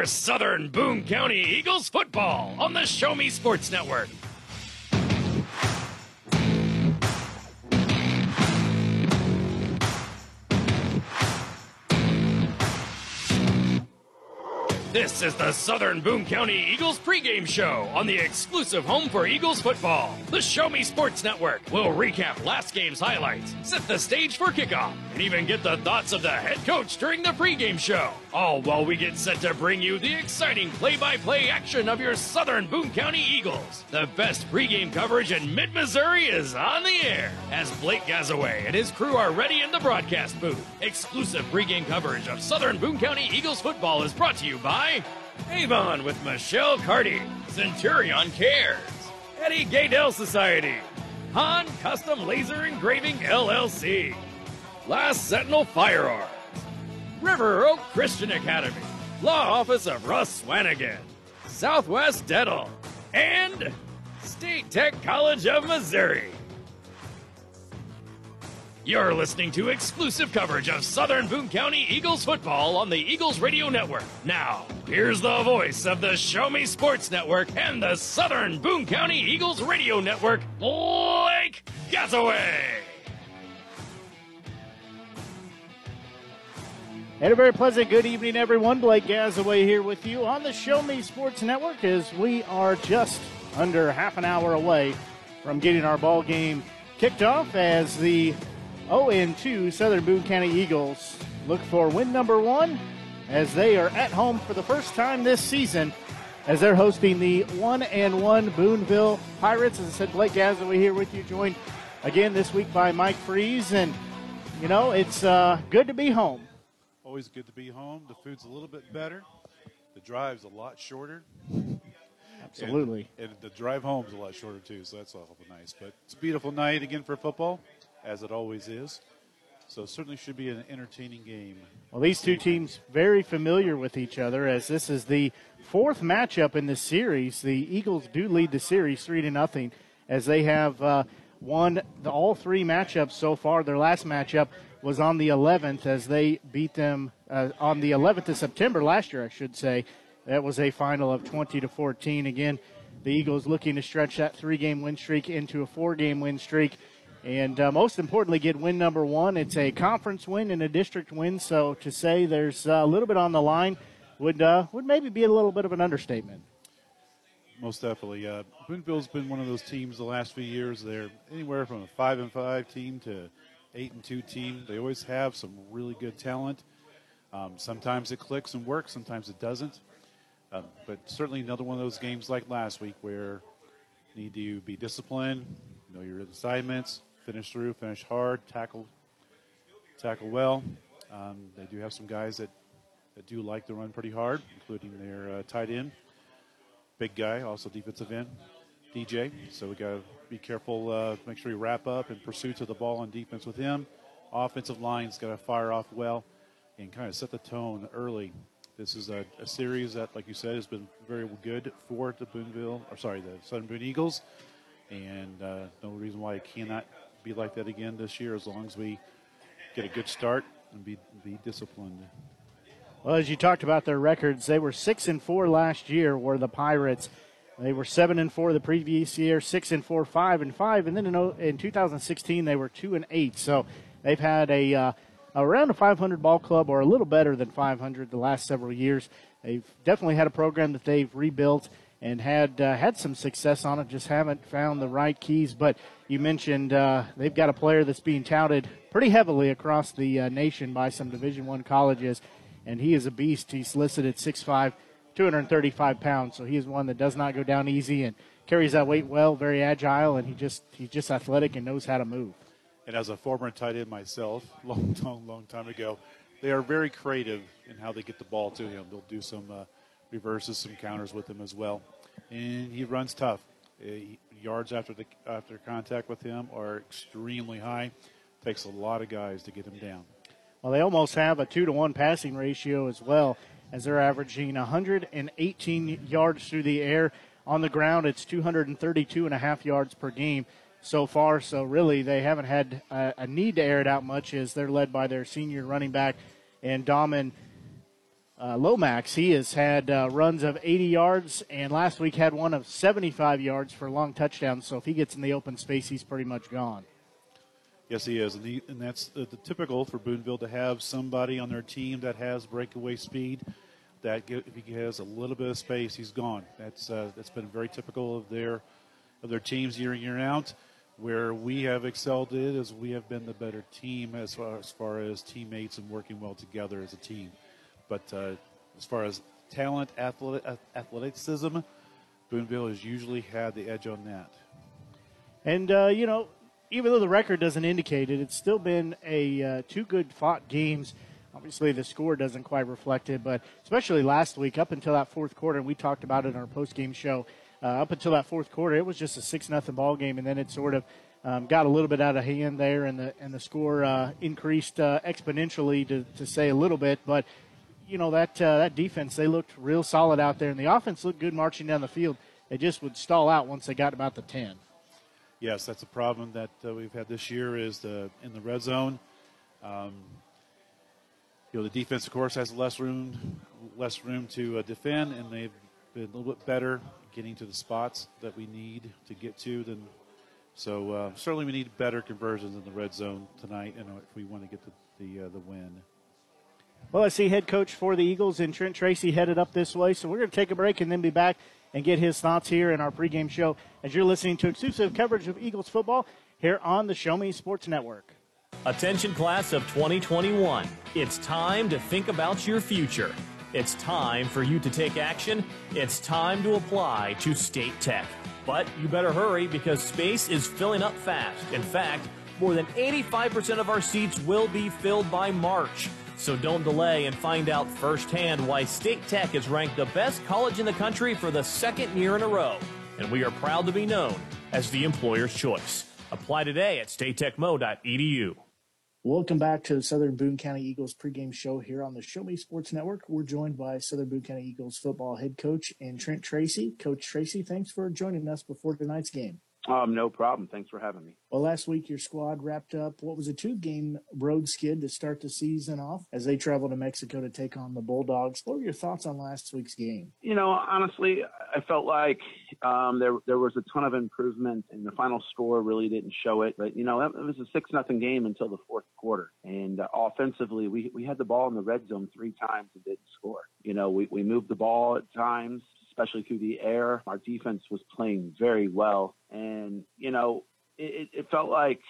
For Southern Boone County Eagles football on the Show Me Sports Network. This is the Southern Boone County Eagles pregame show on the exclusive home for Eagles football. The Show Me Sports Network We'll recap last game's highlights, set the stage for kickoff, and even get the thoughts of the head coach during the pregame show. Oh, All while we get set to bring you the exciting play by play action of your Southern Boone County Eagles. The best pregame coverage in mid Missouri is on the air as Blake Gazaway and his crew are ready in the broadcast booth. Exclusive pregame coverage of Southern Boone County Eagles football is brought to you by Avon with Michelle Carty, Centurion Cares, Eddie Gaedel Society, Han Custom Laser Engraving LLC, Last Sentinel Firearms, River Oak Christian Academy, Law Office of Russ Swanigan, Southwest Dental, and State Tech College of Missouri. You're listening to exclusive coverage of Southern Boone County Eagles football on the Eagles Radio Network. Now, here's the voice of the Show Me Sports Network and the Southern Boone County Eagles Radio Network, Blake Gazaway. And a very pleasant good evening, everyone. Blake Gazaway here with you on the Show Me Sports Network as we are just under half an hour away from getting our ball game kicked off as the 0 2 Southern Boone County Eagles look for win number one as they are at home for the first time this season as they're hosting the 1 and 1 Boonville Pirates. As I said, Blake Gazaway here with you, joined again this week by Mike Freeze. And, you know, it's uh, good to be home. Always good to be home. The food's a little bit better. The drive's a lot shorter. Absolutely. And, and the drive home's a lot shorter too, so that's awful nice. But it's a beautiful night again for football, as it always is. So it certainly should be an entertaining game. Well, these two teams very familiar with each other as this is the fourth matchup in the series. The Eagles do lead the series three to nothing as they have uh, won the, all three matchups so far. Their last matchup was on the 11th as they beat them uh, on the 11th of September last year, I should say. That was a final of 20 to 14. Again, the Eagles looking to stretch that three-game win streak into a four-game win streak, and uh, most importantly, get win number one. It's a conference win and a district win, so to say there's uh, a little bit on the line would uh, would maybe be a little bit of an understatement. Most definitely. Uh, Boonville's been one of those teams the last few years. They're anywhere from a five and five team to eight and two team. They always have some really good talent. Um, sometimes it clicks and works, sometimes it doesn't. Um, but certainly another one of those games like last week where you need to be disciplined, know your assignments, finish through, finish hard, tackle, tackle well. Um, they do have some guys that, that do like to run pretty hard, including their uh, tight end, big guy, also defensive end, DJ. So we got be careful, uh, make sure we wrap up in pursuit of the ball on defense with him. Offensive line's got to fire off well and kind of set the tone early. This is a, a, series that, like you said, has been very good for the Boonville, or sorry, the Southern Boone Eagles, and uh, no reason why it cannot be like that again this year as long as we get a good start and be be disciplined. Well, as you talked about their records, they were six and four last year. Were the Pirates? They were seven and four the previous year, six and four, five and five, and then in, in 2016 they were two and eight. So they've had a uh, around a 500 ball club or a little better than 500 the last several years. They've definitely had a program that they've rebuilt and had uh, had some success on it. Just haven't found the right keys. But you mentioned uh, they've got a player that's being touted pretty heavily across the uh, nation by some Division One colleges, and he is a beast. He's listed at 6'5", 235 pounds, so he is one that does not go down easy and carries that weight well. Very agile, and he just he's just athletic and knows how to move. And as a former tight end myself, long, long, long time ago, they are very creative in how they get the ball to him. They'll do some uh, reverses, some counters with him as well, and he runs tough. Uh, yards after the after contact with him are extremely high. Takes a lot of guys to get him down. Well, they almost have a two to one passing ratio as well, as they're averaging 118 yards through the air. On the ground, it's 232 and a half yards per game so far. So really, they haven't had a, a need to air it out much, as they're led by their senior running back and Daman uh, Lomax. He has had uh, runs of 80 yards, and last week had one of 75 yards for a long touchdowns. So if he gets in the open space, he's pretty much gone. Yes, he is, and, he, and that's the, typical for Boonville to have somebody on their team that has breakaway speed. That if he has a little bit of space, he's gone. That's uh, that's been very typical of their of their teams year in year out. Where we have excelled it is we have been the better team as far as, far as teammates and working well together as a team. But uh, as far as talent, athletic, athleticism, Boonville has usually had the edge on that. And uh, you know, even though the record doesn't indicate it, it's still been a uh, two good fought games. Obviously, the score doesn't quite reflect it, but especially last week, up until that fourth quarter, and we talked about it in our post game show. Uh, up until that fourth quarter, it was just a six nothing ball game, and then it sort of um, got a little bit out of hand there, and the and the score uh, increased uh, exponentially to, to say a little bit. But you know that uh, that defense, they looked real solid out there, and the offense looked good marching down the field. They just would stall out once they got about the ten yes, that's a problem that uh, we've had this year is the in the red zone. Um, you know, the defense, of course, has less room, less room to uh, defend, and they've been a little bit better getting to the spots that we need to get to. Than so, uh, certainly we need better conversions in the red zone tonight, and if we want to get the the, uh, the win. Well, I see head coach for the Eagles and Trent Tracy headed up this way, so we're going to take a break and then be back and get his thoughts here in our pregame show as you're listening to exclusive coverage of Eagles football here on the Show Me Sports Network. Attention, class of 2021. It's time to think about your future. It's time for you to take action. It's time to apply to State Tech. But you better hurry because space is filling up fast. In fact, more than 85% of our seats will be filled by March. So don't delay and find out firsthand why State Tech is ranked the best college in the country for the second year in a row. And we are proud to be known as the employer's choice. Apply today at statetechmo.edu. Welcome back to the Southern Boone County Eagles pregame show here on the Show Me Sports Network. We're joined by Southern Boone County Eagles football head coach and Trent Tracy. Coach Tracy, thanks for joining us before tonight's game. Um, no problem. Thanks for having me. Well, last week your squad wrapped up what was a two-game road skid to start the season off as they traveled to Mexico to take on the Bulldogs. What were your thoughts on last week's game? You know, honestly, I felt like um, there there was a ton of improvement, and the final score really didn't show it. But you know, it was a six nothing game until the fourth quarter, and uh, offensively, we we had the ball in the red zone three times and didn't score. You know, we we moved the ball at times especially through the air. Our defense was playing very well, and you know, it, it felt like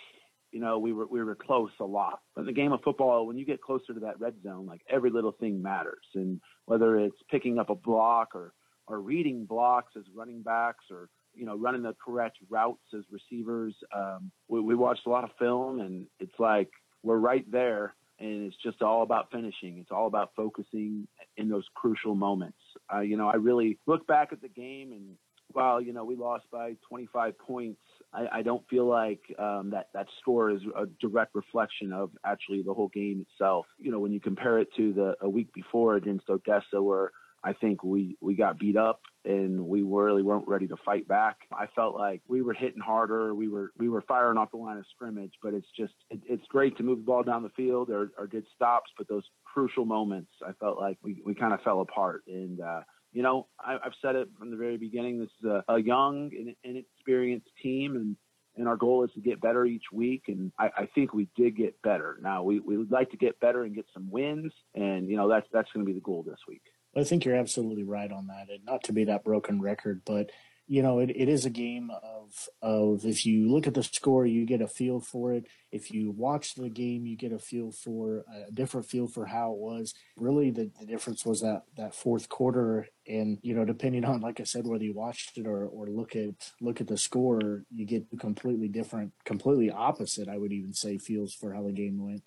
you know we were we were close a lot. But in the game of football, when you get closer to that red zone, like every little thing matters, and whether it's picking up a block or or reading blocks as running backs or you know running the correct routes as receivers. Um, we, we watched a lot of film, and it's like we're right there and it's just all about finishing. It's all about focusing in those crucial moments. Uh, you know, I really look back at the game, and while you know we lost by 25 points, I, I don't feel like um, that that score is a direct reflection of actually the whole game itself. You know, when you compare it to the a week before against Odessa, where I think we we got beat up and we really weren't ready to fight back. I felt like we were hitting harder. We were we were firing off the line of scrimmage, but it's just it, it's great to move the ball down the field or, or stops, but those crucial moments, I felt like we, we kind of fell apart. And uh, you know, I, have said it from the very beginning. This is a, a young and inexperienced team, and and our goal is to get better each week. And I, I think we did get better. Now we we would like to get better and get some wins, and you know that's that's going to be the goal this week. I think you're absolutely right on that. And not to be that broken record, but you know, it, it is a game of of if you look at the score, you get a feel for it. If you watch the game, you get a feel for a different feel for how it was. Really, the, the difference was that that fourth quarter, and you know, depending on, like I said, whether you watched it or or look at look at the score, you get completely different, completely opposite. I would even say feels for how the game went.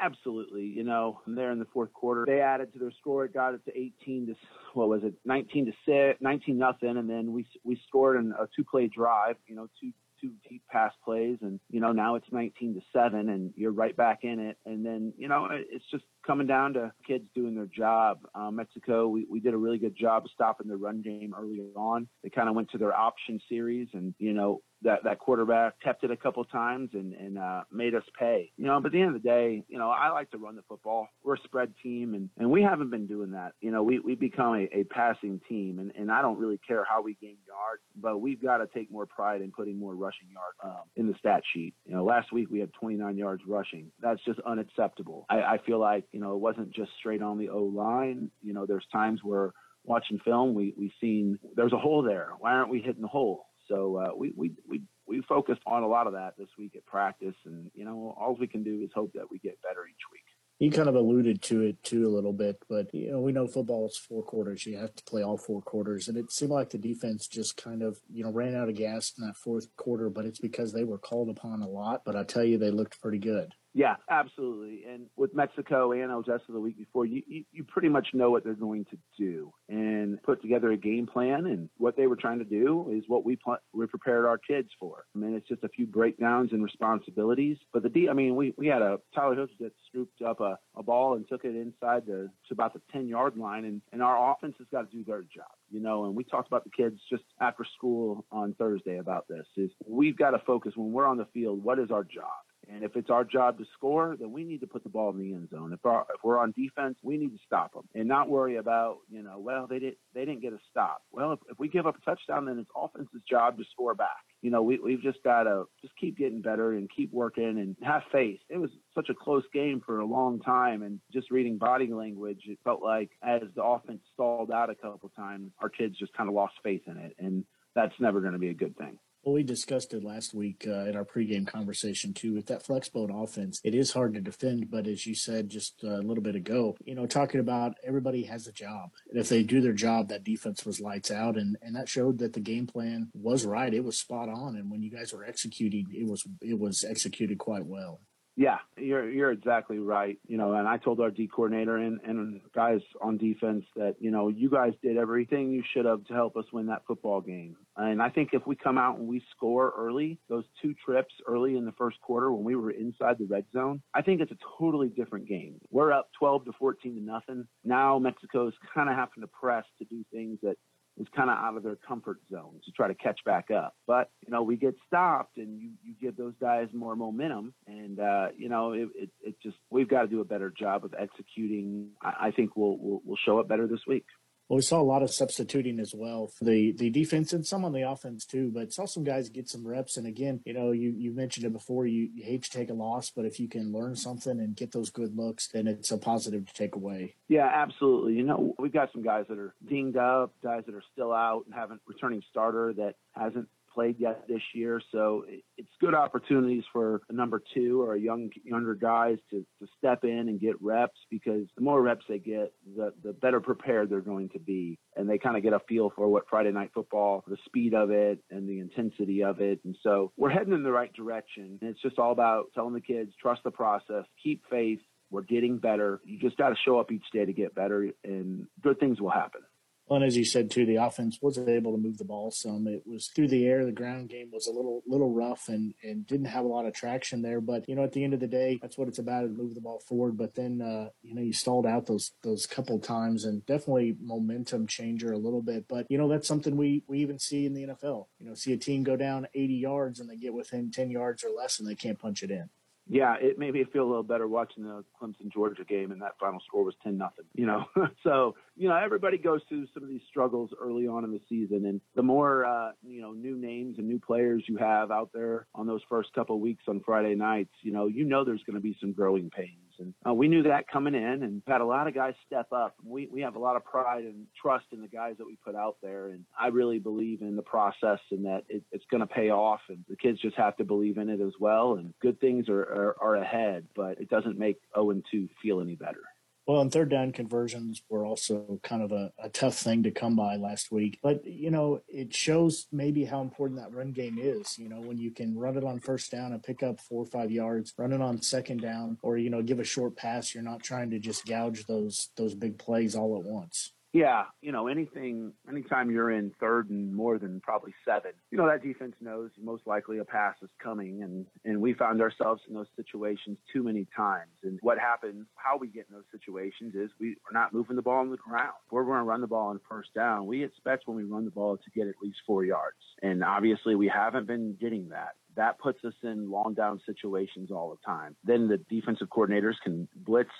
Absolutely. You know, and there in the fourth quarter, they added to their score. It got it to 18 to what was it, 19 to six, 19 nothing, and then we we scored in a two play drive. You know, two two deep pass plays and you know now it's 19 to 7 and you're right back in it and then you know it's just coming down to kids doing their job uh, mexico we, we did a really good job stopping the run game early on they kind of went to their option series and you know that that quarterback kept it a couple times and and uh, made us pay. You know, but at the end of the day, you know, I like to run the football. We're a spread team, and and we haven't been doing that. You know, we we become a, a passing team, and and I don't really care how we gain yards, but we've got to take more pride in putting more rushing yards um, in the stat sheet. You know, last week we had 29 yards rushing. That's just unacceptable. I, I feel like you know it wasn't just straight on the O line. You know, there's times where watching film, we we seen there's a hole there. Why aren't we hitting the hole? So uh, we, we we we focused on a lot of that this week at practice, and you know all we can do is hope that we get better each week. You kind of alluded to it too a little bit, but you know we know football is four quarters. You have to play all four quarters, and it seemed like the defense just kind of you know ran out of gas in that fourth quarter. But it's because they were called upon a lot. But I tell you, they looked pretty good. Yeah, absolutely. And with Mexico and Odessa the week before, you, you, you pretty much know what they're going to do and put together a game plan. And what they were trying to do is what we pl- we prepared our kids for. I mean, it's just a few breakdowns and responsibilities. But the D, I mean, we, we had a Tyler Hooks that scooped up a, a ball and took it inside the to about the 10 yard line, and and our offense has got to do their job you know, and we talked about the kids just after school on Thursday about this is we've got to focus when we're on the field, what is our job? And if it's our job to score, then we need to put the ball in the end zone. If, our, if we're on defense, we need to stop them and not worry about, you know, well, they didn't they didn't get a stop. Well, if, if we give up a touchdown, then it's offense's job to score back. You know, we, we've just got to just keep getting better and keep working and have faith. It was such a close game for a long time, and just reading body language, it felt like as the offense stalled out a couple times, our kids just kind of lost faith in it, and that's never going to be a good thing. Well, we discussed it last week uh, in our pregame conversation too. With that flexbone offense, it is hard to defend, but as you said just a little bit ago, you know, talking about everybody has a job, and if they do their job, that defense was lights out, and and that showed that the game plan was right. It was spot on, and when you guys were executing, it was it was executed quite well. Yeah, you're you're exactly right. You know, and I told our D coordinator and, and guys on defense that, you know, you guys did everything you should have to help us win that football game. And I think if we come out and we score early, those two trips early in the first quarter when we were inside the red zone, I think it's a totally different game. We're up 12 to 14 to nothing. Now Mexico's kind of having to press to do things that is kind of out of their comfort zone to try to catch back up. But you know, we get stopped, and you you give those guys more momentum, and uh, you know, it, it, it just we've got to do a better job of executing. I, I think we'll, we'll we'll show up better this week. Well, we saw a lot of substituting as well for the, the defense and some on the offense too, but saw some guys get some reps. And again, you know, you, you mentioned it before, you, you hate to take a loss, but if you can learn something and get those good looks, then it's a positive to take away. Yeah, absolutely. You know, we've got some guys that are dinged up, guys that are still out and haven't returning starter that hasn't played yet this year. So it's good opportunities for a number two or a young younger guys to, to step in and get reps because the more reps they get, the, the better prepared they're going to be. And they kind of get a feel for what Friday night football, the speed of it and the intensity of it. And so we're heading in the right direction. And it's just all about telling the kids, trust the process, keep faith. We're getting better. You just got to show up each day to get better and good things will happen. Well, and as you said too, the offense wasn't able to move the ball some. It was through the air. The ground game was a little little rough and and didn't have a lot of traction there. But you know, at the end of the day, that's what it's about: move the ball forward. But then uh, you know, you stalled out those those couple times, and definitely momentum changer a little bit. But you know, that's something we we even see in the NFL. You know, see a team go down 80 yards and they get within 10 yards or less, and they can't punch it in yeah, it made me feel a little better watching the Clemson Georgia game, and that final score was ten nothing. You know, so you know everybody goes through some of these struggles early on in the season, and the more uh, you know new names and new players you have out there on those first couple weeks on Friday nights, you know you know there's going to be some growing pains. And uh, we knew that coming in and had a lot of guys step up. We, we have a lot of pride and trust in the guys that we put out there. And I really believe in the process and that it, it's going to pay off. And the kids just have to believe in it as well. And good things are, are, are ahead, but it doesn't make 0 and 2 feel any better. Well, and third down conversions were also kind of a, a, tough thing to come by last week. But, you know, it shows maybe how important that run game is. You know, when you can run it on first down and pick up four or five yards, run it on second down, or, you know, give a short pass, you're not trying to just gouge those those big plays all at once. Yeah, you know, anything, anytime you're in third and more than probably seven, you know, that defense knows most likely a pass is coming. And, and we found ourselves in those situations too many times. And what happens, how we get in those situations is we are not moving the ball on the ground. If we're going to run the ball on first down, we expect when we run the ball to get at least four yards. And obviously we haven't been getting that that puts us in long down situations all the time. Then the defensive coordinators can blitz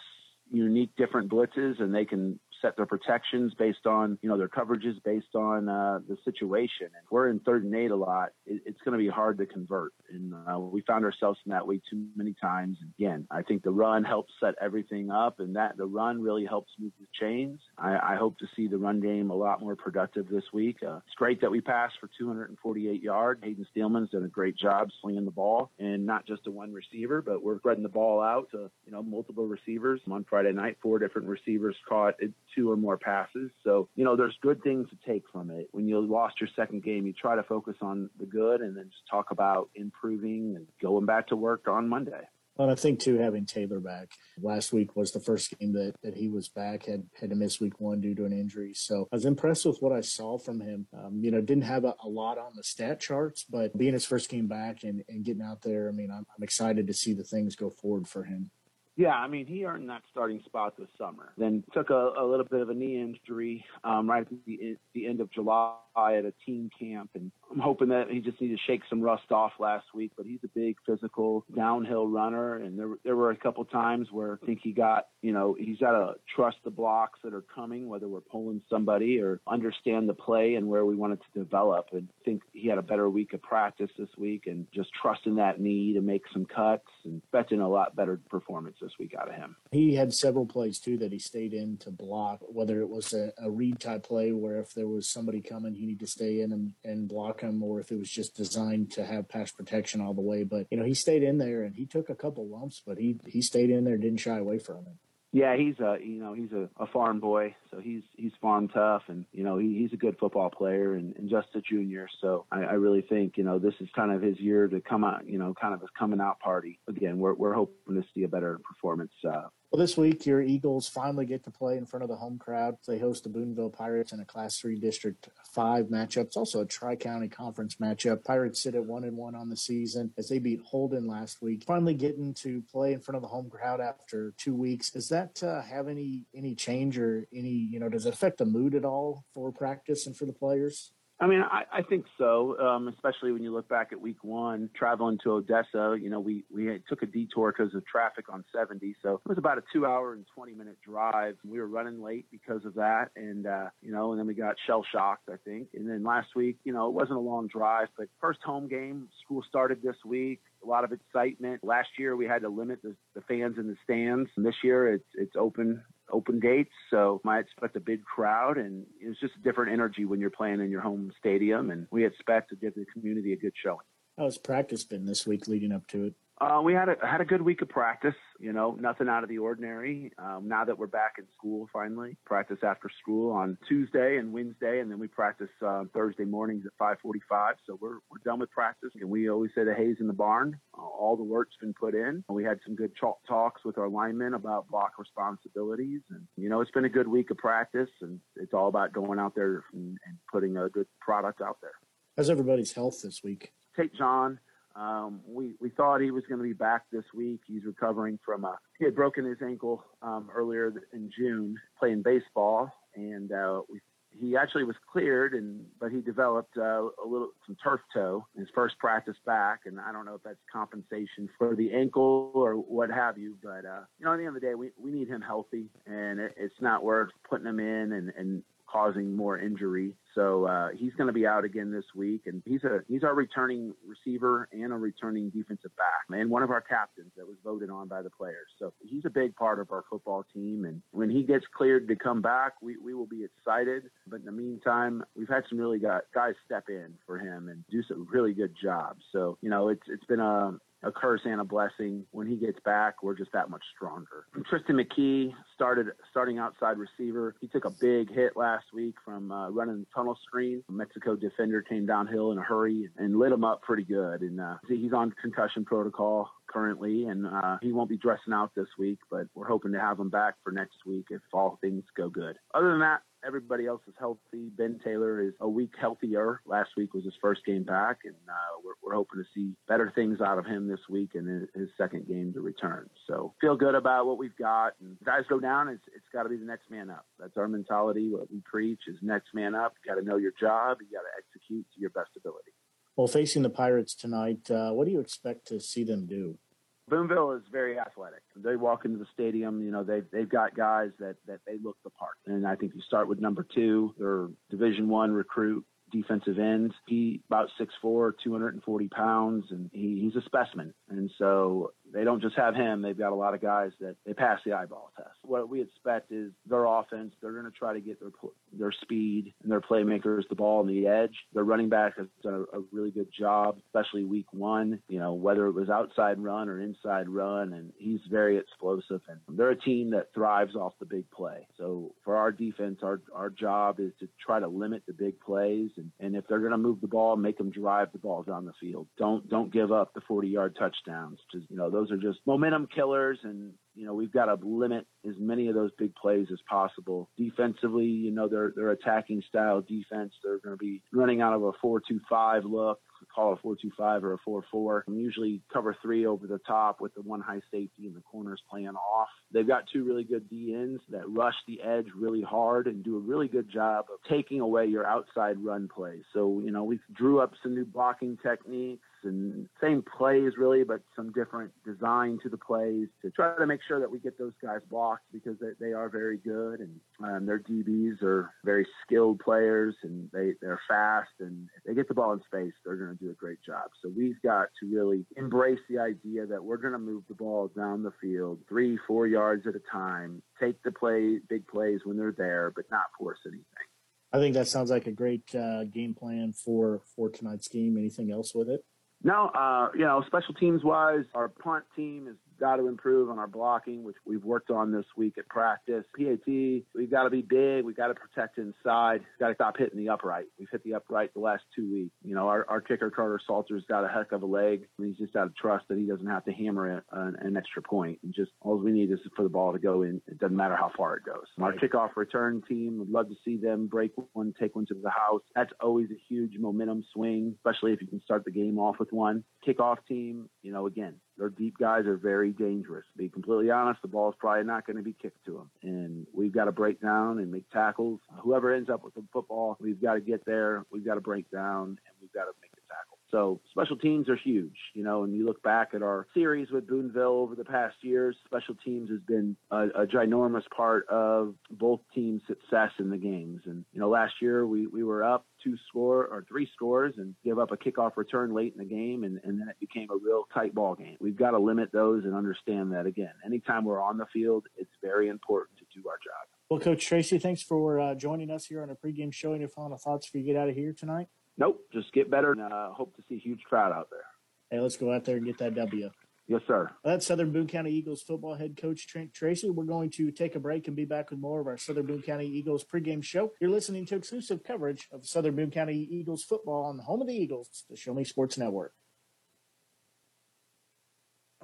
unique different blitzes and they can set their protections based on you know their coverages based on uh, the situation. And we're in third and eight a lot. It, it's going to be hard to convert, and uh, we found ourselves in that way too many times. Again, I think the run helps set everything up, and that the run really helps move the chains. I, I hope to see the run game a lot more productive this week. Uh, it's great that we passed for 248 yards. Hayden Steelman's done a great job slinging the ball, and not just to one receiver, but we're spreading the ball out to you know multiple receivers. On Friday night, four different receivers caught it two or more passes. So, you know, there's good things to take from it. When you lost your second game, you try to focus on the good and then just talk about improving and going back to work on Monday. Well, I think too having Taylor back last week was the first game that, that he was back had had to miss week one due to an injury. So I was impressed with what I saw from him. Um, you know, didn't have a, a, lot on the stat charts, but being his first game back and, and getting out there, I mean, I'm, I'm excited to see the things go forward for him. Yeah, I mean, he earned that starting spot this summer. Then took a, a little bit of a knee injury um, right at the, the end of July at a team camp, and I'm hoping that he just needs to shake some rust off last week. But he's a big physical downhill runner, and there there were a couple times where I think he got, you know, he's got to trust the blocks that are coming, whether we're pulling somebody or understand the play and where we want it to develop. And I think he had a better week of practice this week, and just trusting that knee to make some cuts and expecting a lot better performance this week out of him. He had several plays too that he stayed in to block, whether it was a, a read type play where if there was somebody coming, he needed to stay in and, and block him, or if it was just designed to have pass protection all the way. But you know, he stayed in there and he took a couple lumps, but he he stayed in there, didn't shy away from it. Yeah, he's a you know he's a, a farm boy, so he's he's farm tough, and you know he, he's a good football player and, and just a junior. So I, I really think you know this is kind of his year to come out, you know, kind of his coming out party. Again, we're we're hoping to see a better performance uh, well, this week your Eagles finally get to play in front of the home crowd. They host the Boonville Pirates in a Class Three District Five matchup. It's also a Tri County Conference matchup. Pirates sit at one and one on the season as they beat Holden last week. Finally getting to play in front of the home crowd after two weeks. Does that uh, have any any change or any you know does it affect the mood at all for practice and for the players? I mean, I, I think so, um, especially when you look back at week one, traveling to Odessa. You know, we, we took a detour because of traffic on 70. So it was about a two hour and 20 minute drive. We were running late because of that. And, uh, you know, and then we got shell shocked, I think. And then last week, you know, it wasn't a long drive, but first home game, school started this week a lot of excitement. Last year we had to limit the, the fans in the stands. And this year it's it's open open gates, so I expect a big crowd, and it's just a different energy when you're playing in your home stadium, and we expect to give the community a good showing. How's practice been this week leading up to it? Uh, we had a had a good week of practice. You know, nothing out of the ordinary. Um, now that we're back in school, finally, practice after school on Tuesday and Wednesday, and then we practice uh, Thursday mornings at 5:45. So we're we're done with practice, and we always say the hay's in the barn. Uh, all the work's been put in. We had some good chalk talks with our linemen about block responsibilities, and you know, it's been a good week of practice, and it's all about going out there and, and putting a good product out there. How's everybody's health this week? Take John. Um, we we thought he was going to be back this week. He's recovering from a he had broken his ankle um, earlier in June playing baseball, and uh, we, he actually was cleared, and but he developed uh, a little some turf toe in his first practice back, and I don't know if that's compensation for the ankle or what have you, but uh, you know at the end of the day we we need him healthy, and it, it's not worth putting him in and and causing more injury. So uh, he's going to be out again this week, and he's a he's our returning receiver and a returning defensive back, and one of our captains that was voted on by the players. So he's a big part of our football team, and when he gets cleared to come back, we, we will be excited. But in the meantime, we've had some really got, guys step in for him and do some really good jobs. So you know, it's it's been a a curse and a blessing. When he gets back, we're just that much stronger. Tristan McKee started starting outside receiver. He took a big hit last week from uh, running the tunnel screen. A Mexico defender came downhill in a hurry and lit him up pretty good. And uh, he's on concussion protocol currently, and uh, he won't be dressing out this week, but we're hoping to have him back for next week if all things go good. Other than that, everybody else is healthy. Ben Taylor is a week healthier. Last week was his first game back, and uh, we're, we're, hoping to see better things out of him this week and his, second game to return. So feel good about what we've got. And guys go down, it's, it's got to be the next man up. That's our mentality. What we preach is next man up. You got to know your job. You got to execute to your best ability. Well, facing the Pirates tonight, uh, what do you expect to see them do? Boonville is very athletic. They walk into the stadium, you know, they've they've got guys that that they look the part. And I think you start with number two, their Division One recruit, defensive end. He about 6'4", 240 pounds, and he, he's a specimen. And so they don't just have him; they've got a lot of guys that they pass the eyeball test. What we expect is their offense. They're going to try to get their their speed and their playmakers the ball on the edge. Their running back has done a, a really good job, especially week one. You know whether it was outside run or inside run, and he's very explosive. And they're a team that thrives off the big play. So for our defense, our our job is to try to limit the big plays, and, and if they're going to move the ball, make them drive the ball down the field. Don't don't give up the 40 yard touchdowns. Just you know those are just momentum killers and you know we've got to limit as many of those big plays as possible. Defensively you know they're they're attacking style defense they're going to be running out of a 4-2-5 look call a 4-2-5 or a 4-4 and usually cover three over the top with the one high safety and the corners playing off. They've got two really good D ends that rush the edge really hard and do a really good job of taking away your outside run plays so you know we drew up some new blocking techniques and same plays really, but some different design to the plays to try to make sure that we get those guys blocked because they, they are very good and um, their DBs are very skilled players and they, they're fast and if they get the ball in space, they're going to do a great job. So we've got to really embrace the idea that we're going to move the ball down the field three, four yards at a time, take the play, big plays when they're there, but not force anything. I think that sounds like a great uh, game plan for for tonight's game. Anything else with it? No, uh, you know, special teams wise, our punt team is got to improve on our blocking, which we've worked on this week at practice. PAT, we've got to be big. We've got to protect inside. We've got to stop hitting the upright. We've hit the upright the last two weeks. You know, our, our kicker, Carter Salter's got a heck of a leg. He's just out of trust that he doesn't have to hammer an, an extra point. And just all we need is for the ball to go in. It doesn't matter how far it goes. Right. Our kickoff return team would love to see them break one, take one to the house. That's always a huge momentum swing, especially if you can start the game off with one. Kickoff team, you know, again, their deep guys are very dangerous. To be completely honest, the ball is probably not going to be kicked to them. And we've got to break down and make tackles. Whoever ends up with the football, we've got to get there. We've got to break down and we've got to so special teams are huge, you know, and you look back at our series with Boonville over the past years, special teams has been a, a ginormous part of both teams' success in the games. And, you know, last year we, we were up two score or three scores and give up a kickoff return late in the game and, and then it became a real tight ball game. We've got to limit those and understand that again. Anytime we're on the field, it's very important to do our job. Well, Coach Tracy, thanks for uh, joining us here on a pregame show your final thoughts for you get out of here tonight. Nope, just get better and uh, hope to see a huge crowd out there. Hey, let's go out there and get that W. Yes, sir. That's Southern Boone County Eagles football head coach Trent Tracy. We're going to take a break and be back with more of our Southern Boone County Eagles pregame show. You're listening to exclusive coverage of Southern Boone County Eagles football on the home of the Eagles, the Show Me Sports Network.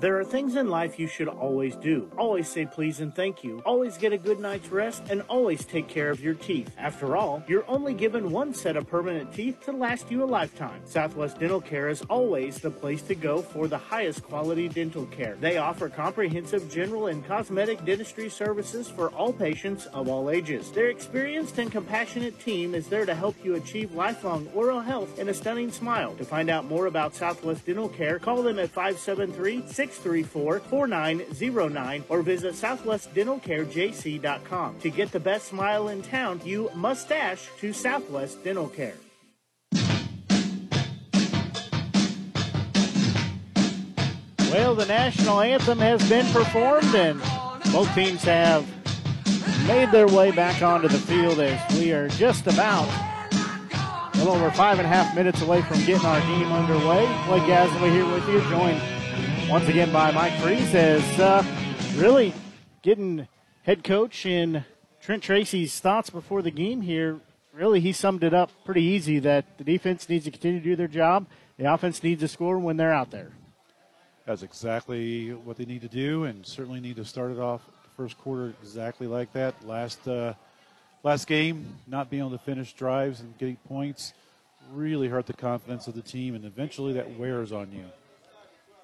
There are things in life you should always do. Always say please and thank you. Always get a good night's rest and always take care of your teeth. After all, you're only given one set of permanent teeth to last you a lifetime. Southwest Dental Care is always the place to go for the highest quality dental care. They offer comprehensive general and cosmetic dentistry services for all patients of all ages. Their experienced and compassionate team is there to help you achieve lifelong oral health and a stunning smile. To find out more about Southwest Dental Care, call them at 573 634 4909 or visit southwestdentalcarejc.com. To get the best smile in town, you must dash to Southwest Dental Care. Well, the national anthem has been performed, and both teams have made their way back onto the field as we are just about a little over five and a half minutes away from getting our game underway. Blake Gazaway here with you, joined once again by Mike Freeze as uh, really getting head coach and Trent Tracy's thoughts before the game here. Really, he summed it up pretty easy that the defense needs to continue to do their job. The offense needs to score when they're out there. That's exactly what they need to do, and certainly need to start it off the first quarter exactly like that. Last uh, last game, not being able to finish drives and getting points really hurt the confidence of the team, and eventually that wears on you.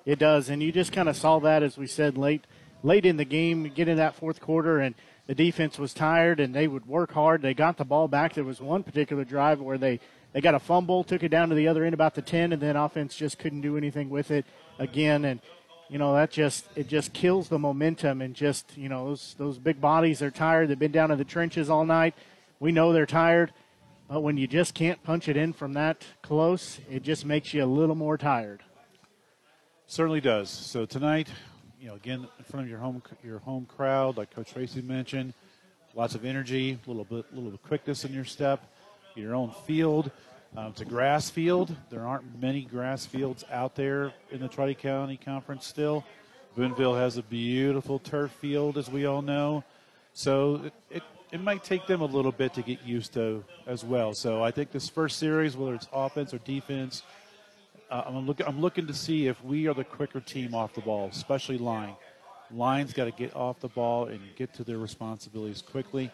It does, and you just kind of saw that as we said late late in the game, get in that fourth quarter, and the defense was tired, and they would work hard. They got the ball back. There was one particular drive where they they got a fumble, took it down to the other end about the ten, and then offense just couldn't do anything with it again, and you know that just it just kills the momentum and just you know those those big bodies are tired. They've been down in the trenches all night. We know they're tired, but when you just can't punch it in from that close, it just makes you a little more tired. Certainly does. So tonight, you know, again in front of your home your home crowd, like Coach Tracy mentioned, lots of energy, a little bit, little bit quickness in your step, your own field. Um, it's a grass field. There aren't many grass fields out there in the Tri County Conference still. Boonville has a beautiful turf field, as we all know. So it, it, it might take them a little bit to get used to as well. So I think this first series, whether it's offense or defense, uh, I'm, look, I'm looking to see if we are the quicker team off the ball, especially line. Line's got to get off the ball and get to their responsibilities quickly.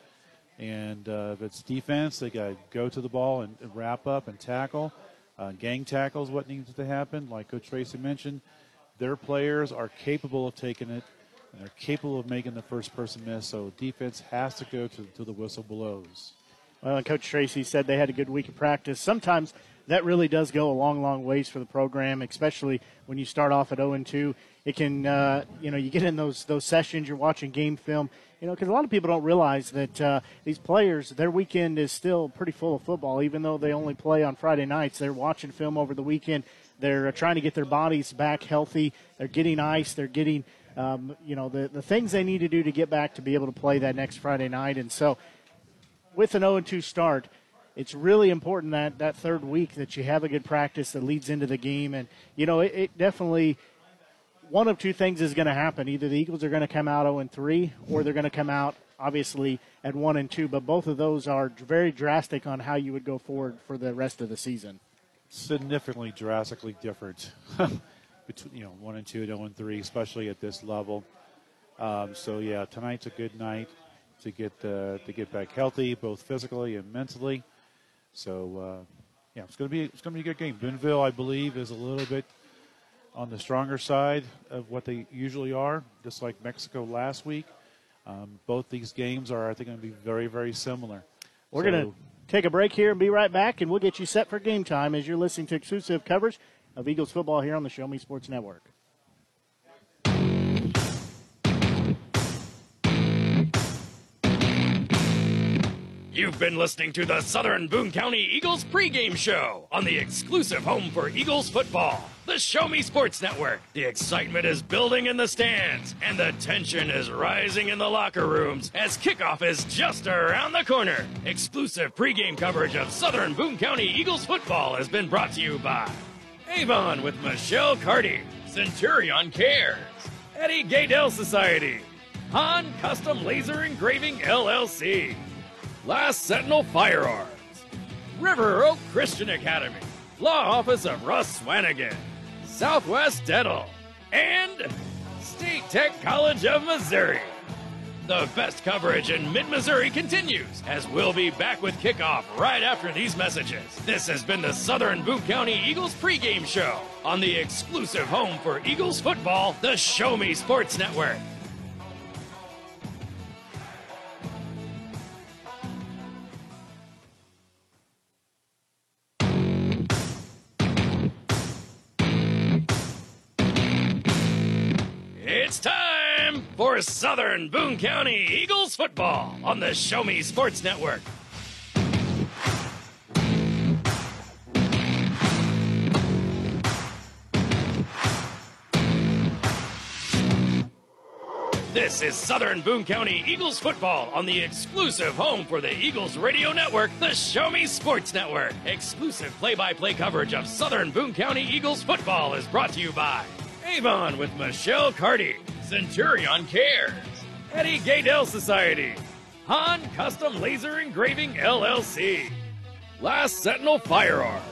And uh, if it's defense, they got to go to the ball and, and wrap up and tackle. Uh, gang tackles, what needs to happen. Like Coach Tracy mentioned, their players are capable of taking it and they're capable of making the first person miss. So defense has to go to, to the whistle blows. Well, Coach Tracy said they had a good week of practice. Sometimes that really does go a long, long ways for the program, especially when you start off at 0 and 2. It can, uh, you know, you get in those those sessions, you're watching game film, you know, because a lot of people don't realize that uh, these players, their weekend is still pretty full of football, even though they only play on Friday nights. They're watching film over the weekend. They're uh, trying to get their bodies back healthy. They're getting ice. They're getting, um, you know, the, the things they need to do to get back to be able to play that next Friday night. And so, with an 0 2 start, it's really important that that third week that you have a good practice that leads into the game. And, you know, it, it definitely – one of two things is going to happen. Either the Eagles are going to come out 0 and 3, or they're going to come out obviously at 1 and 2. But both of those are very drastic on how you would go forward for the rest of the season. Significantly, drastically different between you know 1 and 2 and 0 and 3, especially at this level. Um, so yeah, tonight's a good night to get uh, to get back healthy, both physically and mentally. So uh, yeah, it's gonna be it's gonna be a good game. Boonville, I believe, is a little bit on the stronger side of what they usually are, just like Mexico last week. Um, both these games are, I think, going to be very, very similar. We're so, going to take a break here and be right back, and we'll get you set for game time as you're listening to exclusive coverage of Eagles football here on the Show Me Sports Network. You've been listening to the Southern Boone County Eagles pregame show on the exclusive home for Eagles football, the Show Me Sports Network. The excitement is building in the stands, and the tension is rising in the locker rooms as kickoff is just around the corner. Exclusive pregame coverage of Southern Boone County Eagles football has been brought to you by Avon with Michelle Carty, Centurion Cares, Eddie Gaedel Society, Han Custom Laser Engraving LLC. Last Sentinel Firearms, River Oak Christian Academy, Law Office of Russ Swanigan, Southwest Dental, and State Tech College of Missouri. The best coverage in mid Missouri continues as we'll be back with kickoff right after these messages. This has been the Southern Boone County Eagles pregame show on the exclusive home for Eagles football, the Show Me Sports Network. For Southern Boone County Eagles football on the Show Me Sports Network. This is Southern Boone County Eagles football on the exclusive home for the Eagles radio network, the Show Me Sports Network. Exclusive play by play coverage of Southern Boone County Eagles football is brought to you by Avon with Michelle Carty. Centurion Cares. Eddie Gaedel Society. Han Custom Laser Engraving LLC. Last Sentinel Firearms.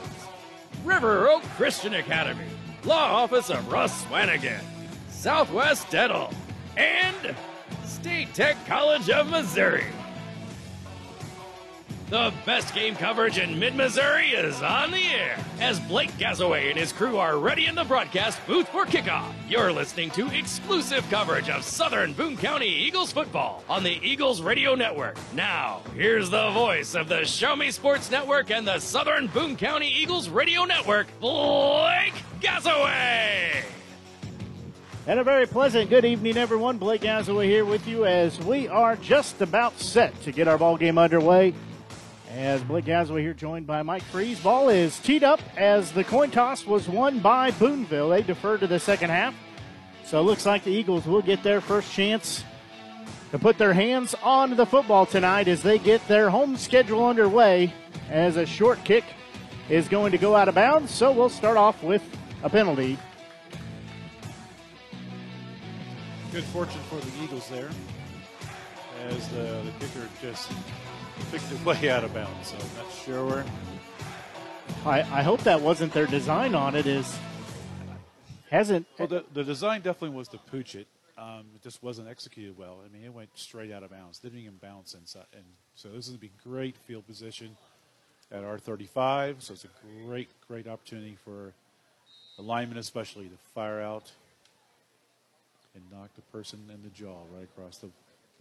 River Oak Christian Academy. Law Office of Russ Swanigan. Southwest Dental. And State Tech College of Missouri. The best game coverage in mid Missouri is on the air as Blake Gazaway and his crew are ready in the broadcast booth for kickoff. You're listening to exclusive coverage of Southern Boone County Eagles football on the Eagles Radio Network. Now, here's the voice of the Show Me Sports Network and the Southern Boone County Eagles Radio Network, Blake Gazaway. And a very pleasant good evening, everyone. Blake Gazaway here with you as we are just about set to get our ball game underway. As Blake Gazaway here, joined by Mike Freeze. Ball is teed up as the coin toss was won by Boonville. They deferred to the second half. So it looks like the Eagles will get their first chance to put their hands on the football tonight as they get their home schedule underway. As a short kick is going to go out of bounds. So we'll start off with a penalty. Good fortune for the Eagles there, as the, the kicker just picked it way out of bounds. So I'm not sure. I, I hope that wasn't their design on it. Is hasn't Well, the, the design definitely was to pooch it. Um, it just wasn't executed well. I mean, it went straight out of bounds. Didn't even bounce inside. And so this is going to be great field position at R35. So it's a great, great opportunity for the lineman, especially, to fire out and knock the person in the jaw right across the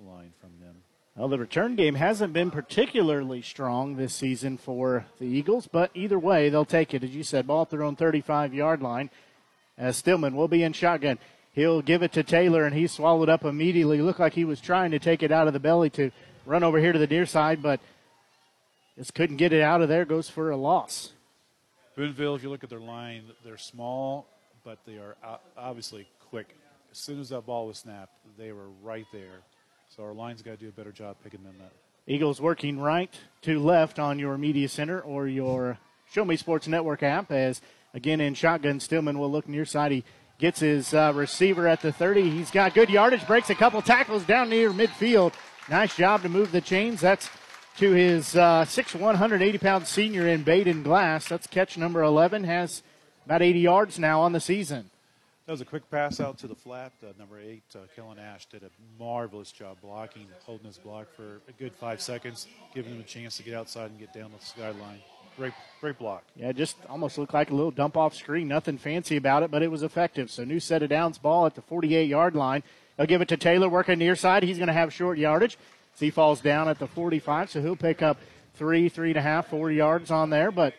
line from them. Well, the return game hasn't been particularly strong this season for the Eagles, but either way, they'll take it. As you said, ball at their own 35 yard line. As Stillman will be in shotgun. He'll give it to Taylor, and he swallowed up immediately. Looked like he was trying to take it out of the belly to run over here to the near side, but just couldn't get it out of there. Goes for a loss. Boonville, if you look at their line, they're small, but they are obviously quick. As soon as that ball was snapped, they were right there. So our line's got to do a better job picking them up. Eagles working right to left on your media center or your Show Me Sports Network app. As again in shotgun, Stillman will look near side. He gets his uh, receiver at the 30. He's got good yardage, breaks a couple tackles down near midfield. Nice job to move the chains. That's to his uh, 6'1", 180 pound senior in Baden Glass. That's catch number 11. Has about 80 yards now on the season. That was a quick pass out to the flat. Uh, number eight, uh, Kellen Ash, did a marvelous job blocking, holding his block for a good five seconds, giving him a chance to get outside and get down the sideline. Great, great block. Yeah, just almost looked like a little dump off screen. Nothing fancy about it, but it was effective. So new set of downs ball at the 48 yard line. They'll give it to Taylor working near side. He's going to have short yardage. So he falls down at the 45, so he'll pick up three, three and a half, four yards on there. But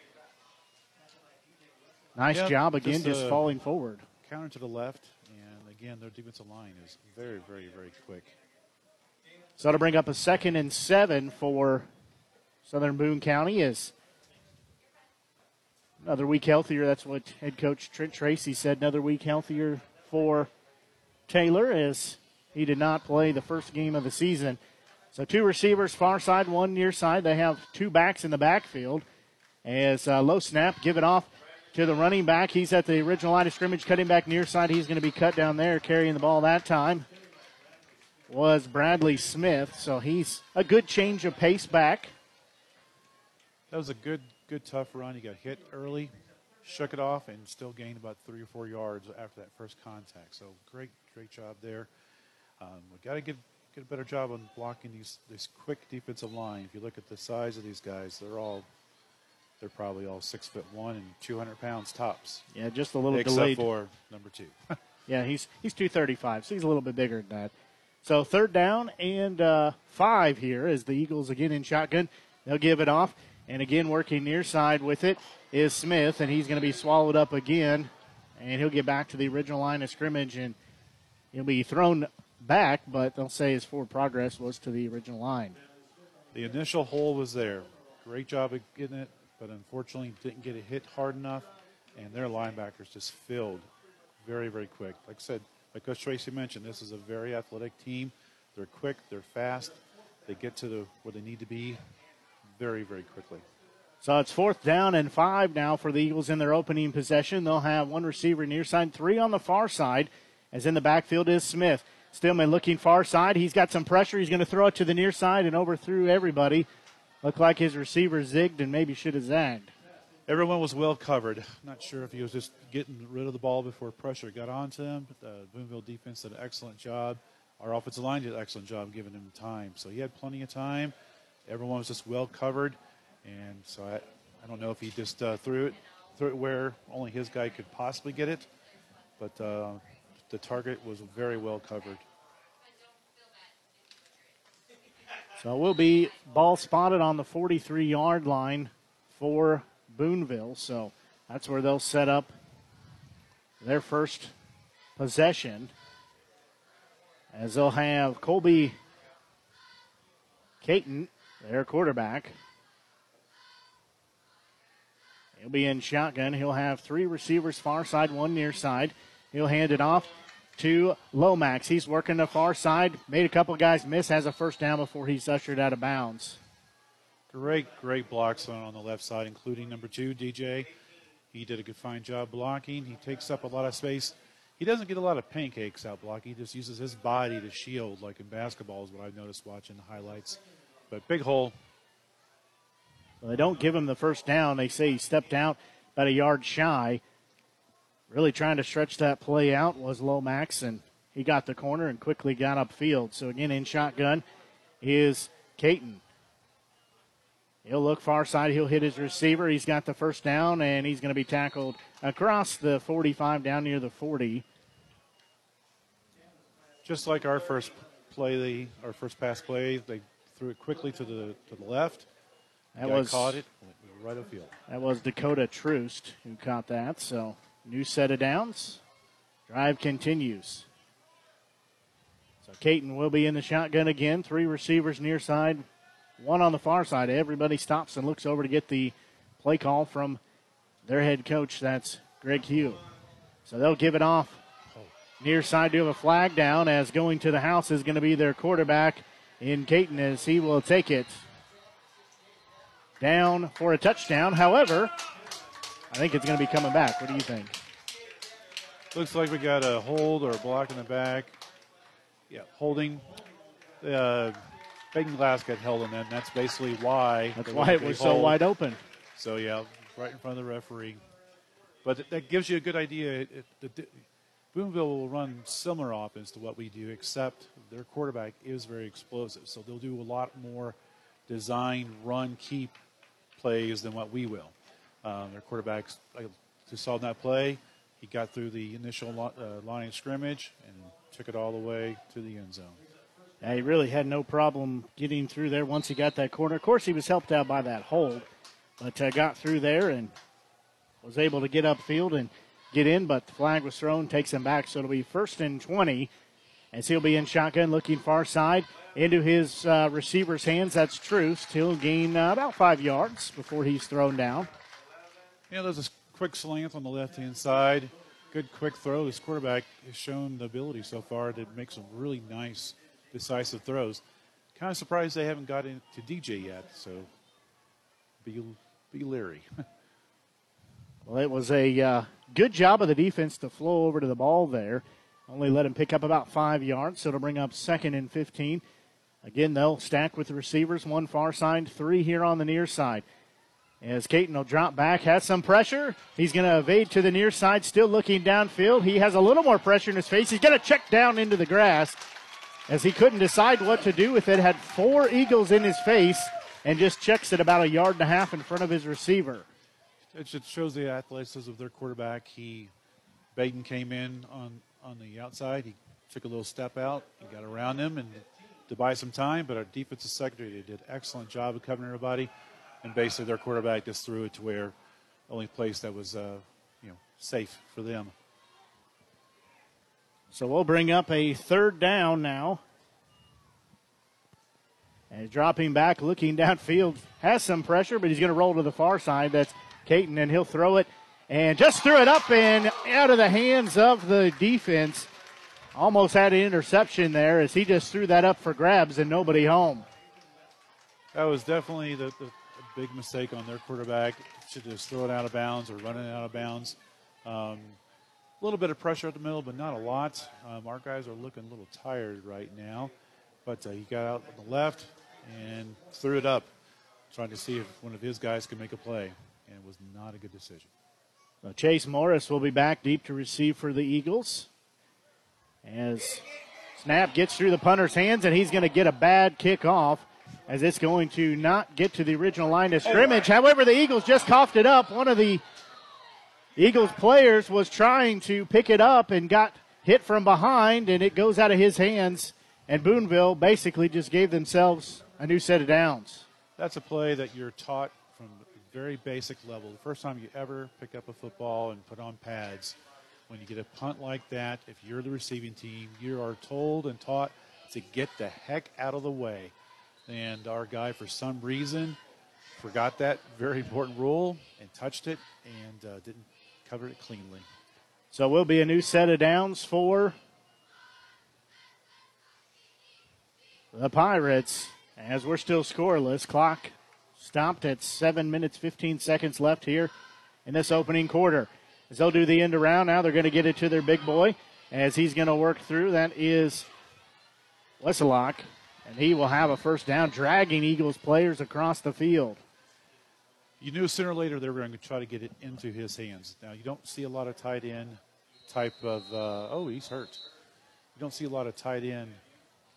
nice Yeah, job again, just, just, uh, falling forward. Counter to the left, and again, their defensive line is very, very, very quick. So to bring up a second and seven for Southern Boone County is another week healthier. That's what head coach Trent Tracy said. Another week healthier for Taylor as he did not play the first game of the season. So two receivers far side, one near side. They have two backs in the backfield. As uh, low snap, give it off to the running back. He's at the original line of scrimmage, cutting back near side. He's going to be cut down there, carrying the ball that time was Bradley Smith. So he's a good change of pace back. That was a good, good tough run. He got hit early, shook it off, and still gained about three or four yards after that first contact. So great, great job there. Um, we got to get get a better job on blocking these this quick defensive line. If you look at the size of these guys, they're all they're probably all six foot one and two hundred pounds tops, Yeah, just a little bit. except delayed. for number two. Yeah, he's he's 235, so he's a little bit bigger than that. So third down and uh, five here as the Eagles again in shotgun. They'll give it off, and again working near side with it is Smith, and he's going to be swallowed up again, and he'll get back to the original line of scrimmage, and he'll be thrown back, but they'll say his forward progress was to the original line. The initial hole was there. Great job of getting it, but unfortunately didn't get it hit hard enough, and their linebackers just filled very, very quick. Like I said, like Coach Tracy mentioned, this is a very athletic team. They're quick, they're fast, they get to the where they need to be very, very quickly. So it's fourth down and five now for the Eagles in their opening possession. They'll have one receiver near side, three on the far side, as in the backfield is Smith. Stillman looking far side. He's got some pressure. He's going to throw it to the near side and overthrew everybody. Looked like his receiver zigged and maybe should have zagged. Everyone was well covered. Not sure if he was just getting rid of the ball before pressure got onto him. The Boonville defense did an excellent job. Our offensive line did an excellent job giving him time. So he had plenty of time. Everyone was just well covered. And so I, I don't know if he just uh, threw it threw it where only his guy could possibly get it. But uh, the target was very well covered. So it will be ball spotted on the 43 yard line for Boonville. So that's where they'll set up their first possession. As they'll have Colby Caton, their quarterback. He'll be in shotgun. He'll have three receivers far side, one near side. He'll hand it off to Lomax. He's working the far side. Made a couple guys miss. Has a first down before he's ushered out of bounds. Great, great blocks on the left side, including number two, DJ. He did a good, fine job blocking. He takes up a lot of space. He doesn't get a lot of pancakes out blocking. He just uses his body to shield, like in basketball, is what I've noticed watching the highlights. But big hole. Well, they don't give him the first down. They say he stepped out about a yard shy. Really trying to stretch that play out was Lomax, and he got the corner and quickly got upfield. So again, in shotgun is Caton. He'll look far side. He'll hit his receiver. He's got the first down, and he's going to be tackled across the 45 down near the 40. Just like our first play, the, our first pass play, they threw it quickly to the to the left. That Guy was caught it right of field. That was Dakota Troost who caught that. So new set of downs. Drive continues. So Caton will be in the shotgun again. Three receivers near side, one on the far side. Everybody stops and looks over to get the play call from their head coach. That's Greg Hugh. So they'll give it off near side to have a flag down as going to the house is going to be their quarterback in Caton as he will take it down for a touchdown. However, I think it's going to be coming back. What do you think? Looks like we got a hold or a block in the back. Yeah, holding. Uh, Baden Glass got held in them. That's basically why. That's why it was hold. so wide open. So yeah, right in front of the referee. But th- that gives you a good idea. It, it, the, Boonville will run similar offense to what we do, except their quarterback is very explosive. So they'll do a lot more design, run, keep plays than what we will. Um, their quarterbacks, like just saw that play, he got through the initial lo- uh, line of scrimmage and took it all the way to the end zone. Yeah, he really had no problem getting through there once he got that corner. Of course, he was helped out by that hold, but uh, got through there and was able to get upfield and get in. But the flag was thrown, takes him back. So it'll be first and 20 as he'll be in shotgun looking far side into his uh, receiver's hands. That's Troost. He'll gain uh, about five yards before he's thrown down. Yeah, there's a quick slant on the left hand side. Good quick throw. This quarterback has shown the ability so far to make some really nice, decisive throws. Kind of surprised they haven't got into DJ yet, so be, be leery. Well, it was a uh, good job of the defense to flow over to the ball there. Only let him pick up about five yards, so it'll bring up second and 15. Again, they'll stack with the receivers, one far side, three here on the near side. As Caton will drop back, has some pressure. He's going to evade to the near side, still looking downfield. He has a little more pressure in his face. He's going to check down into the grass as he couldn't decide what to do with it. Had four Eagles in his face and just checks it about a yard and a half in front of his receiver. it just shows the athleticism of their quarterback. He, Baden came in on, on the outside. He took a little step out. He got around him and to buy some time, but our defensive secondary did an excellent job of covering everybody. And basically, their quarterback just threw it to where only place that was, uh, you know, safe for them. So we'll bring up a third down now. And dropping back, looking downfield, has some pressure, but he's going to roll to the far side. That's Caton, and he'll throw it and just threw it up and out of the hands of the defense. Almost had an interception there as he just threw that up for grabs and nobody home. That was definitely the, the big mistake on their quarterback. Should just throw it out of bounds or run it out of bounds. Um, a little bit of pressure at the middle, but not a lot. Um, our guys are looking a little tired right now, but uh, he got out on the left and threw it up, trying to see if one of his guys could make a play, and it was not a good decision. So Chase Morris will be back deep to receive for the Eagles. As snap gets through the punter's hands, and he's going to get a bad kick off as it's going to not get to the original line of scrimmage. However, the Eagles just coughed it up. One of the Eagles players was trying to pick it up and got hit from behind, and it goes out of his hands. And Boonville basically just gave themselves a new set of downs. That's a play that you're taught from a very basic level. The first time you ever pick up a football and put on pads, when you get a punt like that, if you're the receiving team, you are told and taught to get the heck out of the way. And our guy, for some reason, forgot that very important rule and touched it and uh, didn't cover it cleanly. So we'll be a new set of downs for the Pirates as we're still scoreless. Clock stopped at 7 minutes 15 seconds left here in this opening quarter. As they'll do the end around, now they're going to get it to their big boy as he's going to work through. That is Wesselock, and he will have a first down, dragging Eagles players across the field. You knew sooner or later they were going to try to get it into his hands. Now, you don't see a lot of tight end type of, uh, oh, he's hurt. You don't see a lot of tight end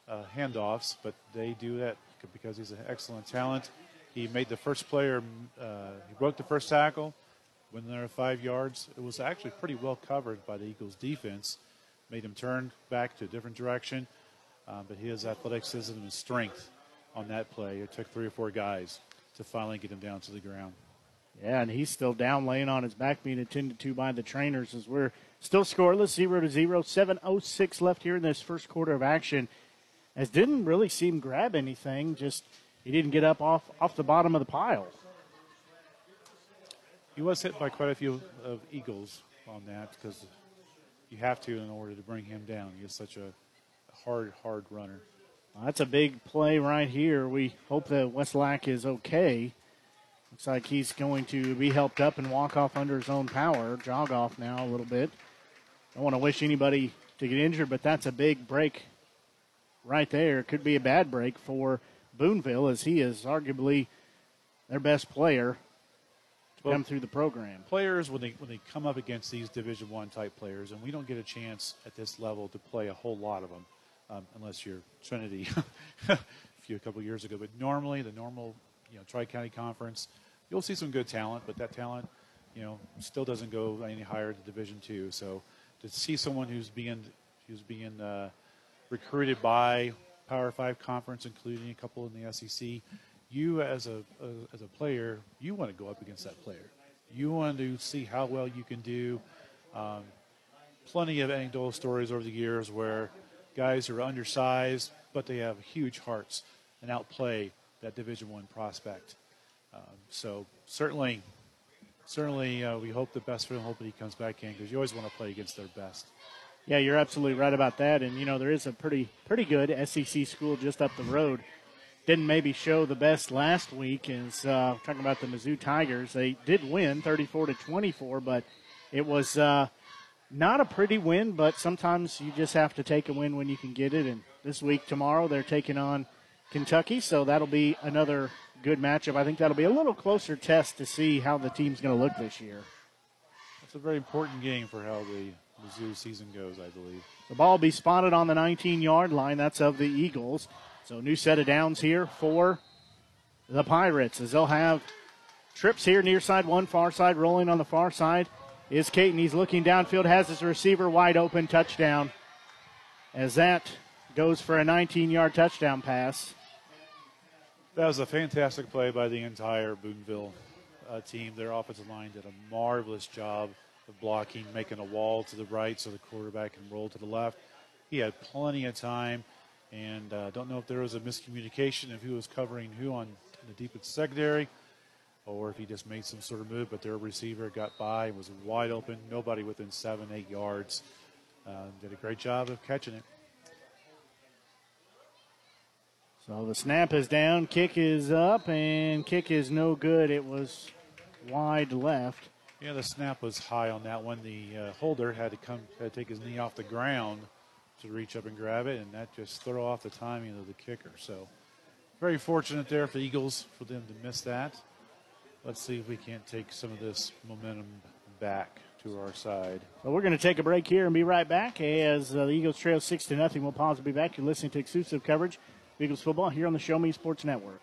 uh, handoffs, but they do that because he's an excellent talent. He made the first player, uh, he broke the first tackle went they're five yards. It was actually pretty well covered by the Eagles' defense. Made him turn back to a different direction, uh, but his athleticism and strength on that play, it took three or four guys to finally get him down to the ground. Yeah, and he's still down, laying on his back, being attended to by the trainers as we're still scoreless, zero to zero, seven oh six left here in this first quarter of action. As didn't really seem grab anything, just he didn't get up off off the bottom of the pile. He was hit by quite a few of Eagles on that because you have to in order to bring him down. He's such a hard, hard runner. Well, that's a big play right here. We hope that Westlake is okay. Looks like he's going to be helped up and walk off under his own power, jog off now a little bit. Don't want to wish anybody to get injured, but that's a big break right there. Could be a bad break for Boonville as he is arguably their best player to well, come through the program. Players when they when they come up against these Division One type players, and we don't get a chance at this level to play a whole lot of them, um, unless you're Trinity a few a couple years ago. But normally, the normal you know Tri County Conference, you'll see some good talent, but that talent, you know, still doesn't go any higher to Division Two. So to see someone who's being who's being uh, recruited by Power Five conference, including a couple in the SEC, you as a, a as a player, you want to go up against that player. You want to see how well you can do. Um, plenty of anecdotal stories over the years where guys who are undersized, but they have huge hearts and outplay that Division One prospect. Um, so certainly, certainly, uh, we hope the best for him. Hope he comes back in because you always want to play against their best. Yeah, you're absolutely right about that. And you know there is a pretty pretty good SEC school just up the road. Didn't maybe show the best last week. Is uh, talking about the Mizzou Tigers. They did win 34 to 24, but it was uh, not a pretty win. But sometimes you just have to take a win when you can get it. And this week, tomorrow, they're taking on Kentucky, so that'll be another good matchup. I think that'll be a little closer test to see how the team's going to look this year. It's a very important game for how the Mizzou season goes, I believe. The ball will be spotted on the 19 yard line. That's of the Eagles. So, new set of downs here for the Pirates as they'll have trips here near side one, far side, rolling on the far side is Caton. He's looking downfield, has his receiver wide open, touchdown. As that goes for a 19 yard touchdown pass. That was a fantastic play by the entire Boonville uh, team. Their offensive line did a marvelous job of blocking, making a wall to the right so the quarterback can roll to the left. He had plenty of time, and uh, don't know if there was a miscommunication of who was covering who on the deepest secondary or if he just made some sort of move, but their receiver got by and was wide open, nobody within seven, eight yards. Uh, did a great job of catching it. So the snap is down, kick is up, and kick is no good. It was wide left. Yeah, the snap was high on that one. The uh, holder had to come, had to take his knee off the ground to reach up and grab it, and that just threw off the timing of the kicker. So, very fortunate there for the Eagles for them to miss that. Let's see if we can't take some of this momentum back to our side. So we're going to take a break here and be right back as uh, the Eagles trail six to nothing. We'll pause and be back. You're listening to exclusive coverage Eagles football here on the Show Me Sports Network.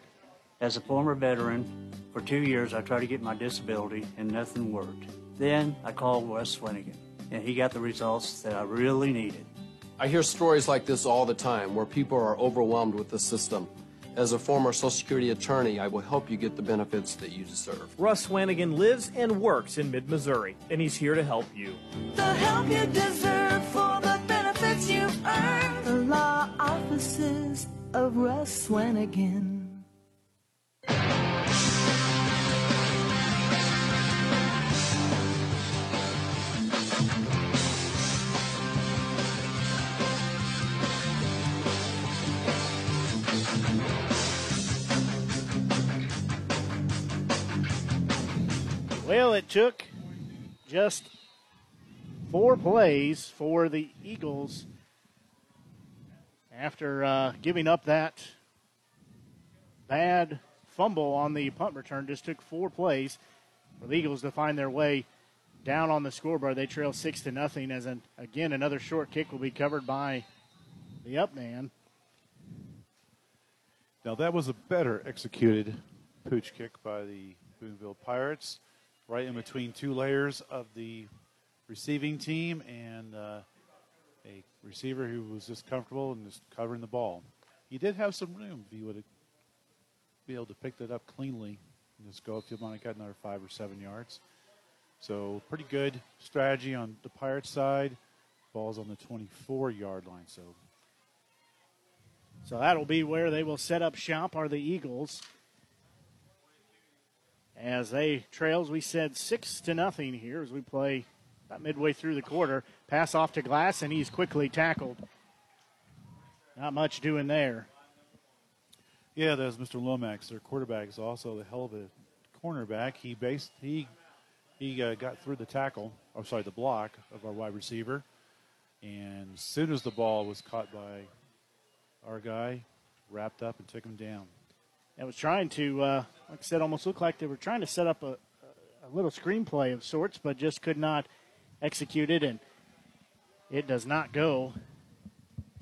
As a former veteran, for two years I tried to get my disability and nothing worked. Then I called Wes Swanigan, and he got the results that I really needed. I hear stories like this all the time where people are overwhelmed with the system. As a former Social Security attorney, I will help you get the benefits that you deserve. Russ Swanigan lives and works in mid Missouri, and he's here to help you. The help you deserve for the benefits you've earned. The law offices of Russ Swanigan. Well, it took just four plays for the Eagles after uh, giving up that bad fumble on the punt return. Just took four plays for the Eagles to find their way down on the scoreboard. They trail six to nothing. As an, again, another short kick will be covered by the up man. Now that was a better executed pooch kick by the Boonville Pirates right in between two layers of the receiving team and uh, a receiver who was just comfortable and just covering the ball. He did have some room if he would be able to pick that up cleanly and just go might have got another five or seven yards. So pretty good strategy on the Pirates side. Ball's on the 24 yard line. So so that'll be where they will set up shop are the Eagles as they trails. We said six to nothing here as we play about midway through the quarter. Pass off to Glass, and he's quickly tackled. Not much doing there. Yeah, there's Mr. Lomax. Their quarterback is also the hell of a cornerback. He based he he uh, got through the tackle, or sorry, the block of our wide receiver, and as soon as the ball was caught by our guy, wrapped up and took him down. I was trying to, uh, like I said, almost looked like they were trying to set up a, a little screenplay of sorts, but just could not execute it, and it does not go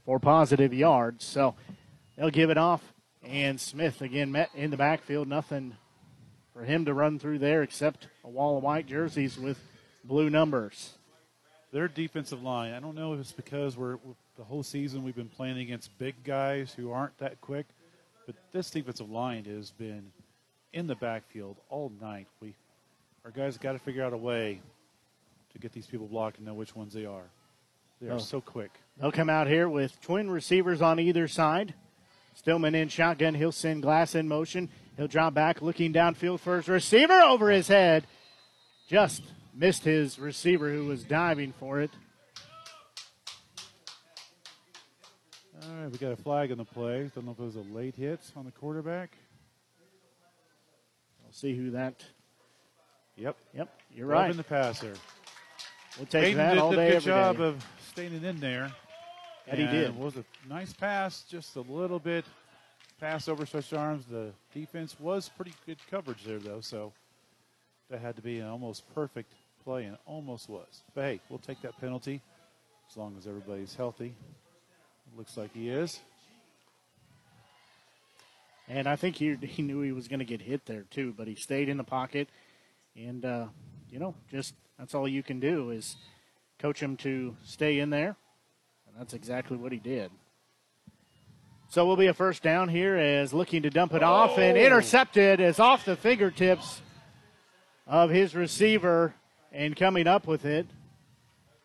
for positive yards. So they'll give it off, and Smith again met in the backfield. Nothing for him to run through there except a wall of white jerseys with blue numbers. Their defensive line, I don't know if it's because we're the whole season we've been playing against big guys who aren't that quick – but this defensive line has been in the backfield all night. We, our guys got to figure out a way to get these people blocked and know which ones they are. They are oh. so quick. They'll come out here with twin receivers on either side. Stillman in shotgun. He'll send Glass in motion. He'll drop back, looking downfield for his receiver over his head. Just missed his receiver who was diving for it. All right, we got a flag on the play. Don't know if it was a late hit on the quarterback. We'll see who that. Yep. Yep. You're right. In the passer. We'll take Aiden that did all day. a good job day. of staying in there. And, and he did. It was a nice pass, just a little bit pass over stretched arms. The defense was pretty good coverage there, though, so that had to be an almost perfect play, and almost was. But hey, we'll take that penalty as long as everybody's healthy. Looks like he is. And I think he, he knew he was going to get hit there too, but he stayed in the pocket. And, uh, you know, just that's all you can do is coach him to stay in there. And that's exactly what he did. So we'll be a first down here as looking to dump it oh. off and oh. intercepted as off the fingertips of his receiver and coming up with it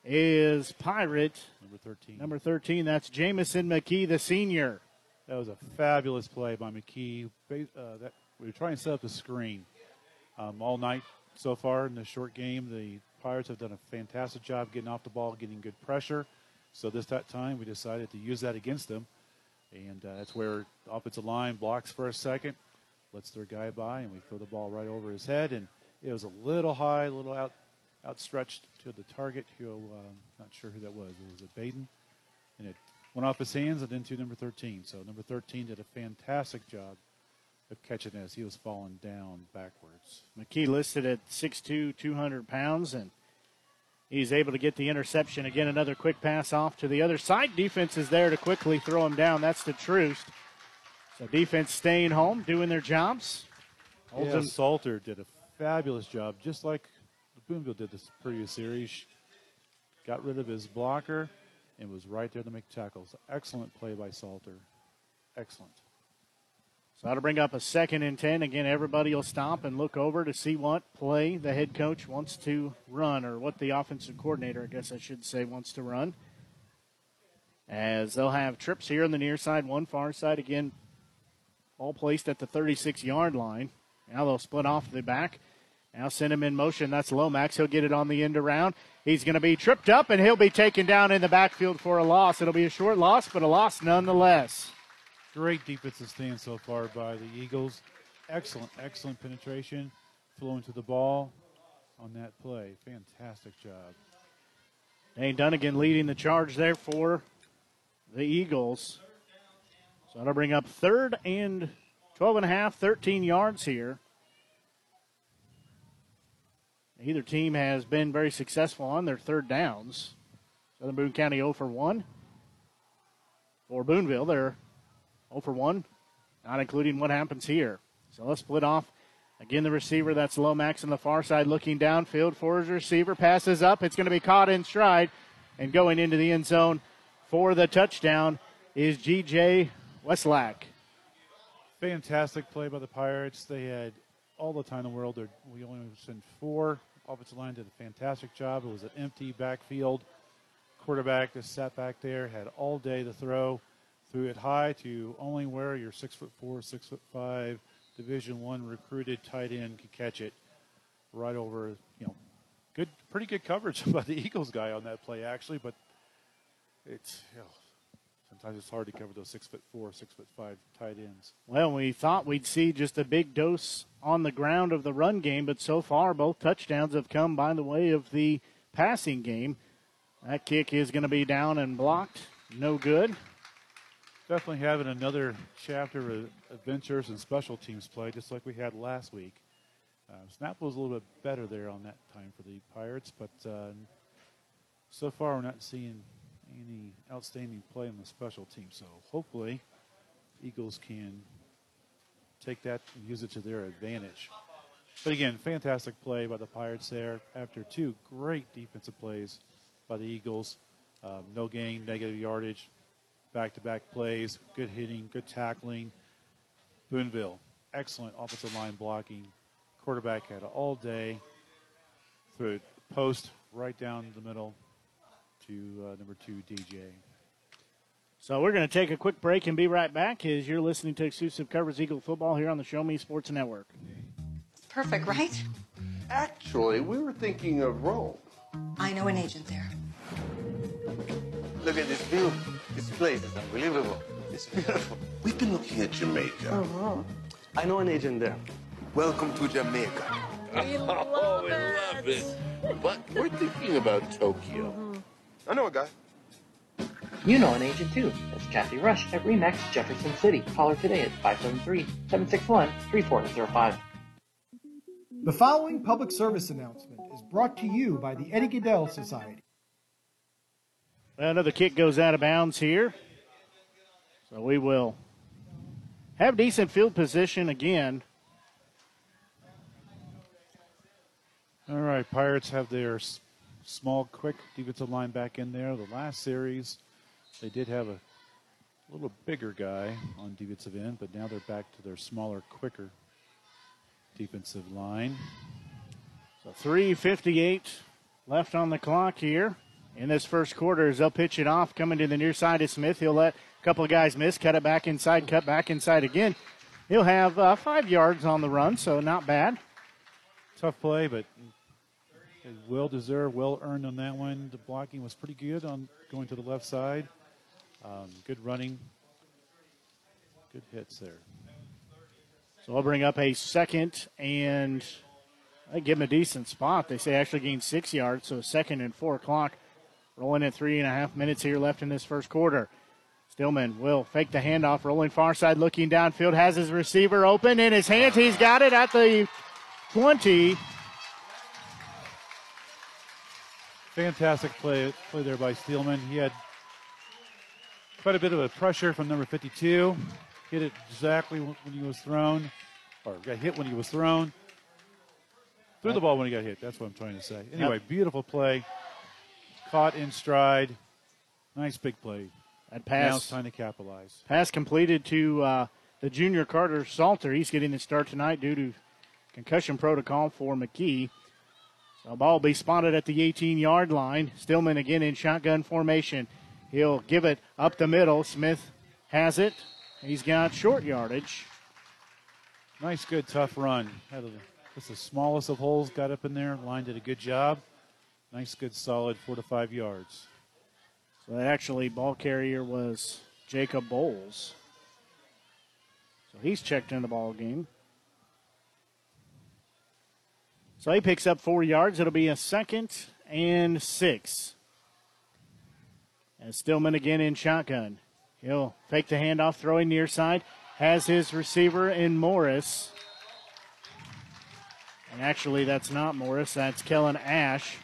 is Pirate Number 13. Number 13, that's Jamison McKee, the senior. That was a fabulous play by McKee. Uh, that, we were trying to set up the screen um, all night so far in the short game. The Pirates have done a fantastic job getting off the ball, getting good pressure. So this that time we decided to use that against them. And uh, that's where the offensive line blocks for a second, lets their guy by, and we throw the ball right over his head. And it was a little high, a little out, outstretched to the target. Who, um, not sure who that was. It was it Baden? And it went off his hands and into number 13. So number 13 did a fantastic job of catching as he was falling down backwards. McKee listed at 6'2", 200 pounds, and he's able to get the interception. Again, another quick pass off to the other side. Defense is there to quickly throw him down. That's the truth. So defense staying home, doing their jobs. Yeah, Salter did a fabulous job, just like Boonville did this previous series. Got rid of his blocker and was right there to make tackles. Excellent play by Salter. Excellent. So that'll bring up a second and 10. Again, everybody will stop and look over to see what play the head coach wants to run, or what the offensive coordinator, I guess I should say, wants to run. As they'll have trips here on the near side, one far side. Again, all placed at the 36 yard line. Now they'll split off the back. Now send him in motion. That's Lomax. He'll get it on the end around. He's going to be tripped up and he'll be taken down in the backfield for a loss. It'll be a short loss, but a loss nonetheless. Great defensive stand so far by the Eagles. Excellent, excellent penetration, flowing to the ball on that play. Fantastic job. Dane Dunnigan leading the charge there for the Eagles. So that'll bring up third and 12 and a half, 13 yards here. Either team has been very successful on their third downs. Southern Boone County 0 for 1. For Boonville, they're 0 for 1, not including what happens here. So let's split off. Again, the receiver, that's Lomax on the far side looking downfield for his receiver. Passes up. It's going to be caught in stride and going into the end zone for the touchdown is G.J. Westlack. Fantastic play by the Pirates. They had all the time in the world. They're, we only sent four. Offensive line did a fantastic job. It was an empty backfield. Quarterback just sat back there, had all day to throw threw it high to only where your six foot four, six foot five Division One recruited tight end could catch it right over. You know, good, pretty good coverage by the Eagles guy on that play actually, but it's you know, sometimes it's hard to cover those six foot four, six foot five tight ends. Well, we thought we'd see just a big dose on the ground of the run game, but so far both touchdowns have come by the way of the passing game. That kick is going to be down and blocked. No good definitely having another chapter of adventures and special teams play, just like we had last week. Uh, snap was a little bit better there on that time for the Pirates, but uh, so far we're not seeing any outstanding play on the special team. So hopefully, Eagles can take that and use it to their advantage. But again, fantastic play by the Pirates there after two great defensive plays by the Eagles. Um, no gain, negative yardage, back to back plays, good hitting, good tackling. Boonville, excellent offensive line blocking. Quarterback had all day. Through post right down the middle to uh, number two, DJ. So we're going to take a quick break and be right back as you're listening to exclusive coverage Eagle football here on the Show Me Sports Network. Perfect, right? Actually, we were thinking of Rome. I know an agent there. Look at this view. This place is unbelievable. It's beautiful. We've been looking at Jamaica. Uh-huh. I know an agent there. Welcome to Jamaica. We love oh, we it. love it. But we're thinking about Tokyo. I know a guy. You know an agent too. It's Kathy Rush at Remax Jefferson City. Call her today at 573-761-3405. The following public service announcement is brought to you by the Eddie Gaedel Society. Another kick goes out of bounds here. So we will have decent field position again. All right, Pirates have their small, quick defensive line back in there. The last series, they did have a little bigger guy on defensive end, but now they're back to their smaller, quicker defensive line. So 358 left on the clock here in this first quarter as they'll pitch it off. Coming to the near side of Smith. He'll let a couple of guys miss, cut it back inside, cut back inside again. He'll have uh, five yards on the run, so not bad. Tough play, but well deserved, well earned on that one. The blocking was pretty good on going to the left side. Um, good running Good hits there. So I'll bring up a second and I give him a decent spot. They say actually gained six yards, so second and four o'clock. Rolling at three and a half minutes here left in this first quarter. Stillman will fake the handoff, rolling far side, looking downfield, has his receiver open in his hands. He's got it at the 20. Fantastic play, play there by Stillman. He had quite a bit of a pressure from number 52. Hit it exactly when he was thrown, or got hit when he was thrown. Threw the ball when he got hit. That's what I'm trying to say. Anyway, beautiful play. Caught in stride. Nice big play. That pass. Now it's time to capitalize. Pass completed to uh, the junior Carter Salter. He's getting the start tonight due to concussion protocol for McKee. So ball will be spotted at the 18 yard line. Stillman again in shotgun formation. He'll give it up the middle. Smith has it. He's got short yardage. Nice, good, tough run. Just the smallest of holes. Got up in there. Line did a good job. Nice, good, solid four to five yards. So that actually ball carrier was Jacob Bowles. So he's checked in the ball game. So he picks up four yards. It'll be a second and six. And Stillman again in shotgun. He'll fake the handoff, throwing near side. Has his receiver in Morris. And actually, that's not Morris. That's Kellen Ash.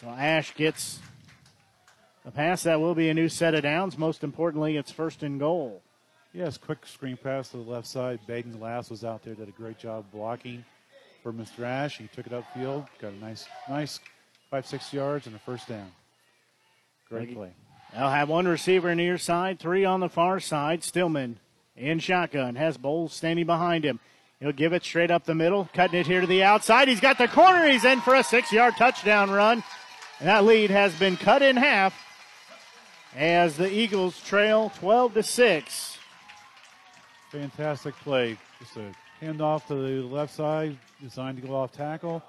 So Ash gets a pass that will be a new set of downs. Most importantly, it's first and goal. Yes, quick screen pass to the left side. Baden Glass was out there, did a great job blocking for Mr. Ash. He took it upfield, got a nice, nice five, six yards and a first down. Great play. They'll have one receiver near side, three on the far side. Stillman in shotgun has Bowles standing behind him. He'll give it straight up the middle, cutting it here to the outside. He's got the corner. He's in for a six-yard touchdown run, and that lead has been cut in half as the Eagles trail 12 to six. Fantastic play. Just a handoff to the left side, designed to go off tackle.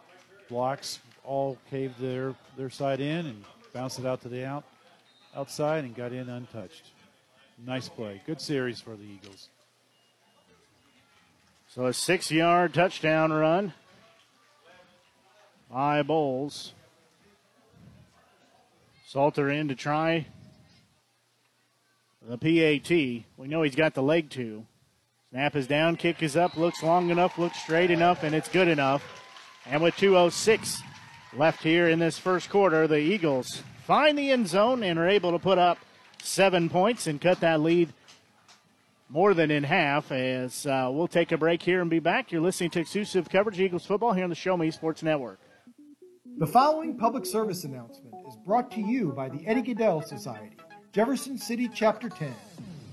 Blocks all caved their, their side in and bounced it out to the out outside and got in untouched. Nice play. Good series for the Eagles. So a six-yard touchdown run by Bowles. Salter in to try the PAT. We know he's got the leg to. Snap is down, kick is up, looks long enough, looks straight enough, and it's good enough. And with 2.06 left here in this first quarter, the Eagles find the end zone and are able to put up seven points and cut that lead more than in half. As uh, we'll take a break here and be back. You're listening to exclusive coverage Eagles football here on the Show Me Sports Network. The following public service announcement is brought to you by the Eddie Gaedel Society, Jefferson City Chapter 10,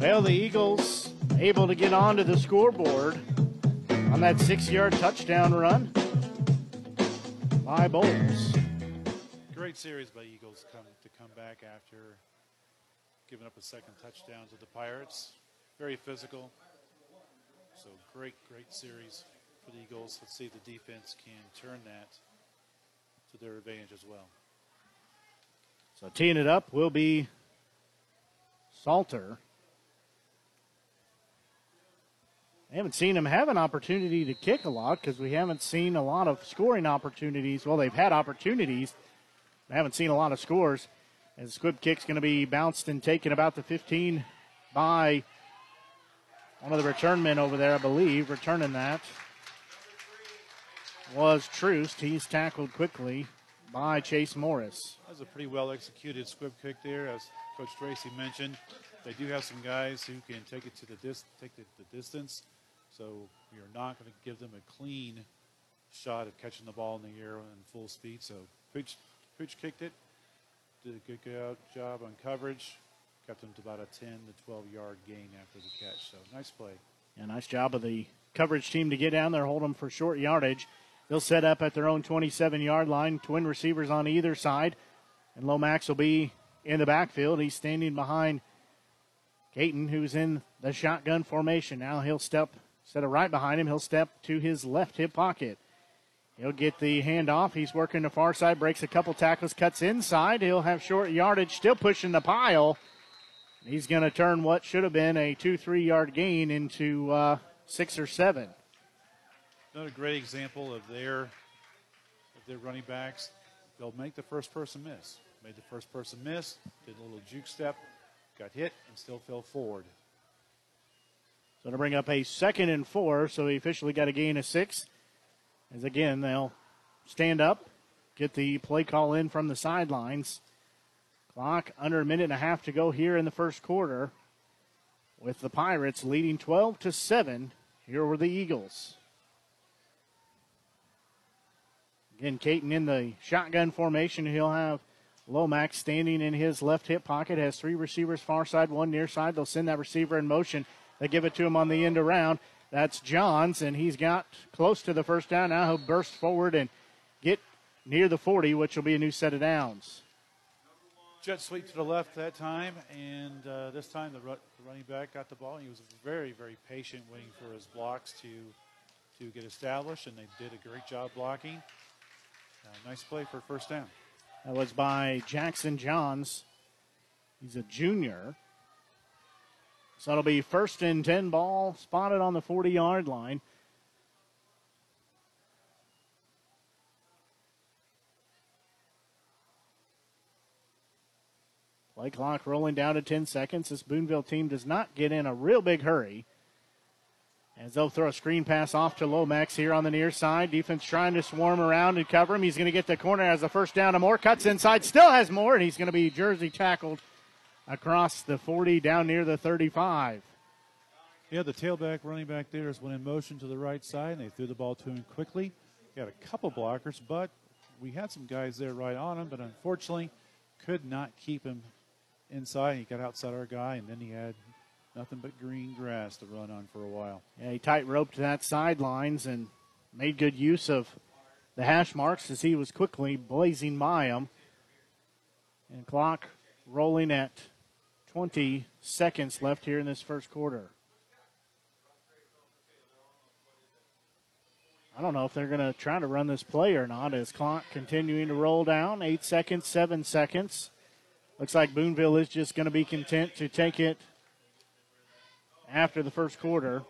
Well, the Eagles able to get onto the scoreboard on that six-yard touchdown run by Bowles. Great series by Eagles come to come back after giving up a second touchdown to the Pirates. Very physical. So great, great series for the Eagles. Let's see if the defense can turn that to their advantage as well. So teeing it up will be Salter. I haven't seen him have an opportunity to kick a lot because we haven't seen a lot of scoring opportunities. Well, they've had opportunities. I haven't seen a lot of scores. As the squib kick's going to be bounced and taken about the 15 by one of the return men over there, I believe, returning that was Troost. He's tackled quickly by Chase Morris. That was a pretty well executed squib kick there, as Coach Tracy mentioned. They do have some guys who can take it to the dis- take the, the distance, so you're not going to give them a clean shot of catching the ball in the air in full speed. So Pooch, Pooch kicked it, did a good go- job on coverage. Kept them to about a 10 to 12 yard gain after the catch. So nice play. Yeah, nice job of the coverage team to get down there, hold them for short yardage. They'll set up at their own 27 yard line, twin receivers on either side. And Lomax will be in the backfield. He's standing behind Caton, who's in the shotgun formation. Now he'll step, instead of right behind him, he'll step to his left hip pocket. He'll get the handoff. He's working the far side, breaks a couple tackles, cuts inside. He'll have short yardage, still pushing the pile. He's going to turn what should have been a two, three yard gain into uh, six or seven. Another great example of their of their running backs. They'll make the first person miss. Made the first person miss, did a little juke step, got hit, and still fell forward. So to bring up a second and four, so he officially got a gain of six. As again, they'll stand up, get the play call in from the sidelines. Clock under a minute and a half to go here in the first quarter. With the Pirates leading 12 to 7. Here were the Eagles. Again, Caton in the shotgun formation. He'll have Lomax standing in his left hip pocket. Has three receivers far side, one near side. They'll send that receiver in motion. They give it to him on the end around. That's Johns, and he's got close to the first down. Now he'll burst forward and get near the 40, which will be a new set of downs. Jet sweep to the left that time, and uh, this time the, the running back got the ball. He was very, very patient, waiting for his blocks to to get established, and they did a great job blocking. Uh, nice play for first down. That was by Jackson Johns. He's a junior. So it'll be first and 10 ball spotted on the 40 yard line. Play clock rolling down to 10 seconds. This Boonville team does not get in a real big hurry. As they'll throw a screen pass off to Lomax here on the near side. Defense trying to swarm around and cover him. He's going to get the corner as the first down to Moore. Cuts inside, still has more, and he's going to be jersey tackled across the 40 down near the 35. Yeah, the tailback running back there is went in motion to the right side, and they threw the ball to him quickly. Got a couple blockers, but we had some guys there right on him, but unfortunately could not keep him inside. He got outside our guy, and then he had nothing but green grass to run on for a while. Yeah, he tight roped that sidelines and made good use of the hash marks as he was quickly blazing by him. And clock rolling at 20 seconds left here in this first quarter. I don't know if they're going to try to run this play or not as clock continuing to roll down. Eight seconds, seven seconds. Looks like Boonville is just going to be content to take it after the first quarter,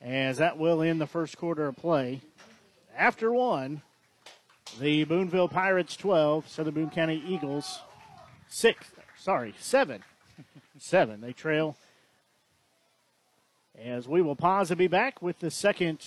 as that will end the first quarter of play. After one, the Boonville Pirates 12, Southern Boone County Eagles 6, sorry, 7. 7. They trail. As we will pause and be back with the second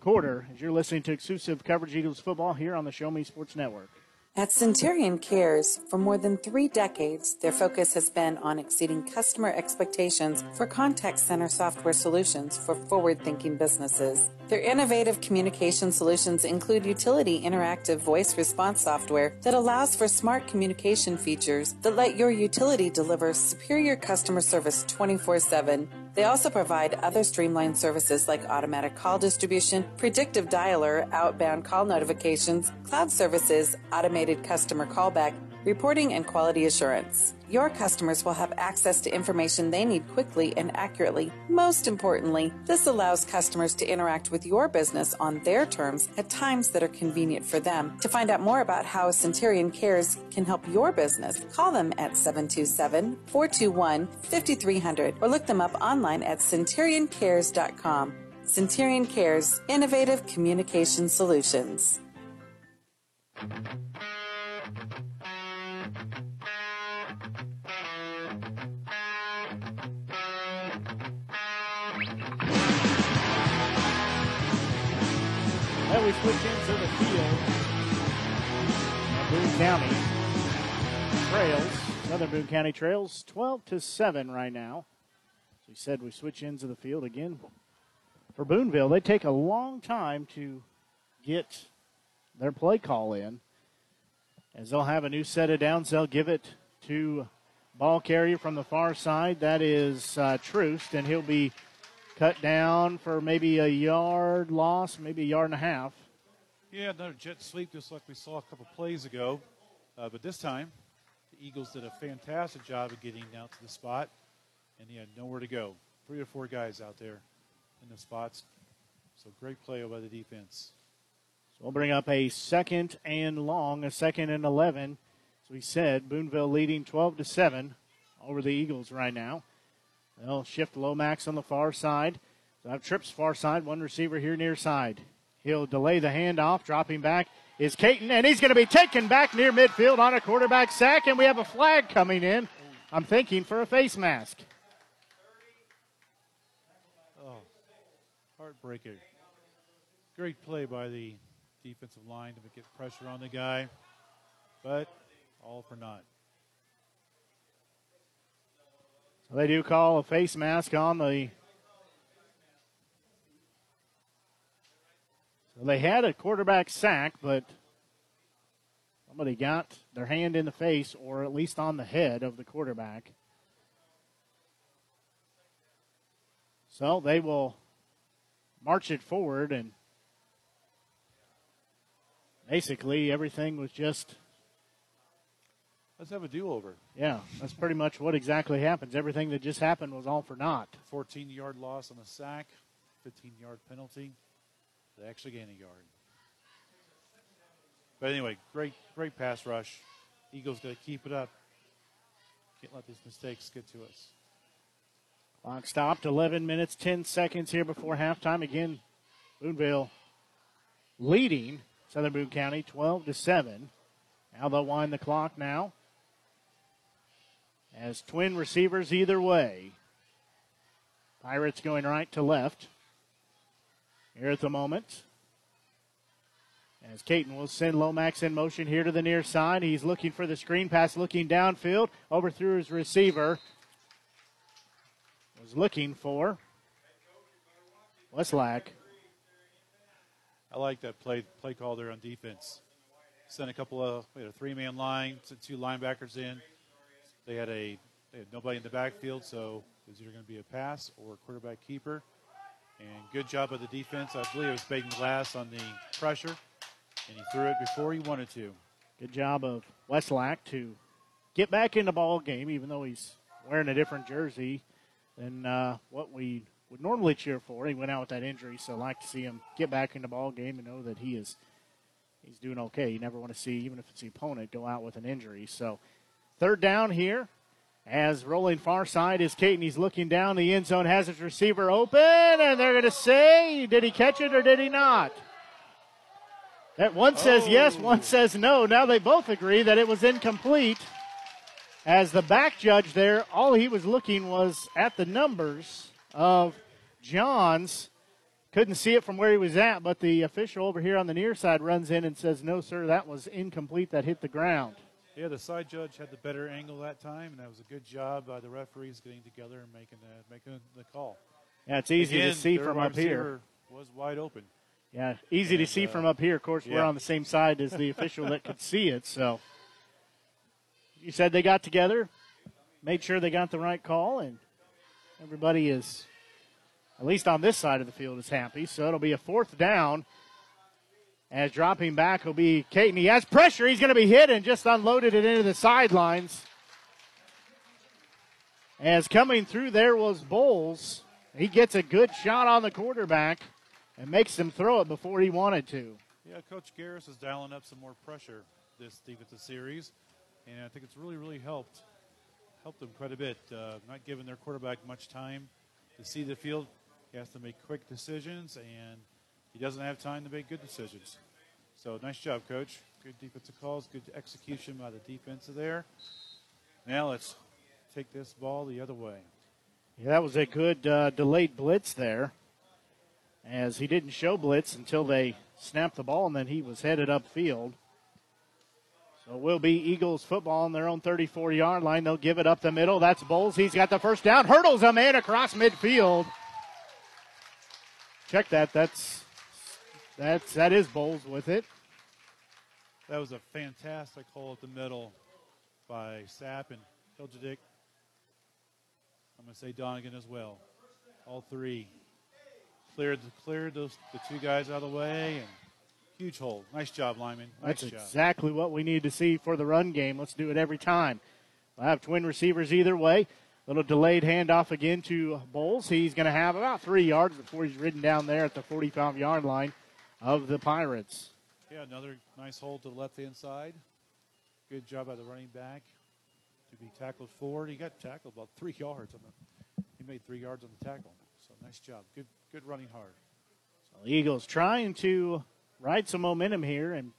quarter as you're listening to exclusive coverage of Eagles football here on the Show Me Sports Network. At Centurion Cares, for more than three decades, their focus has been on exceeding customer expectations for contact center software solutions for forward thinking businesses. Their innovative communication solutions include utility interactive voice response software that allows for smart communication features that let your utility deliver superior customer service 24 7. They also provide other streamlined services like automatic call distribution, predictive dialer, outbound call notifications, cloud services, automated customer callback, reporting, and quality assurance. Your customers will have access to information they need quickly and accurately. Most importantly, this allows customers to interact with your business on their terms at times that are convenient for them. To find out more about how Centurion Cares can help your business, call them at 727 421 5300 or look them up online at centurioncares.com. Centurion Cares, innovative communication solutions. We switch into the field. Now Boone County trails. Southern Boone County trails 12 to 7 right now. As we said, we switch into the field again. For Boonville, they take a long time to get their play call in. As they'll have a new set of downs, they'll give it to ball carrier from the far side. That is uh, Troost, and he'll be cut down for maybe a yard loss, maybe a yard and a half. Yeah, another jet sweep just like we saw a couple plays ago. Uh, but this time, the Eagles did a fantastic job of getting down to the spot, and he had nowhere to go. Three or four guys out there in the spots. So great play by the defense. So we'll bring up a second and long, a second and 11. As we said, Boonville leading 12 to 7 over the Eagles right now. They'll shift Lomax on the far side. So I have trips far side, one receiver here near side. He'll delay the handoff, dropping back is Caton, and he's going to be taken back near midfield on a quarterback sack, and we have a flag coming in. I'm thinking for a face mask. Oh, heartbreaker. Great play by the defensive line to get pressure on the guy, but all for naught. So they do call a face mask on the. So they had a quarterback sack, but somebody got their hand in the face or at least on the head of the quarterback. So they will march it forward and basically everything was just Let's have a do-over. yeah, that's pretty much what exactly happens. Everything that just happened was all for naught. 14-yard loss on the sack, 15-yard penalty. They actually gain a yard. But anyway, great, great pass rush. Eagles got to keep it up. Can't let these mistakes get to us. Clock stopped. 11 minutes, 10 seconds here before halftime. Again, Boonville leading Southern Boone County 12 to 7. Now they'll wind the clock now. As twin receivers either way. Pirates going right to left here at the moment. As Caton will send Lomax in motion here to the near side. He's looking for the screen pass, looking downfield, overthrew his receiver. Was looking for Westlack. I like that play play call there on defense. Sent a couple of we had a three man line, sent two linebackers in. They had a they had nobody in the backfield, so it was either going to be a pass or a quarterback keeper. And good job of the defense. I believe it was Baden Glass on the pressure, and he threw it before he wanted to. Good job of Westlack to get back in the ball game, even though he's wearing a different jersey than uh, what we would normally cheer for. He went out with that injury, so I'd like to see him get back in the ball game and know that he is he's doing okay. You never want to see, even if it's the opponent, go out with an injury. So third down here. As rolling far side is Caton. He's looking down the end zone, has his receiver open, and they're going to say, did he catch it or did he not? That one says yes, oh. one says no. Now they both agree that it was incomplete. As the back judge there, all he was looking was at the numbers of Johns. Couldn't see it from where he was at, but the official over here on the near side runs in and says, No, sir, that was incomplete. That hit the ground. Yeah, the side judge had the better angle that time, and that was a good job by the referees getting together and making the, making the call. Yeah, it's easy Again, to see from up here. Was wide open. Yeah, easy to see uh, from up here. Of course, we're on the same side as the official that could see it. So you said they got together, made sure they got the right call, and everybody is, at least on this side of the field, is happy. So it'll be a fourth down. As dropping back will be Caton. He has pressure. He's going to be hit and just unloaded it into the sidelines. As coming through there was Bowles. He gets a good shot on the quarterback and makes him throw it before he wanted to. Yeah, Coach Garris is dialing up some more pressure this defensive series, and I think it's really, really helped helped them quite a bit. Uh, not giving their quarterback much time to see the field. He has to make quick decisions, and he doesn't have time to make good decisions. So nice job, Coach. Good defensive calls, good execution by the defense there. Now let's take this ball the other way. Yeah, that was a good uh, delayed blitz there, as he didn't show blitz until they snapped the ball, and then he was headed upfield. So it will be Eagles football on their own 34 yard line. They'll give it up the middle. That's Bowles. He's got the first down. Hurdles a man across midfield. Check that. That's that's that is Bowles with it. That was a fantastic hole at the middle by Sapp and Hilgedick. I'm going to say Donegan as well. All three cleared cleared those the two guys out of the way and huge hole. Nice job, Lyman. Nice That's job. exactly what we need to see for the run game. Let's do it every time. We'll have twin receivers either way. A little delayed handoff again to Bowles. He's going to have about three yards before he's ridden down there at the 45 yard line of the Pirates. Yeah, another nice hold to the left hand side. Good job by the running back to be tackled forward. He got tackled about three yards on the. He made three yards on the tackle. So nice job. Good, good running hard. So the Eagles trying to ride some momentum here, and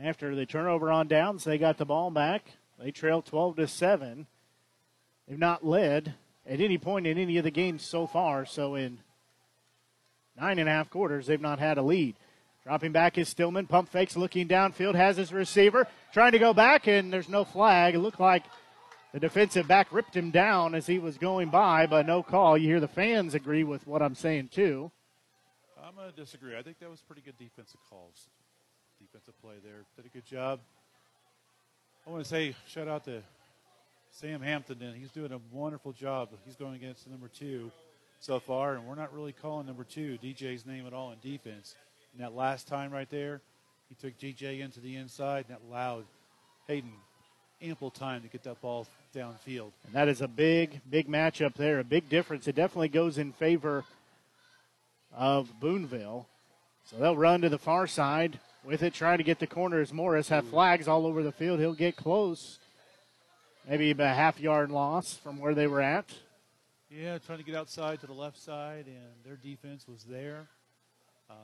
after the turnover on downs, they got the ball back. They trail 12 to seven. They've not led at any point in any of the games so far. So in nine and a half quarters, they've not had a lead. Dropping back is Stillman. Pump fakes, looking downfield, has his receiver, trying to go back, and there's no flag. It looked like the defensive back ripped him down as he was going by, but no call. You hear the fans agree with what I'm saying, too. I'm going to disagree. I think that was pretty good defensive calls. Defensive play there. Did a good job. I want to say shout out to Sam Hampton. And he's doing a wonderful job. He's going against number two so far, and we're not really calling number two DJ's name at all in defense. And that last time right there, he took DJ into the inside, and that allowed Hayden ample time to get that ball downfield. And that is a big, big matchup there, a big difference. It definitely goes in favor of Boonville. So they'll run to the far side with it, trying to get the corners. Morris have flags all over the field. He'll get close. Maybe a half yard loss from where they were at. Yeah, trying to get outside to the left side, and their defense was there. Um,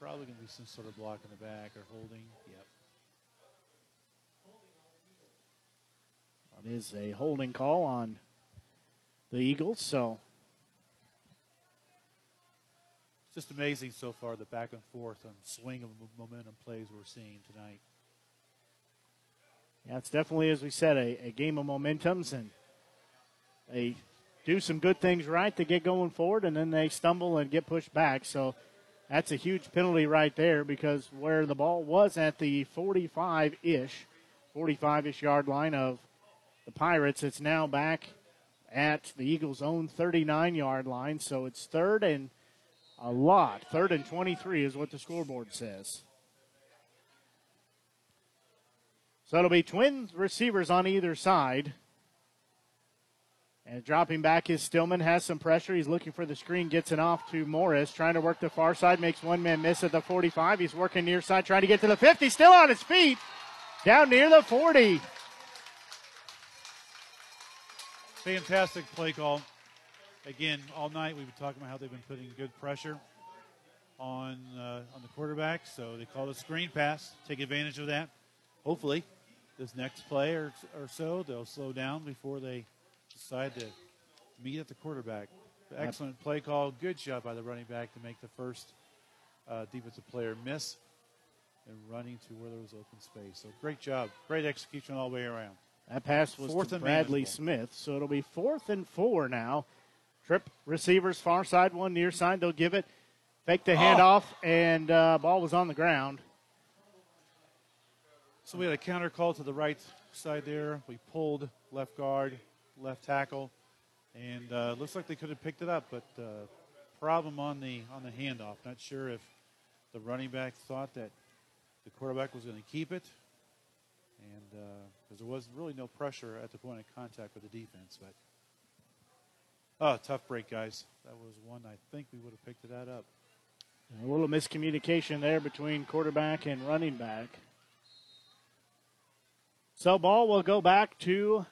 probably going to be some sort of block in the back or holding. Yep. It is a holding call on the Eagles. So It's just amazing so far the back and forth and swing of momentum plays we're seeing tonight. Yeah, it's definitely, as we said, a, a game of momentums, and they do some good things right to get going forward, and then they stumble and get pushed back. So that's a huge penalty right there because where the ball was at the 45 ish, 45 ish yard line of the Pirates, it's now back at the Eagles' own 39 yard line. So it's third and a lot. Third and 23 is what the scoreboard says. So it'll be twin receivers on either side. And dropping back is Stillman, has some pressure. He's looking for the screen, gets it off to Morris, trying to work the far side, makes one man miss at the 45. He's working near side, trying to get to the 50, still on his feet, down near the 40. Fantastic play call. Again, all night we've been talking about how they've been putting good pressure on uh, on the quarterback. So they call a screen pass. Take advantage of that. Hopefully, this next play or, or so they'll slow down before they decide to meet at the quarterback. Excellent play call. Good job by the running back to make the first uh, defensive player miss and running to where there was open space. So great job. Great execution all the way around. That pass was Fourth to and Bradley manageable. Smith, so it'll be fourth and four now. Trip receivers far side, one near side. They'll give it, fake the handoff, and uh, ball was on the ground. So we had a counter call to the right side there. We pulled left guard, left tackle, and uh, looks like they could have picked it up, but uh, problem on the on the handoff. Not sure if the running back thought that the quarterback was going to keep it, and because there was really no pressure at the point of contact with the defense. But oh, tough break, guys. That was one I think we would have picked that up. A little miscommunication there between quarterback and running back. So ball will go back to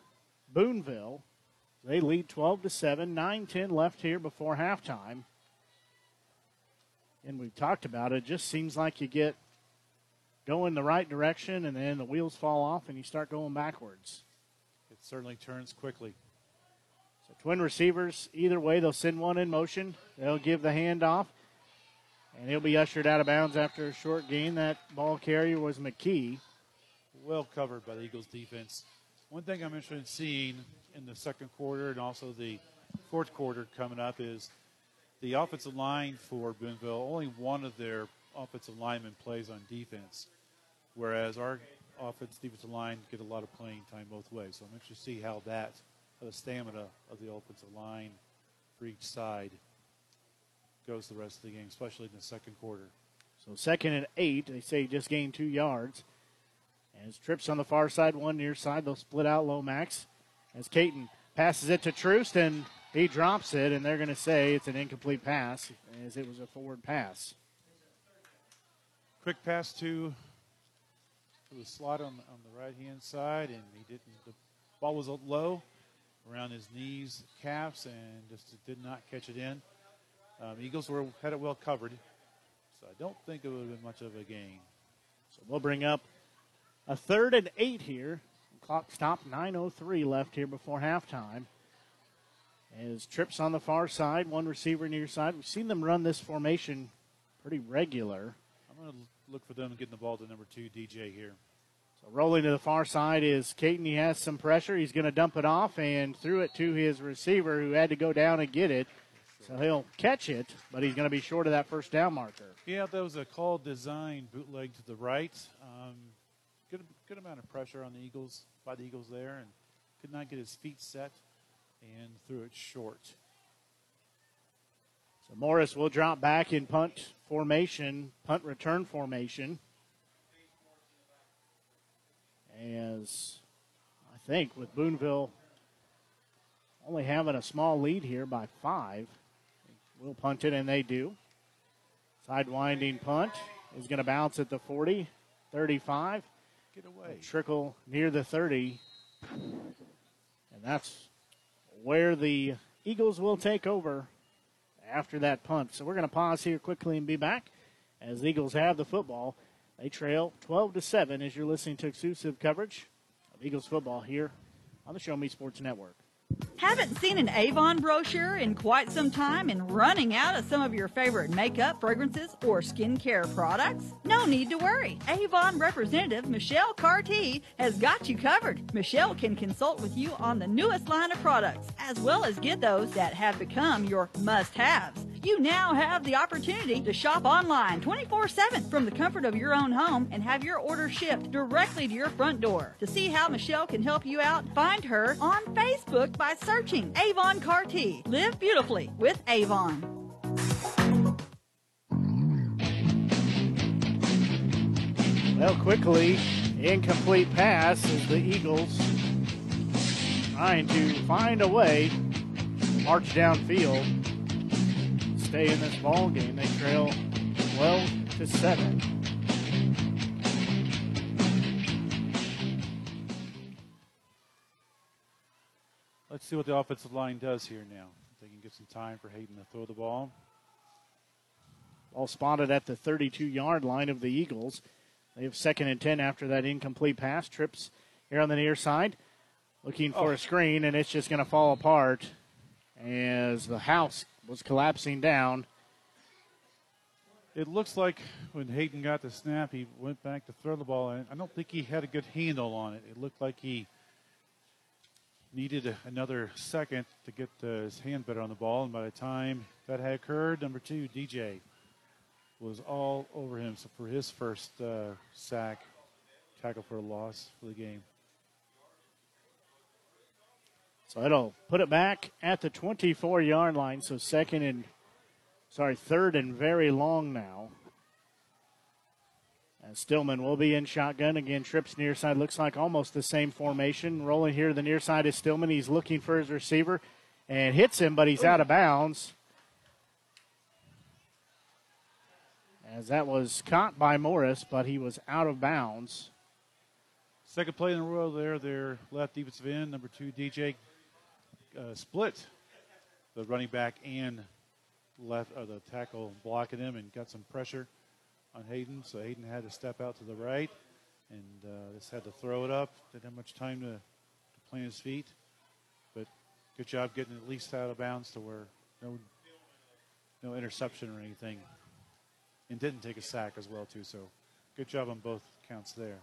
Boonville. They lead 12 to 7, 9-10 left here before halftime. And we've talked about it. it just seems like you get going the right direction and then the wheels fall off and you start going backwards. It certainly turns quickly. So twin receivers, either way, they'll send one in motion. They'll give the handoff, and he'll be ushered out of bounds after a short gain. That ball carrier was McKee. well covered by the Eagles defense. One thing I'm interested in seeing in the second quarter and also the fourth quarter coming up is the offensive line for Boonville. Only one of their offensive linemen plays on defense. whereas our offense, defensive line get a lot of playing time both ways. So I'm interested to see how that, how the stamina of the offensive line for each side goes the rest of the game, especially in the second quarter. So second and eight. They say just gained two yards. As trips on the far side, one near side, they'll split out Lomax. As Caton passes it to Troost, and he drops it, and they're going to say it's an incomplete pass, as it was a forward pass. Quick pass to, to the slot on, on the right hand side, and he didn't. The ball was low around his knees, calves, and just did not catch it in. Um, Eagles were had it well covered, so I don't think it would have been much of a gain. So we'll bring up a third and eight here. Clock stopped 9.03 left here before halftime. As trips on the far side, one receiver near side. We've seen them run this formation pretty regular. I'm going to look for them getting the ball to number two, DJ here. So rolling to the far side is Caton. He has some pressure. He's going to dump it off and threw it to his receiver who had to go down and get it. So he'll catch it, but he's going to be short of that first down marker. Yeah, that was a call design bootleg to the right. Um, good, good amount of pressure on the Eagles by the Eagles there, and could not get his feet set and threw it short. So Morris will drop back in punt formation, punt return formation. As I think with Boonville only having a small lead here by five, we'll punt it, and they do. Sidewinding punt is going to bounce at the 40, 35. Get away. Trickle near the 30. And that's where the Eagles will take over after that punt. So we're going to pause here quickly and be back as the Eagles have the football. They trail 12 to 7 as you're listening to exclusive coverage of Eagles football here on the Show Me Sports Network. Haven't seen an Avon brochure in quite some time and running out of some of your favorite makeup, fragrances, or skincare products? No need to worry. Avon representative Michelle Carty has got you covered. Michelle can consult with you on the newest line of products, as well as get those that have become your must haves. You now have the opportunity to shop online 24 7 from the comfort of your own home and have your order shipped directly to your front door. To see how Michelle can help you out, find her on Facebook by searching Avon Carty. Live beautifully with Avon. Well, quickly, incomplete pass as the Eagles trying to find a way to march downfield, stay in this ball game. They trail 12 to 7. Let's see what the offensive line does here now. If they can get some time for Hayden to throw the ball. All spotted at the 32 yard line of the Eagles. They have second and 10 after that incomplete pass. Trips here on the near side, looking for Oh. a screen, and it's just going to fall apart as the house was collapsing down. It looks like when Hayden got the snap, he went back to throw the ball, and I don't think he had a good handle on it. It looked like he needed another second to get his hand better on the ball, and by the time that had occurred, number two, DJ, was all over him. So for his first uh, sack, tackle for a loss for the game. So it'll put it back at the 24 yard line. So second and, sorry, third and very long now. And Stillman will be in shotgun. Again, trips near side. Looks like almost the same formation. Rolling here, the near side is Stillman. He's looking for his receiver and hits him, but he's out of bounds. As that was caught by Morris, but he was out of bounds. Second play in a row there, their left defensive end, number two, DJ, uh, split the running back and left, or the tackle blocking him and got some pressure on Hayden. So Hayden had to step out to the right and uh, just had to throw it up. Didn't have much time to, to plant his feet. But good job getting at least out of bounds to where no, no interception or anything. And didn't take a sack as well, too. So good job on both counts there.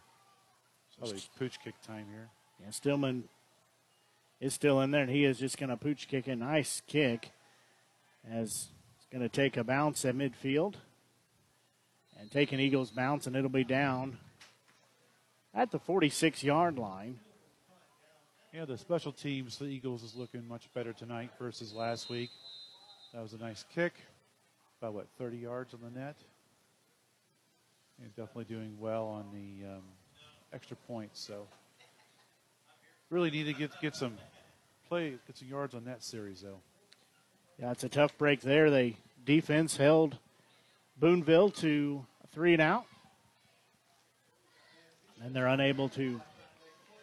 Probably pooch kick time here. Yeah, Stillman is still in there, and he is just going to pooch kick a nice kick as it's going to take a bounce at midfield and take an Eagles bounce, and it'll be down at the 46 yard line. Yeah, the special teams, the Eagles is looking much better tonight versus last week. That was a nice kick, about what 30 yards on the net. And definitely doing well on the um, extra points. So really need to get get some play, get some yards on that series though. Yeah, it's a tough break there. They defense held Boonville to three and out, and they're unable to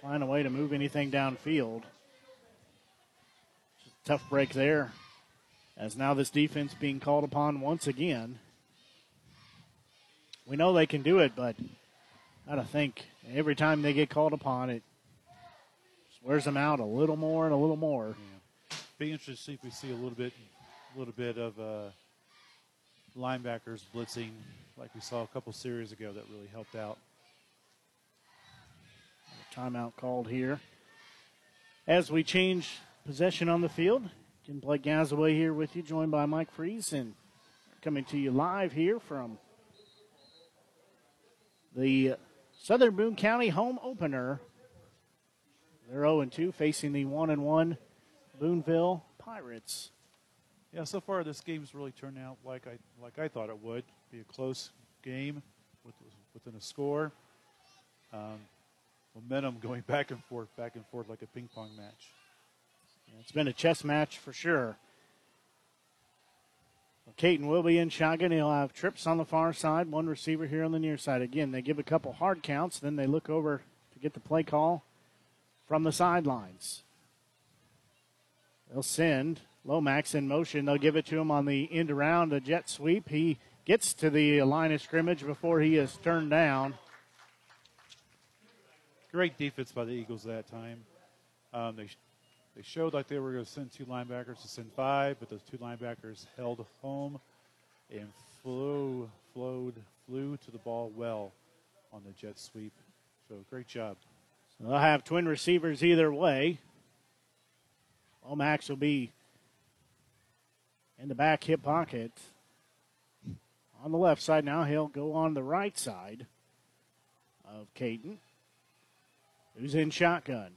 find a way to move anything downfield. Tough break there, as now this defense being called upon once again. We know they can do it, but I gotta think every time they get called upon, it wears them out a little more and a little more. Yeah. Be interested to see if we see a little bit, a little bit of uh, linebackers blitzing, like we saw a couple series ago. That really helped out. Timeout called here. As we change possession on the field, Ken Blake Gazaway here with you, joined by Mike Freeze, and coming to you live here from the Southern Boone County home opener. They're 0 2, facing the 1 1 Boonville Pirates. Yeah, so far this game's really turned out like I like I thought it would. Be a close game with, within a score. Um, momentum going back and forth, back and forth like a ping pong match. Yeah, it's been a chess match for sure. Well, Caton will be in shotgun. He'll have trips on the far side, one receiver here on the near side. Again, they give a couple hard counts, then they look over to get the play call from the sidelines. They'll send Lomax in motion. They'll give it to him on the end around, a jet sweep. He gets to the line of scrimmage before he is turned down. Great defense by the Eagles that time. Um, they, they showed like they were going to send two linebackers to send five, but those two linebackers held home and flew, flowed, flew to the ball well on the jet sweep. So great job. They'll have twin receivers either way. Lomax will be in the back hip pocket on the left side now. He'll go on the right side of Caton who's in shotgun.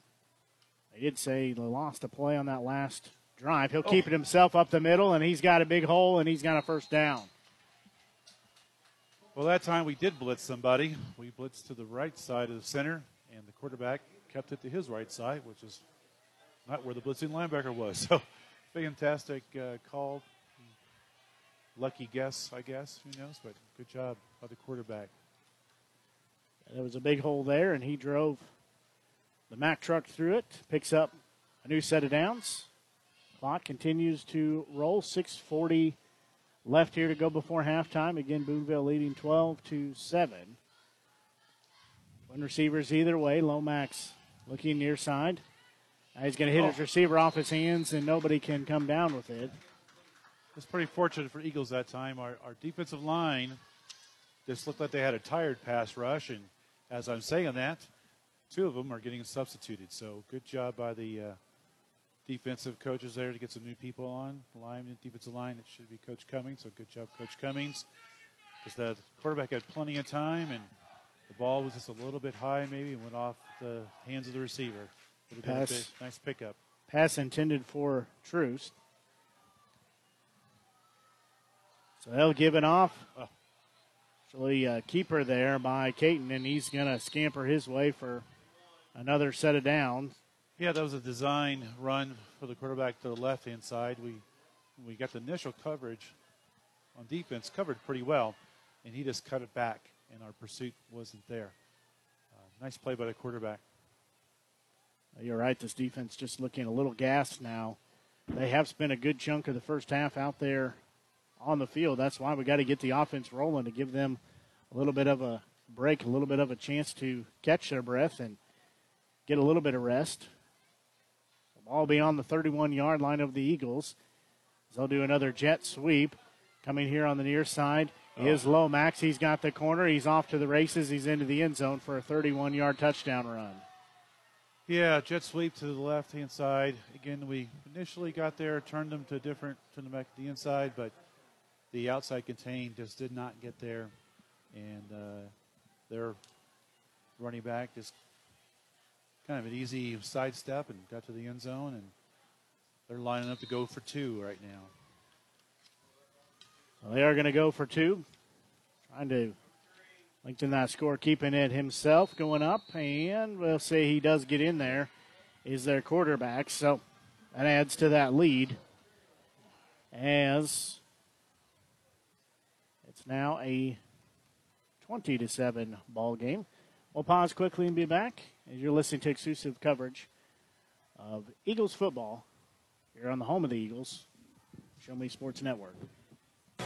They did say they lost a play on that last drive. He'll oh. keep it oh. himself up the middle, and he's got a big hole, and he's got a first down. Well, that time we did blitz somebody. We blitzed to the right side of the center, and the quarterback kept it to his right side, which is not where the blitzing linebacker was. So, fantastic uh, call. Lucky guess, I guess. Who knows? But good job by the quarterback. There was a big hole there, and he drove the Mack truck through it, picks up a new set of downs. Clock continues to roll. 6:40 left here to go before halftime. Again, Boonville leading 12 to seven. One receivers either way. Lomax looking near side. Now he's going to hit oh. his receiver off his hands, and nobody can come down with it. It's pretty fortunate for Eagles that time. Our, our defensive line just looked like they had a tired pass rush, and as I'm saying that, two of them are getting substituted. So good job by the uh, defensive coaches there to get some new people on. The line, defensive line, it should be Coach Cummings. So good job, Coach Cummings. Because the quarterback had plenty of time and the ball was just a little bit high maybe and went off the hands of the receiver. Pass. nice pickup. Pass intended for Troost. So they'll give it off. Oh. Actually, uh, keeper there by Caton, and he's going to scamper his way for another set of downs. Yeah, that was a design run for the quarterback to the left hand side. We we got the initial coverage on defense covered pretty well, and he just cut it back, and our pursuit wasn't there. Uh, nice play by the quarterback. You're right. This defense just looking a little gassed now. They have spent a good chunk of the first half out there on the field. That's why we got to get the offense rolling to give them a little bit of a break, a little bit of a chance to catch their breath and get a little bit of rest. The ball be on the 31 yard line of the Eagles. They'll do another jet sweep. Coming here on the near side oh. is Lomax. He's got the corner. He's off to the races. He's into the end zone for a 31 yard touchdown run. Yeah, jet sweep to the left hand side. Again, we initially got there, turned them to different, turned them back to the inside, but the outside contain just did not get there. And uh, they're running back just kind of an easy sidestep and got to the end zone, and they're lining up to go for two right now. Well, they are going to go for two. Trying to lengthen that score, keeping it himself going up, and we'll say he does get in there, is their quarterback. So that adds to that lead as it's now a 20 to 7 ball game. We'll pause quickly and be back as you're listening to exclusive coverage of Eagles football here on the home of the Eagles, Show Me Sports Network.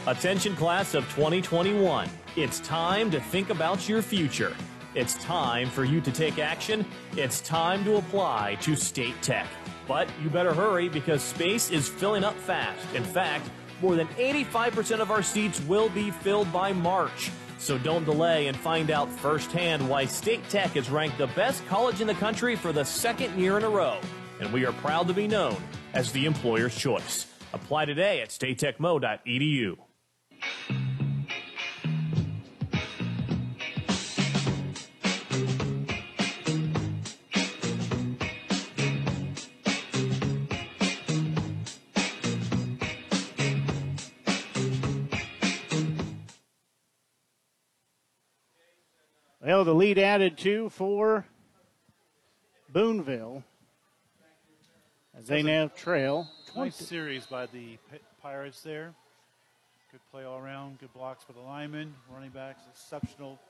Attention, class of 2021. It's time to think about your future. It's time for you to take action. It's time to apply to State Tech. But you better hurry because space is filling up fast. In fact, more than 85% of our seats will be filled by March. So don't delay and find out firsthand why State Tech is ranked the best college in the country for the second year in a row. And we are proud to be known as the employer's choice. Apply today at statetechmo.edu. Well, the lead added two for Boonville as they now trail. Nice series by the Pirates there. Good play all around. Good blocks for the linemen. Running backs exceptional,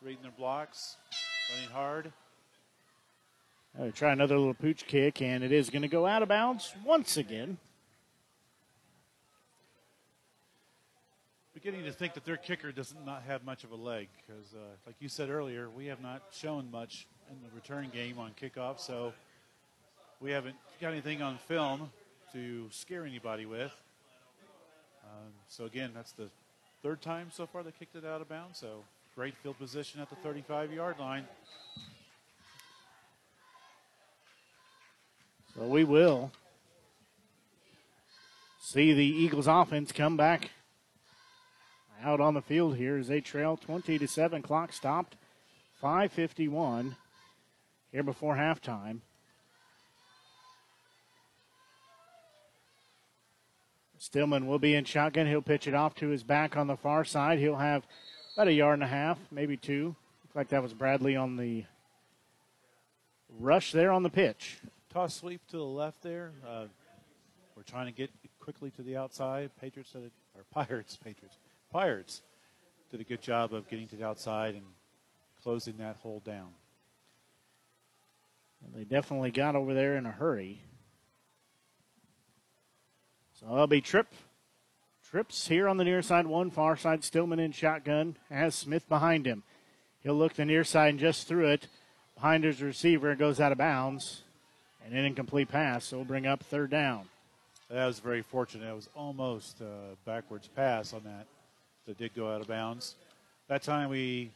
reading their blocks, running hard. Try another little pooch kick, and it is going to go out of bounds once again. Beginning to think that their kicker does not have much of a leg because, uh, like you said earlier, we have not shown much in the return game on kickoff, so we haven't got anything on film to scare anybody with. Um, so again, that's the third time so far they kicked it out of bounds. So great field position at the 35-yard line. So we will see the Eagles offense come back out on the field here as they trail 20 to 7. Clock stopped. 551 here before halftime. Stillman will be in shotgun. He'll pitch it off to his back on the far side. He'll have about a yard and a half, maybe two. Looks like that was Bradley on the rush there on the pitch. Toss sweep to the left there. Uh, we're trying to get quickly to the outside. Patriots did it, or Pirates, Patriots, Pirates did a good job of getting to the outside and closing that hole down. They definitely got over there in a hurry. That'll be Trip. Trips here on the near side, one far side. Stillman in shotgun has Smith behind him. He'll look the near side and just through it. Behind his receiver, it goes out of bounds. And an incomplete pass, so we'll bring up third down. That was very fortunate. It was almost a backwards pass on that that did go out of bounds. That time we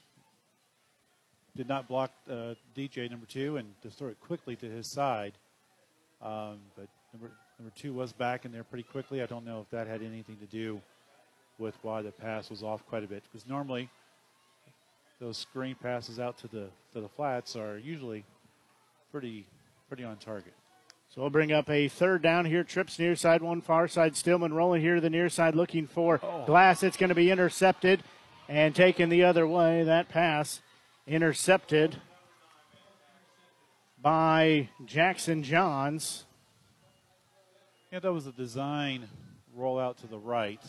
did not block uh, DJ number two and just throw it quickly to his side. Um, but number number two was back in there pretty quickly. I don't know if that had anything to do with why the pass was off quite a bit because normally those screen passes out to the to the flats are usually pretty pretty on target. So we'll bring up a third down here. Trips near side, one far side. Stillman rolling here to the near side, looking for Oh. Glass. It's going to be intercepted and taken the other way. That pass intercepted by Jackson Johns. Yeah, that was a design rollout to the right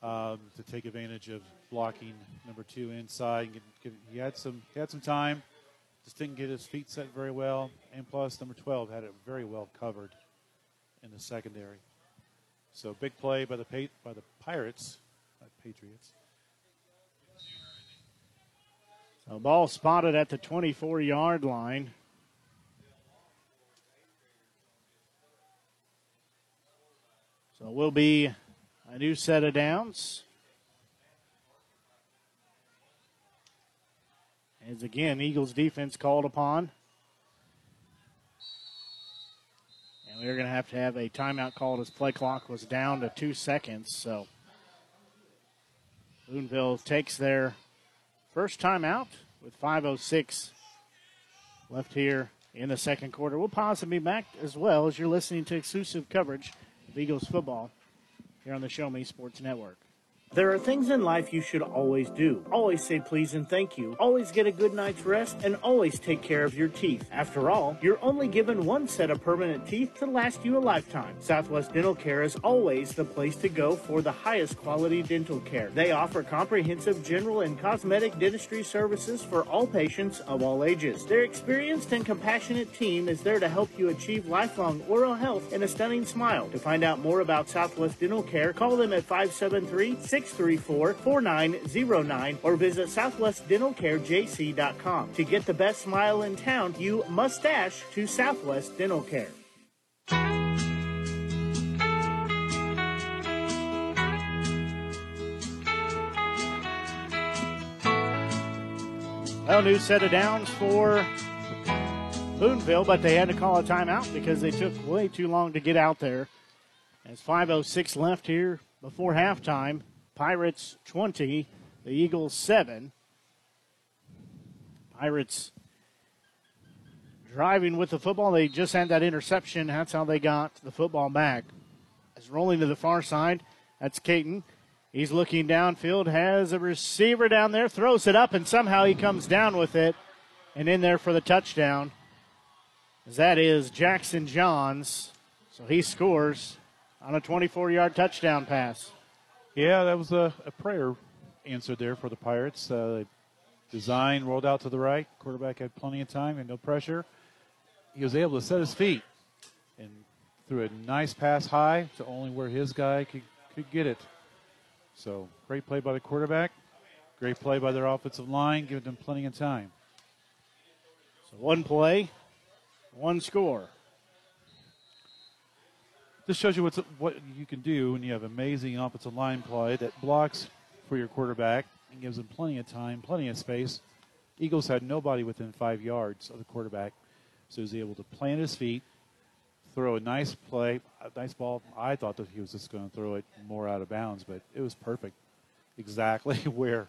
um, to take advantage of blocking number two inside. He had some he had some time, just didn't get his feet set very well, and plus number twelve had it very well covered in the secondary. So big play by the by the Pirates, not Patriots. So ball spotted at the 24 yard line. It will be a new set of downs. As again, Eagles defense called upon. And we are going to have to have a timeout called as play clock was down to two seconds. So Boonville takes their first timeout with 5.06 left here in the second quarter. We'll pause and be back as well as you're listening to exclusive coverage of Eagles football here on the Show Me Sports Network. There are things in life you should always do. Always say please and thank you. Always get a good night's rest and always take care of your teeth. After all, you're only given one set of permanent teeth to last you a lifetime. Southwest Dental Care is always the place to go for the highest quality dental care. They offer comprehensive general and cosmetic dentistry services for all patients of all ages. Their experienced and compassionate team is there to help you achieve lifelong oral health and a stunning smile. To find out more about Southwest Dental Care, call them at 573 634 4909 or visit southwestdentalcarejc.com. To get the best smile in town, you must dash to Southwest Dental Care. Well, new set of downs for Boonville, but they had to call a timeout because they took way too long to get out there. As 5.06 left here before halftime, Pirates 20, the Eagles 7. Pirates driving with the football. They just had that interception. That's how they got the football back. As rolling to the far side, that's Caton. He's looking downfield, has a receiver down there, throws it up, and somehow he comes down with it and in there for the touchdown. That is Jackson Johns. So he scores on a 24 yard touchdown pass. Yeah, that was a, a prayer answered there for the Pirates. Uh, design rolled out to the right. Quarterback had plenty of time and no pressure. He was able to set his feet and threw a nice pass high to only where his guy could, could get it. So great play by the quarterback. Great play by their offensive line, giving them plenty of time. So one play, one score. This shows you what's, what you can do when you have amazing offensive line play that blocks for your quarterback and gives them plenty of time, plenty of space. Eagles had nobody within five yards of the quarterback, so he was able to plant his feet, throw a nice play, a nice ball. I thought that he was just going to throw it more out of bounds, but it was perfect, exactly where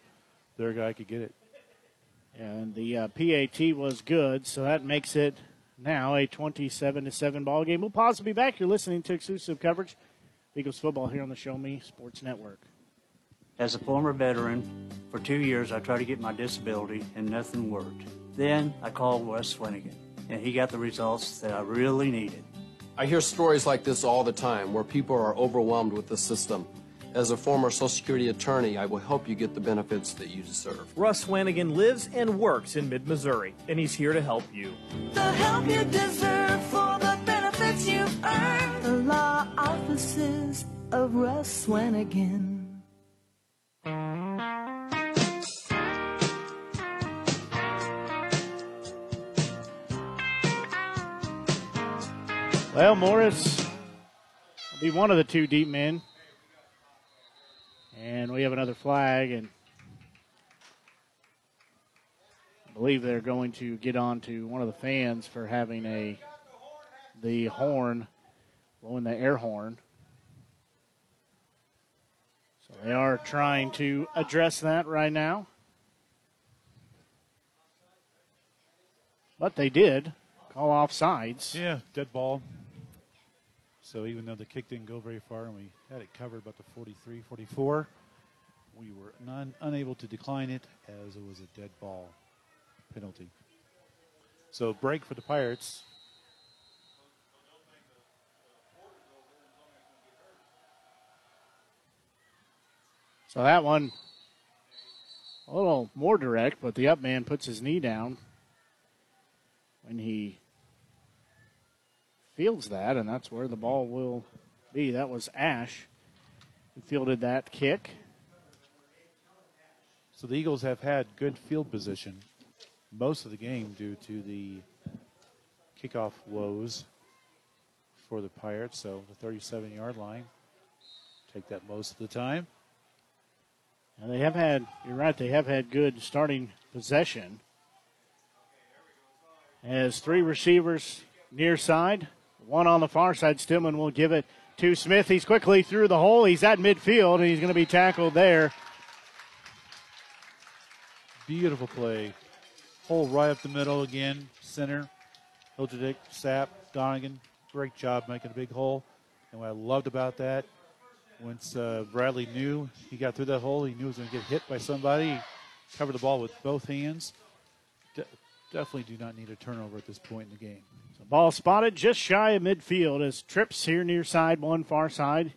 their guy could get it. And the uh, PAT was good, so that makes it now a 27 to 7 ball game. We'll pause and be back. You're listening to exclusive coverage of Eagles football here on the Show Me Sports Network. As a former veteran, for two years I tried to get my disability and nothing worked. Then I called Russ Swanigan, and he got the results that I really needed. I hear stories like this all the time where people are overwhelmed with the system. As a former Social Security attorney, I will help you get the benefits that you deserve. Russ Swanigan lives and works in mid Missouri, and he's here to help you. The help you deserve for the benefits you've earned. The law offices of Russ Swanigan. Well, Morris will be one of the two deep men. And we have another flag, and I believe they're going to get on to one of the fans for having a the horn, blowing the air horn. So they are trying to address that right now. But they did call off sides. Yeah, dead ball. So even though the kick didn't go very far and we had it covered about the 43, 44, we were non, unable to decline it as it was a dead ball penalty. So break for the Pirates. So that one a little more direct, but the up man puts his knee down when he fields that, and that's where the ball will be. That was Ash who fielded that kick. So the Eagles have had good field position most of the game due to the kickoff woes for the Pirates. So the 37 yard line, take that most of the time. And they have had, you're right, they have had good starting possession. As three receivers near side, one on the far side. Stillman will give it to Smith. He's quickly through the hole. He's at midfield, and he's going to be tackled there. Beautiful play hole right up the middle again, center. Hilgerdick, Sapp, Donegan, great job making a big hole. And what I loved about that, once uh, Bradley knew he got through that hole, he knew he was going to get hit by somebody. He covered the ball with both hands. De- definitely do not need a turnover at this point in the game. So ball spotted just shy of midfield as trips here near side, one far side.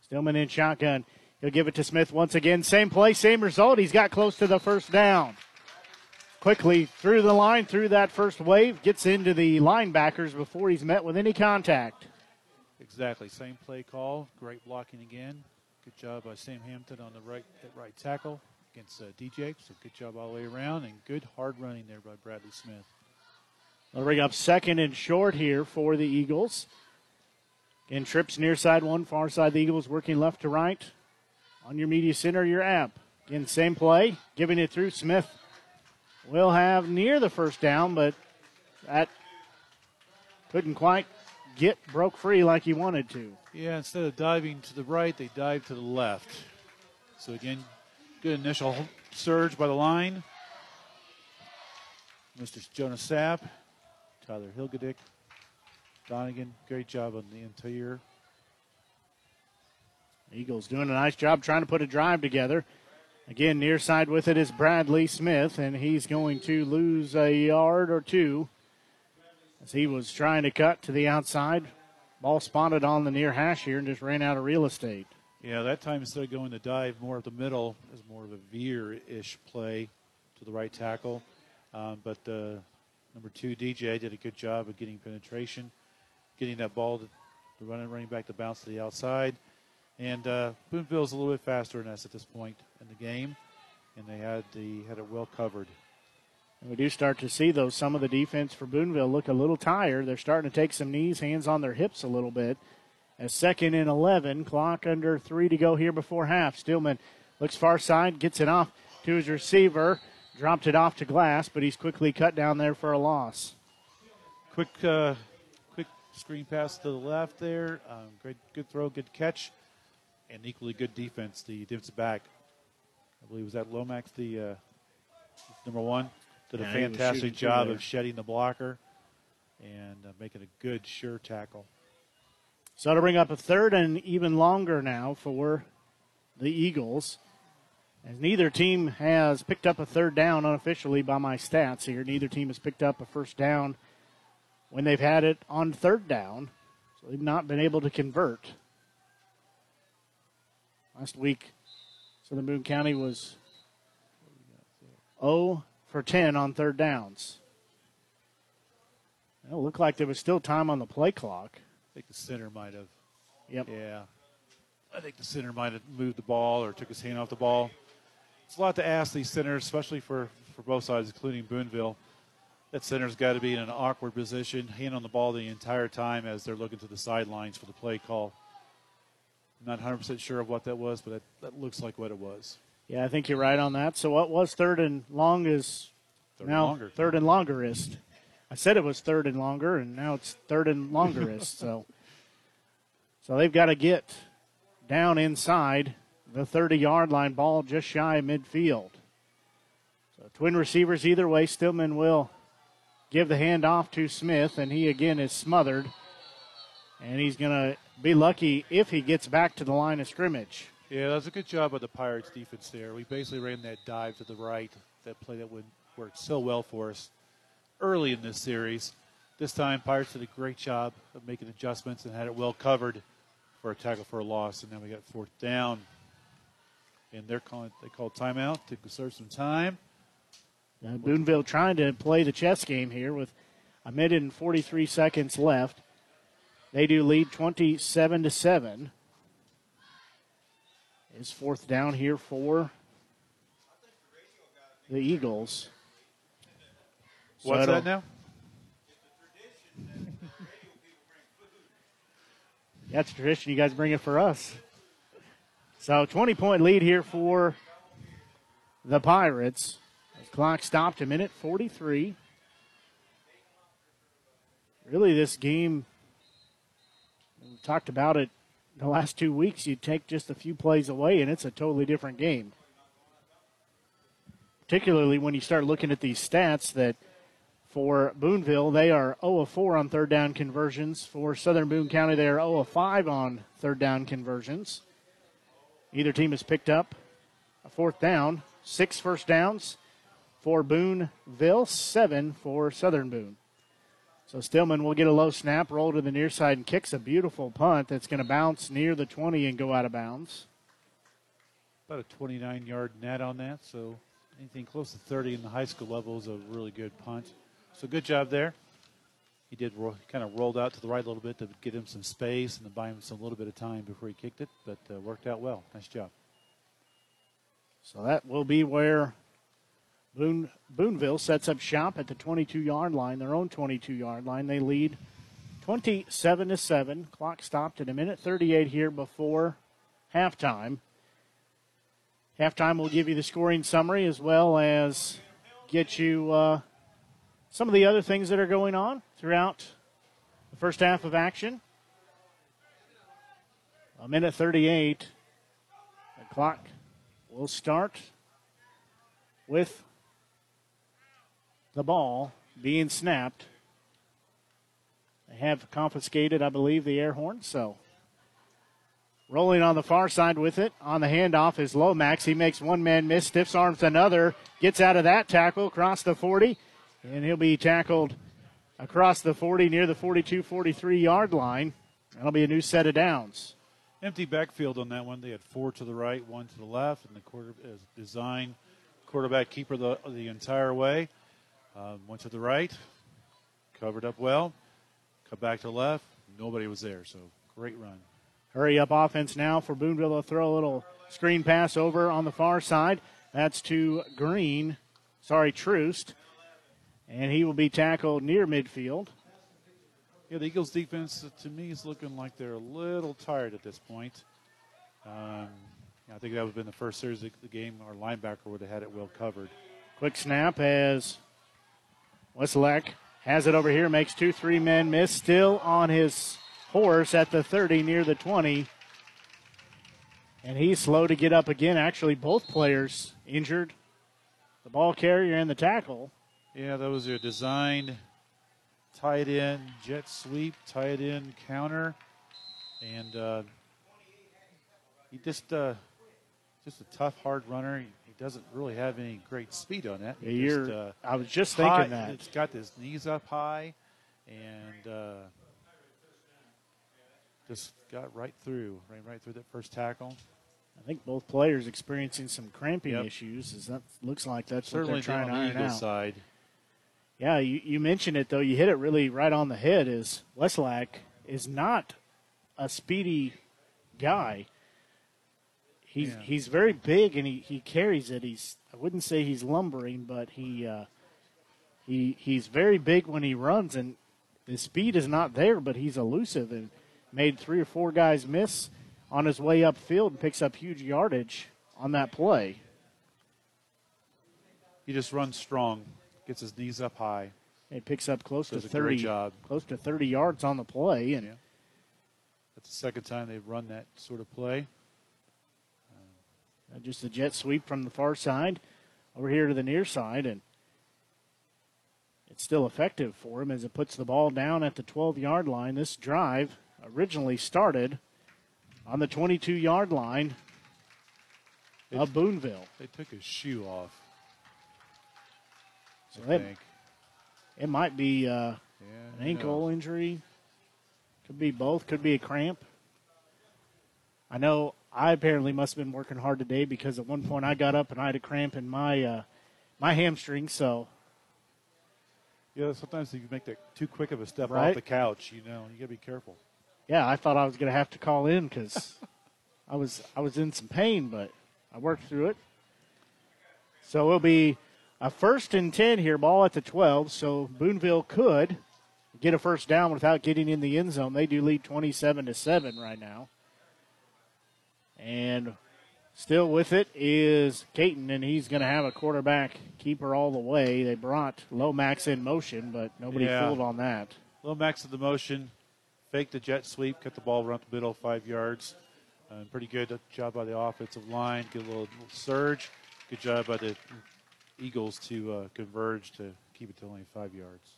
Stillman in shotgun. He'll give it to Smith once again. Same play, same result. He's got close to the first down. Quickly through the line, through that first wave, gets into the linebackers before he's met with any contact. Exactly, same play call. Great blocking again. Good job by Sam Hampton on the right right tackle against uh, DJ. So good job all the way around and good hard running there by Bradley Smith. They'll bring up second and short here for the Eagles. Again, trips near side one, far side the Eagles working left to right. On your media center, your app. Again, same play, giving it through Smith. Will have near the first down, but that couldn't quite get broke free like he wanted to. Yeah, instead of diving to the right, they dive to the left. So again, good initial surge by the line. Mr. Jonas Sapp, Tyler Hilgedick, Donegan, great job on the interior. Eagles doing a nice job trying to put a drive together. Again, near side with it is Bradley Smith, and he's going to lose a yard or two as he was trying to cut to the outside. Ball spotted on the near hash here and just ran out of real estate. Yeah, that time instead of going to dive more at the middle, is more of a veer-ish play to the right tackle. Um, but uh, number two, DJ, did a good job of getting penetration, getting that ball to, to run running back to bounce to the outside. And uh, Boonville's a little bit faster than us at this point in the game, and they had the had it well covered. And we do start to see, though, some of the defense for Boonville look a little tired. They're starting to take some knees, hands on their hips a little bit. As second and 11, clock under three to go here before half. Stillman looks far side, gets it off to his receiver, dropped it off to Glass, but he's quickly cut down there for a loss. Quick, uh, quick screen pass to the left there. Um, great, good throw, good catch, and equally good defense. The defensive back, I believe, was that Lomax, the uh, number one, did a Yeah, he was fantastic job of shedding the blocker and uh, making a good, sure tackle. So to bring up a third and even longer now for the Eagles. As neither team has picked up a third down unofficially by my stats here. Neither team has picked up a first down when they've had it on third down. So they've not been able to convert. Last week, Southern Boone County was 0 for 10 on third downs. It looked like there was still time on the play clock. I think the center might have. Yep. Yeah. I think the center might have moved the ball or took his hand off the ball. It's a lot to ask these centers, especially for, for both sides, including Boonville. That center's got to be in an awkward position, hand on the ball the entire time as they're looking to the sidelines for the play call. I'm not 100% sure of what that was, but that, that looks like what it was. Yeah, I think you're right on that. So what was third and long is Third and now longer. third and longerist. I said it was third and longer, and now it's third and longerist. so, so they've got to get down inside the 30 yard line, ball just shy of midfield. So twin receivers either way. Stillman will give the hand off to Smith, and he again is smothered, and he's going to be lucky if he gets back to the line of scrimmage. Yeah, that was a good job by the Pirates defense there. We basically ran that dive to the right, that play that would work so well for us early in this series. This time, Pirates did a great job of making adjustments and had it well covered for a tackle for a loss. And then we got fourth down, and they're calling they called timeout to conserve some time. Uh, Boonville trying to play the chess game here with a minute and 43 seconds left. They do lead 27 to 7. Is fourth down here for the Eagles. So What's that now? That's a tradition. You guys bring it for us. So 20 point lead here for the Pirates. The clock stopped a minute 43. Really, this game, we talked about it the last two weeks. You take just a few plays away, and it's a totally different game. particularly when you start looking at these stats that for Boonville, they are 0 of 4 on third down conversions. For Southern Boone County, they are 0 of 5 on third down conversions. Either team has picked up a fourth down, six first downs for Boonville, seven for Southern Boone. So Stillman will get a low snap, roll to the near side, and kicks a beautiful punt that's going to bounce near the 20 and go out of bounds. About a 29 yard net on that, so anything close to 30 in the high school level is a really good punt. So good job there. He did ro- kind of rolled out to the right a little bit to give him some space and to buy him some little bit of time before he kicked it, but uh, worked out well. Nice job. So that will be where Boone, Boonville sets up shop at the 22 yard line, their own 22 yard line. They lead 27 to 7. Clock stopped at a minute 38 here before halftime. Halftime will give you the scoring summary as well as get you uh, some of the other things that are going on throughout the first half of action. A minute 38. The clock will start with the ball being snapped. They have confiscated, I believe, the air horn, so rolling on the far side with it. On the handoff is Lomax. He makes one man miss, stiffs arms another, gets out of that tackle across the 40, and he'll be tackled across the 40 near the 42 43 yard line. That'll be a new set of downs. Empty backfield on that one. They had four to the right, one to the left, and the quarter is design quarterback keeper the the entire way. Um, one to the right, covered up well. Cut back to the left. Nobody was there, so great run. Hurry up offense now for Boonville. They'll throw a little screen pass over on the far side. That's to Green. Sorry, Troost. And he will be tackled near midfield. Yeah, the Eagles defense uh, to me is looking like they're a little tired at this point. Um, I think that would have been the first series of the game. Our linebacker would have had it well covered. Quick snap as Westlake has it over here, makes two three men miss, still on his horse at the 30 near the 20. And he's slow to get up again. Actually, both players injured the ball carrier and the tackle. Yeah, that was a design tight end jet sweep, tight end counter, and uh, he just uh, just a tough, hard runner. He, he, doesn't really have any great speed on that. He just, uh, I was just high, thinking that it's got his knees up high, and uh, just got right through, right right through that first tackle. I think both players experiencing some cramping Yep. issues. As that looks like that's Certainly what they're trying on to the iron out. side. Yeah, you, you mentioned it though. You hit it really right on the head. Is Westlake is not a speedy guy. He's Yeah. he's very big and he, he carries it. He's I wouldn't say he's lumbering, but he uh, he he's very big when he runs and his speed is not there, but he's elusive and made three or four guys miss on his way upfield and picks up huge yardage on that play. He just runs strong, gets his knees up high. He picks up close Does to thirty job. close to thirty yards on the play and. That's the second time they've run that sort of play. Uh, just a jet sweep from the far side over here to the near side, and it's still effective for him as it puts the ball down at the 12 yard line. This drive originally started on the 22 yard line of Boonville. They took his shoe off. So I it, think. it might be uh, Yeah, an ankle knows? injury. Could be both. Could be a cramp. I know I apparently must have been working hard today because at one point I got up and I had a cramp in my uh, my hamstring. So Yeah, sometimes you make that too quick of a step Right. off the couch. You know, you got to be careful. yeah, I thought I was going to have to call in because I was I was in some pain, but I worked through it. So it'll be a first and ten here, ball at the twelve. So Boonville could get a first down without getting in the end zone. They do lead twenty-seven to seven right now, and still with it is Caton, and he's going to have a quarterback keeper all the way. They brought Lomax in motion, but nobody Yeah. fooled on that. Lomax of the motion, fake the jet sweep, cut the ball around the middle, five yards. Uh, pretty good job by the offensive line. Get a little, little surge. Good job by the Eagles to uh, converge to keep it to only five yards.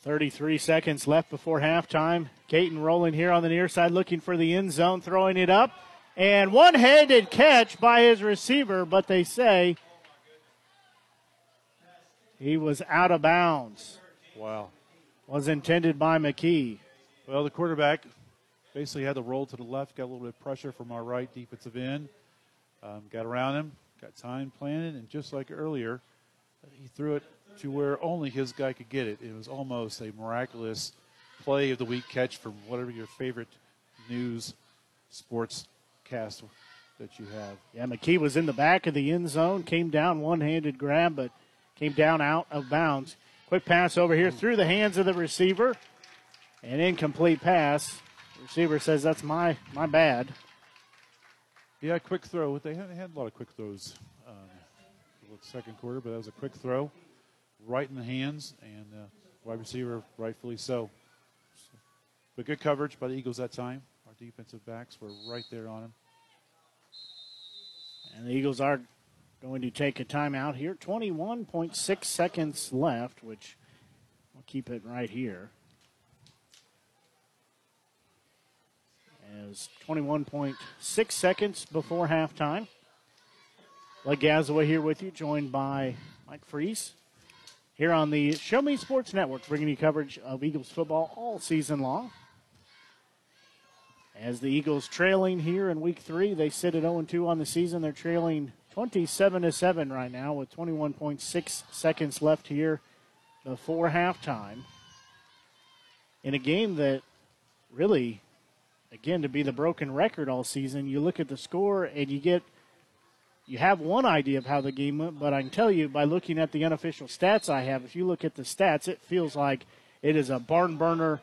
33 seconds left before halftime. Caton rolling here on the near side, looking for the end zone, throwing it up. And one handed catch by his receiver, but they say he was out of bounds. Wow. Was intended by McKee. Well, the quarterback basically had the roll to the left, got a little bit of pressure from our right defensive end, um, got around him, got time planted, and just like earlier, he threw it to where only his guy could get it. It was almost a miraculous play of the week catch from whatever your favorite news sports cast that you have. Yeah, McKee was in the back of the end zone, came down one handed grab, but came down out of bounds. Quick pass over here through the hands of the receiver. An incomplete pass. The receiver says that's my my bad. Yeah, quick throw. They had, they had a lot of quick throws the second quarter, but that was a quick throw, right in the hands, and uh, wide receiver rightfully so. But good coverage by the Eagles that time. Our defensive backs were right there on him. And the Eagles are going to take a timeout here. 21.6 seconds left, which we'll keep it right here. As 21.6 seconds before halftime. Gazaway here with you, joined by Mike Freeze. Here on the Show Me Sports Network, bringing you coverage of Eagles football all season long. As the Eagles trailing here in week three, they sit at 0 2 on the season. They're trailing 27 to 7 right now with 21.6 seconds left here before halftime. In a game that really, again, to be the broken record all season, you look at the score and you get you have one idea of how the game went, but I can tell you by looking at the unofficial stats I have, if you look at the stats, it feels like it is a barn burner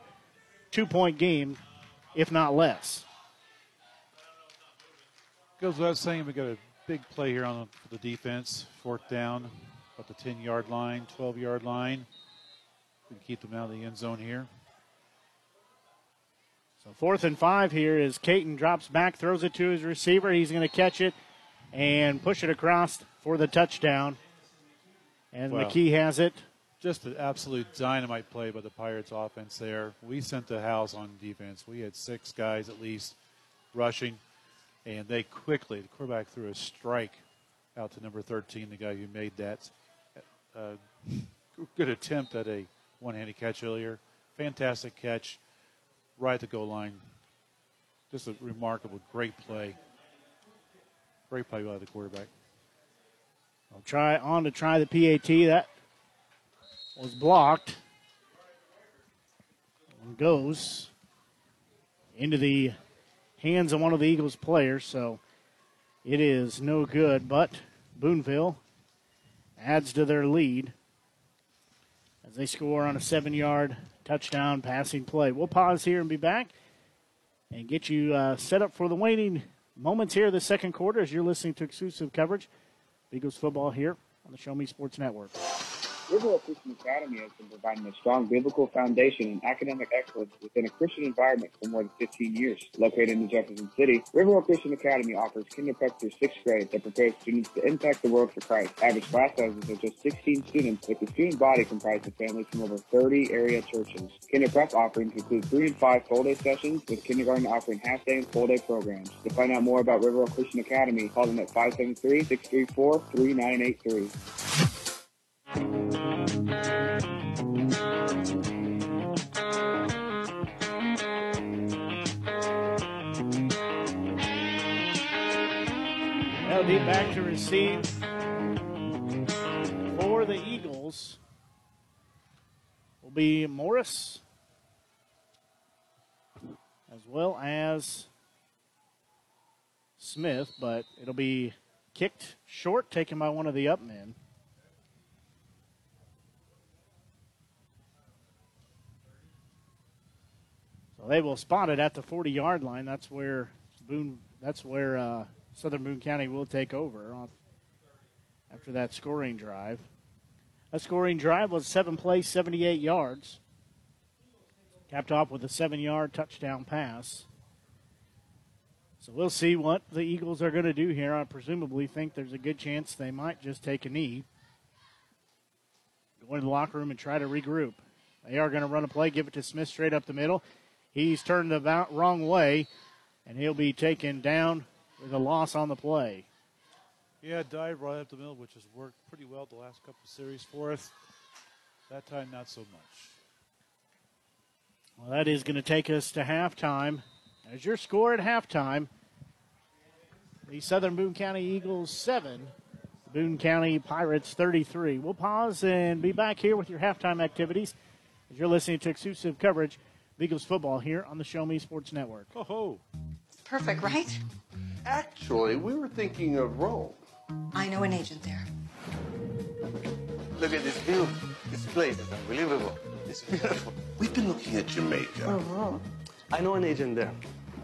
two point game, if not less. Goes without saying, we got a big play here on the defense. Fourth down, about the 10 yard line, 12 yard line. We can keep them out of the end zone here. So fourth and five here is Caton drops back, throws it to his receiver. He's going to catch it and push it across for the touchdown. And Wow. McKee has it. Just an absolute dynamite play by the Pirates offense there. We sent the house on defense. We had six guys at least rushing, and they quickly, the quarterback threw a strike out to number 13, the guy who made that uh, good attempt at a one handed catch earlier. Fantastic catch right at the goal line. Just a remarkable, great play. Great play by the quarterback. I'll try on to try the PAT. That was blocked. And goes into the hands of one of the Eagles players, so it is no good, but Boonville adds to their lead as they score on a seven yard touchdown passing play. We'll pause here and be back and get you uh, set up for the waning moments here the second quarter as you're listening to exclusive coverage of Eagles football here on the Show Me Sports Network. Riverwalk Christian Academy has been providing a strong biblical foundation and academic excellence within a Christian environment for more than 15 years. Located in Jefferson City, Riverwalk Christian Academy offers kinder prep through sixth grade that prepares students to impact the world for Christ. Average class sizes are just 16 students, with the student body comprised of families from over 30 area churches. Kinder prep offerings include three and five full-day sessions, with kindergarten offering half-day and full-day programs. To find out more about Riverwalk Christian Academy, call them at 573-634-3983. LD back to receive for the Eagles will be Morris as well as Smith, but it'll be kicked short, taken by one of the up men. So they will spot it at the 40 yard line. That's where Boone. That's where uh, Southern Boone County will take over on, after that scoring drive. That scoring drive was seven plays, 78 yards. Capped off with a seven yard touchdown pass. So we'll see what the Eagles are going to do here. I presumably think there's a good chance they might just take a knee. go into the locker room and try to regroup. They are going to run a play, give it to Smith straight up the middle. He's turned the wrong way, and he'll be taken down with a loss on the play. Yeah, dive right up the middle, which has worked pretty well the last couple of series for us. That time, not so much. Well, that is going to take us to halftime. As your score at halftime, the Southern Boone County Eagles 7, Boone County Pirates 33. We'll pause and be back here with your halftime activities as you're listening to exclusive coverage of football here on the Show Me Sports Network. Ho ho. Perfect, right? Actually, we were thinking of Rome. I know an agent there. Look at this view. This place is unbelievable. It's beautiful. We've been looking at Jamaica. Oh, I know an agent there.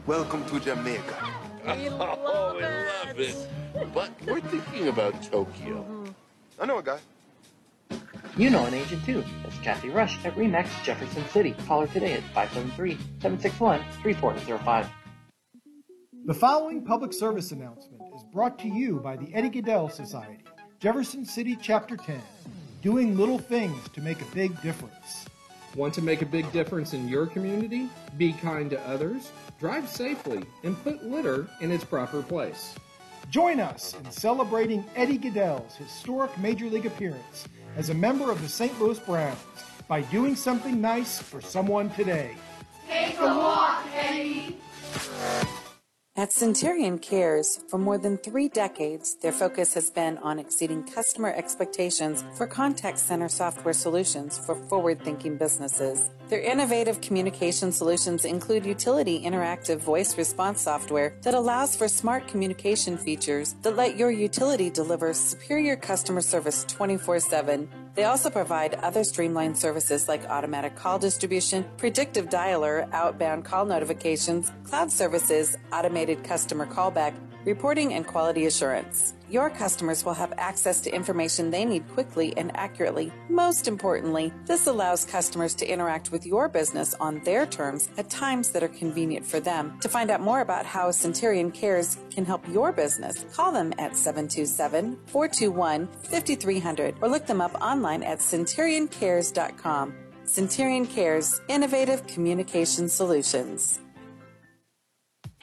Welcome to Jamaica. We love oh, we love it. But we're thinking about Tokyo. Mm-hmm. I know a guy. You know an agent too. That's Kathy Rush at REMAX Jefferson City. Call her today at 573-761-3405. The following public service announcement is brought to you by the Eddie Gaedel Society, Jefferson City Chapter 10, doing little things to make a big difference. Want to make a big difference in your community? Be kind to others, drive safely, and put litter in its proper place. Join us in celebrating Eddie Gaedel's historic Major League appearance as a member of the St. Louis Browns by doing something nice for someone today. Take a walk, Eddie. At Centurion Cares, for more than three decades, their focus has been on exceeding customer expectations for contact center software solutions for forward thinking businesses. Their innovative communication solutions include utility interactive voice response software that allows for smart communication features that let your utility deliver superior customer service 24 7. They also provide other streamlined services like automatic call distribution, predictive dialer, outbound call notifications, cloud services, automated customer callback, reporting, and quality assurance. Your customers will have access to information they need quickly and accurately. Most importantly, this allows customers to interact with your business on their terms at times that are convenient for them. To find out more about how Centurion Cares can help your business, call them at 727 421 5300 or look them up online at centurioncares.com. Centurion Cares, innovative communication solutions.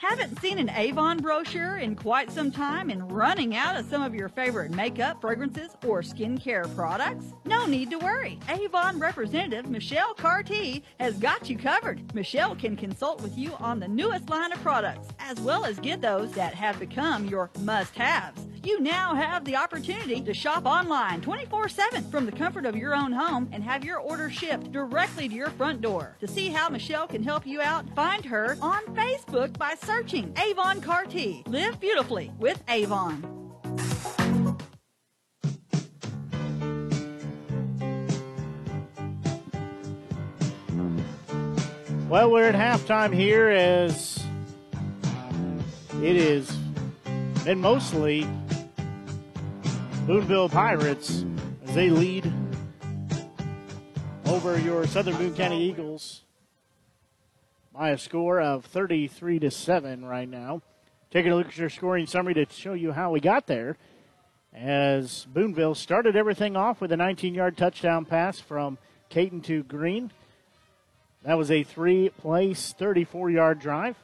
Haven't seen an Avon brochure in quite some time and running out of some of your favorite makeup, fragrances, or skincare products? No need to worry. Avon representative Michelle Carty has got you covered. Michelle can consult with you on the newest line of products, as well as get those that have become your must haves. You now have the opportunity to shop online 24 7 from the comfort of your own home and have your order shipped directly to your front door. To see how Michelle can help you out, find her on Facebook by Avon Carty. Live beautifully with Avon. Well, we're at halftime here as it is been mostly Boonville Pirates as they lead over your Southern Boone County Eagles by a score of 33 to 7 right now. Taking a look at your scoring summary to show you how we got there. As Boonville started everything off with a 19 yard touchdown pass from Caton to Green. That was a three place, 34 yard drive.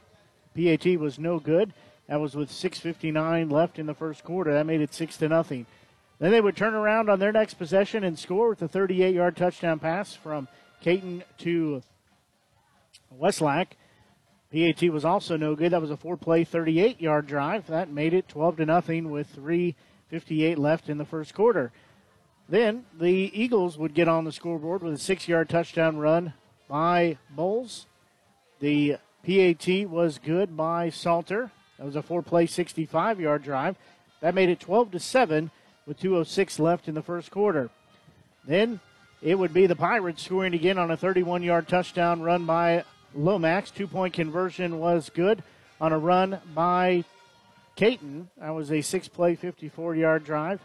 PAT was no good. That was with 6.59 left in the first quarter. That made it 6 to nothing. Then they would turn around on their next possession and score with a 38 yard touchdown pass from Caton to Westlake. PAT was also no good. That was a four play, 38 yard drive. That made it 12 to nothing with 3.58 left in the first quarter. Then the Eagles would get on the scoreboard with a six yard touchdown run by Bowles. The PAT was good by Salter. That was a four play, 65 yard drive. That made it 12 to 7 with 2.06 left in the first quarter. Then it would be the Pirates scoring again on a 31 yard touchdown run by Lomax. Two point conversion was good on a run by Caton. That was a six play, 54 yard drive.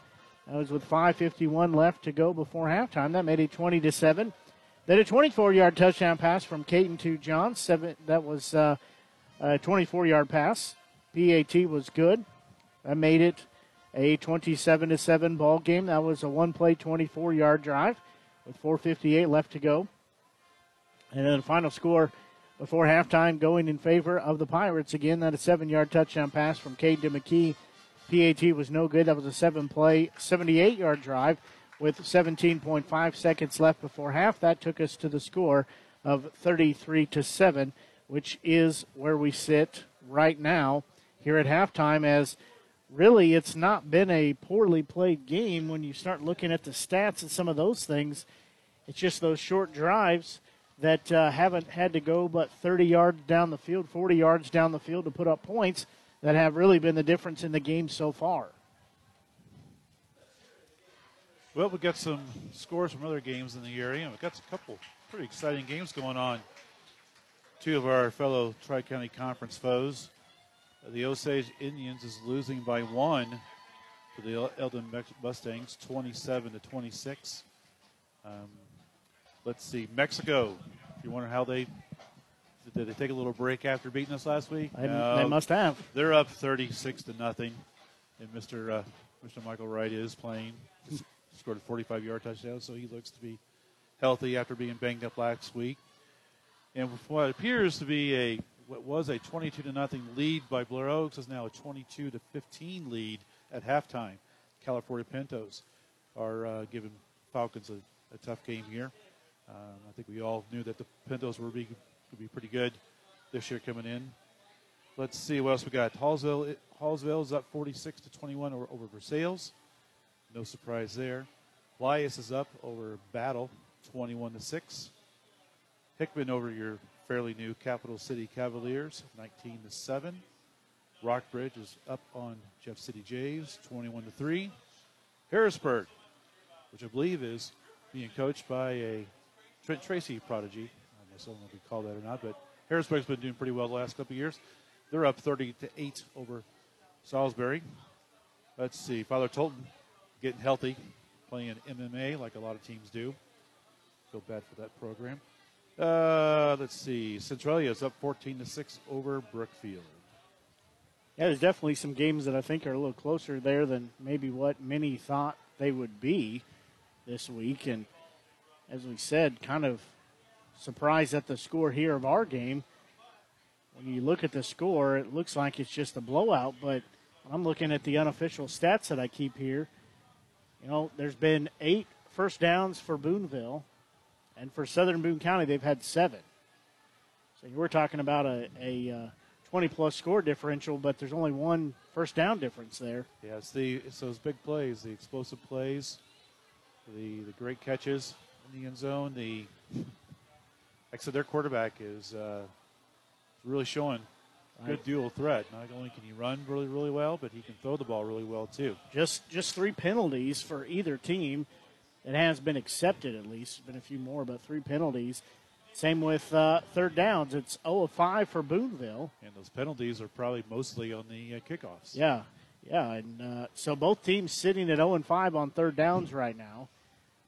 That was with 5.51 left to go before halftime. That made it 20 to 7. Then a 24 yard touchdown pass from Caton to John. Seven, that was uh, a 24 yard pass. PAT was good. That made it a 27 to 7 ball game. That was a one play, 24 yard drive. with 4.58 left to go. And then the final score before halftime going in favor of the Pirates. Again, that a seven yard touchdown pass from Cade McKee. PAT was no good. That was a seven play, 78 yard drive with 17.5 seconds left before half. That took us to the score of 33 to 7, which is where we sit right now here at halftime as really it's not been a poorly played game when you start looking at the stats and some of those things. It's just those short drives that uh, haven't had to go but 30 yards down the field, 40 yards down the field to put up points that have really been the difference in the game so far. Well, we've got some scores from other games in the area. We've got a couple pretty exciting games going on. Two of our fellow Tri County Conference foes. The Osage Indians is losing by one to the Eldon Mustangs, 27 to 26. Um, let's see, Mexico. If you wonder how they did they take a little break after beating us last week? They, uh, they must have. They're up 36 to nothing, and Mr. Uh, Mr. Michael Wright is playing. Scored a 45 yard touchdown, so he looks to be healthy after being banged up last week. And what appears to be a what was a 22 to nothing lead by Blair Oaks is now a 22 to 15 lead at halftime. California Pintos are uh, giving Falcons a, a, tough game here. Um, I think we all knew that the Pintos were be, would be pretty good this year coming in. Let's see what else we got. Hallsville, Hallsville is up 46 to 21 over, over Versailles. No surprise there. Helias is up over Battle 21 to 6. Hickman over your fairly new Capital City Cavaliers 19 to 7. Rockbridge is up on Jeff City Jays 21 to 3. Harrisburg, which I believe is being coached by a Tracy prodigy. I don't know if we call that or not, but Harrisburg's been doing pretty well the last couple of years. They're up 30 to 8 over Salisbury. Let's see. Father Tolton getting healthy, playing MMA like a lot of teams do. Feel bad for that program. Uh, let's see. Centralia is up 14 to 6 over Brookfield. Yeah, there's definitely some games that I think are a little closer there than maybe what many thought they would be this week. And as we said, kind of surprised at the score here of our game. When you look at the score, it looks like it's just a blowout, but I'm looking at the unofficial stats that I keep here. You know, there's been eight first downs for Boonville, and for Southern Boone County, they've had seven. So you were talking about a, a uh, 20 plus score differential, but there's only one first down difference there. Yeah, it's the it's those big plays, the explosive plays, the the great catches in the end zone. The like I said, their quarterback is uh, really showing a good dual threat. Not only can he run really, really well, but he can throw the ball really well too. Just just three penalties for either team. It has been accepted at least. Been a few more, but three penalties. Same with uh, third downs. It's 0 of 5 for Boonville. And those penalties are probably mostly on the uh, kickoffs. Yeah, yeah. And uh, so both teams sitting at 0 and 5 on third downs right now.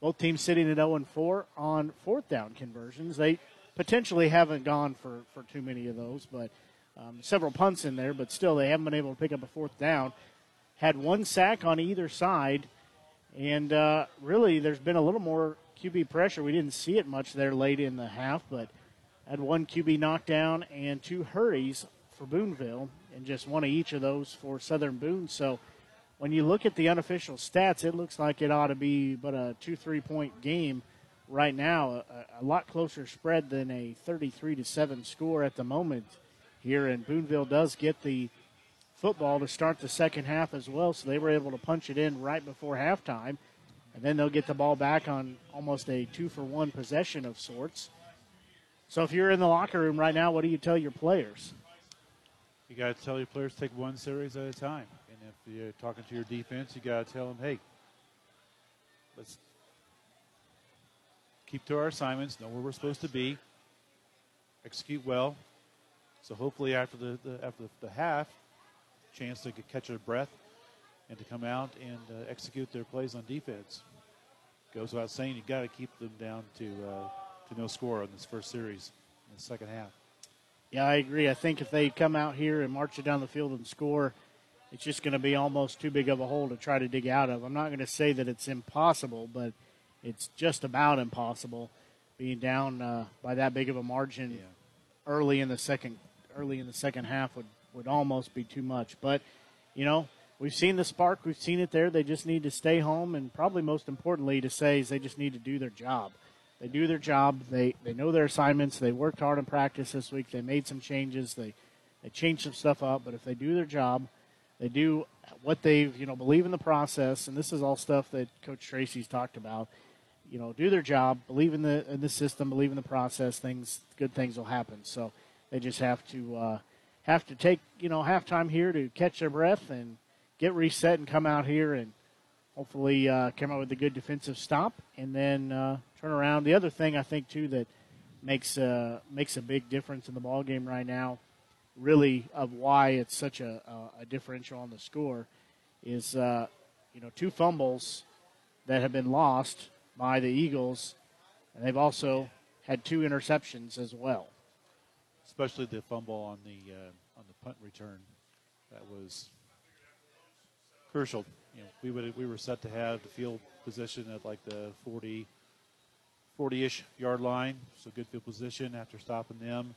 Both teams sitting at 0 and 4 on fourth down conversions. They potentially haven't gone for, for too many of those, but um, several punts in there, but still they haven't been able to pick up a fourth down. Had one sack on either side, and uh, really there's been a little more QB pressure. We didn't see it much there late in the half, but had one QB knockdown and two hurries for Boonville, and just one of each of those for Southern Boone. So when you look at the unofficial stats, it looks like it ought to be but a two three point game right now, a, a lot closer spread than a 33 to seven score at the moment here, and Boonville does get the football to start the second half as well, so they were able to punch it in right before halftime. And then they'll get the ball back on almost a two for one possession of sorts. So if you're in the locker room right now, what do you tell your players? You got to tell your players take one series at a time. If you're talking to your defense, you got to tell them, hey, let's keep to our assignments, know where we're supposed to be, execute well, so hopefully after the, the after the half, chance to catch their breath and to come out and uh, execute their plays on defense. Goes without saying, you got to keep them down to uh, to no score on this first series in the second half. Yeah, I agree. I think if they come out here and march it down the field and score, it's just going to be almost too big of a hole to try to dig out of. I'm not going to say that it's impossible, but it's just about impossible. Being down uh, by that big of a margin early in the second early in the second half would, would almost be too much. But you know, we've seen the spark, we've seen it there. They just need to stay home, and probably most importantly to say is they just need to do their job. They do their job. They they know their assignments. They worked hard in practice this week. They made some changes. They they changed some stuff up. But if they do their job, they do what they've you know believe in the process. And this is all stuff that Coach Tracy's talked about. You know, do their job, believe in the in the system, believe in the process. Things good things will happen. So they just have to uh, have to take you know halftime here to catch their breath and get reset and come out here and hopefully uh, come out with a good defensive stop and then uh, turn around. The other thing I think too that makes uh, makes a big difference in the ball game right now, really of why it's such a, a, differential on the score, is uh, you know two fumbles that have been lost by the Eagles, and they've also had two interceptions as well. especially the fumble on the uh, on the punt return. That was crucial. You know, we would we were set to have the field position at like the 40 40-ish yard line, so good field position after stopping them,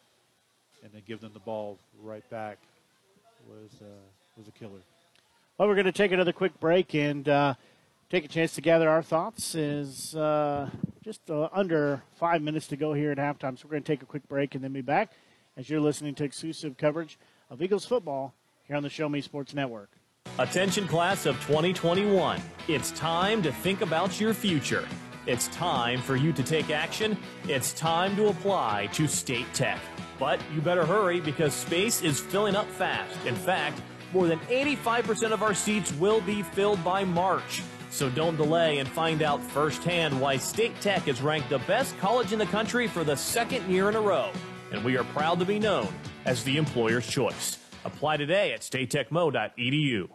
and then give them the ball right back was uh, was a killer. Well, we're going to take another quick break and uh, take a chance to gather our thoughts. Is uh, just uh, under five minutes to go here at halftime, so we're going to take a quick break and then be back as you're listening to exclusive coverage of Eagles football here on the Show Me Sports Network. Attention, class of 2021. It's time to think about your future. It's time for you to take action. It's time to apply to State Tech. But you better hurry because space is filling up fast. In fact, more than 85% of our seats will be filled by March. So don't delay and find out firsthand why State Tech is ranked the best college in the country for the second year in a row. And we are proud to be known as the employer's choice. Apply today at statetechmo.edu.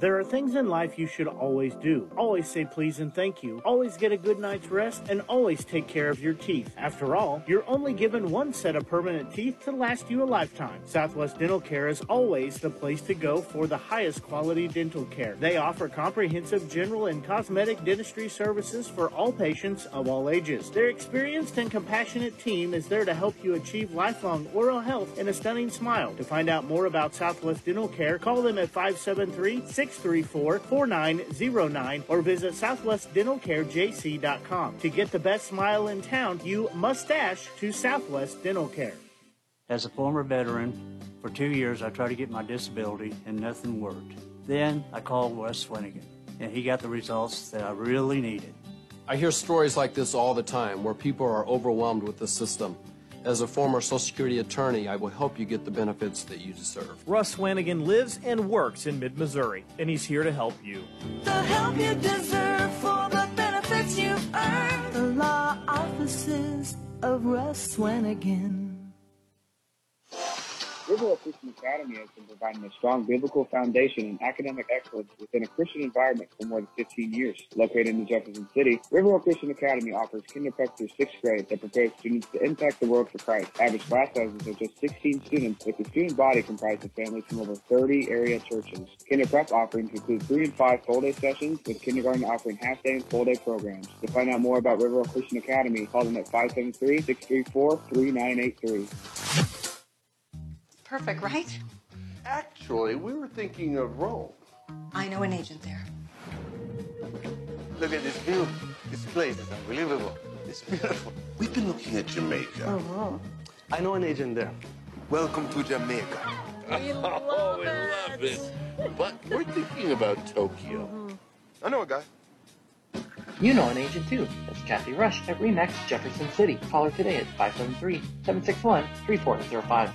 There are things in life you should always do. Always say please and thank you. Always get a good night's rest and always take care of your teeth. After all, you're only given one set of permanent teeth to last you a lifetime. Southwest Dental Care is always the place to go for the highest quality dental care. They offer comprehensive general and cosmetic dentistry services for all patients of all ages. Their experienced and compassionate team is there to help you achieve lifelong oral health and a stunning smile. To find out more about Southwest Dental Care, call them at 573 634 4909 or visit southwestdentalcarejc.com. To get the best smile in town, you must dash to Southwest Dental Care. As a former veteran, for two years I tried to get my disability and nothing worked. Then I called Wes Swanigan, and he got the results that I really needed. I hear stories like this all the time where people are overwhelmed with the system. As a former Social Security attorney, I will help you get the benefits that you deserve. Russ Swanigan lives and works in mid Missouri, and he's here to help you. The help you deserve for the benefits you've earned. The law offices of Russ Swanigan. Riverwell Christian Academy has been providing a strong biblical foundation and academic excellence within a Christian environment for more than 15 years. Located in Jefferson City, Riverwell Christian Academy offers kindergarten through sixth grade that prepares students to impact the world for Christ. Average class sizes are just 16 students, with the student body comprised of families from over 30 area churches. Kinder prep offerings include three and five full-day sessions, with kindergarten offering half-day and full-day programs. To find out more about Riverwell Christian Academy, call them at 573-634-3983. Perfect, right? Actually, we were thinking of Rome. I know an agent there. Look at this view. This place is unbelievable. It's beautiful. We've been looking at Jamaica. Oh, I know an agent there. Welcome to Jamaica. We love oh, we love it. But we're thinking about Tokyo. Mm-hmm. I know a guy. You know an agent too. That's Kathy Rush at REMAX Jefferson City. Call her today at 573-761-3405.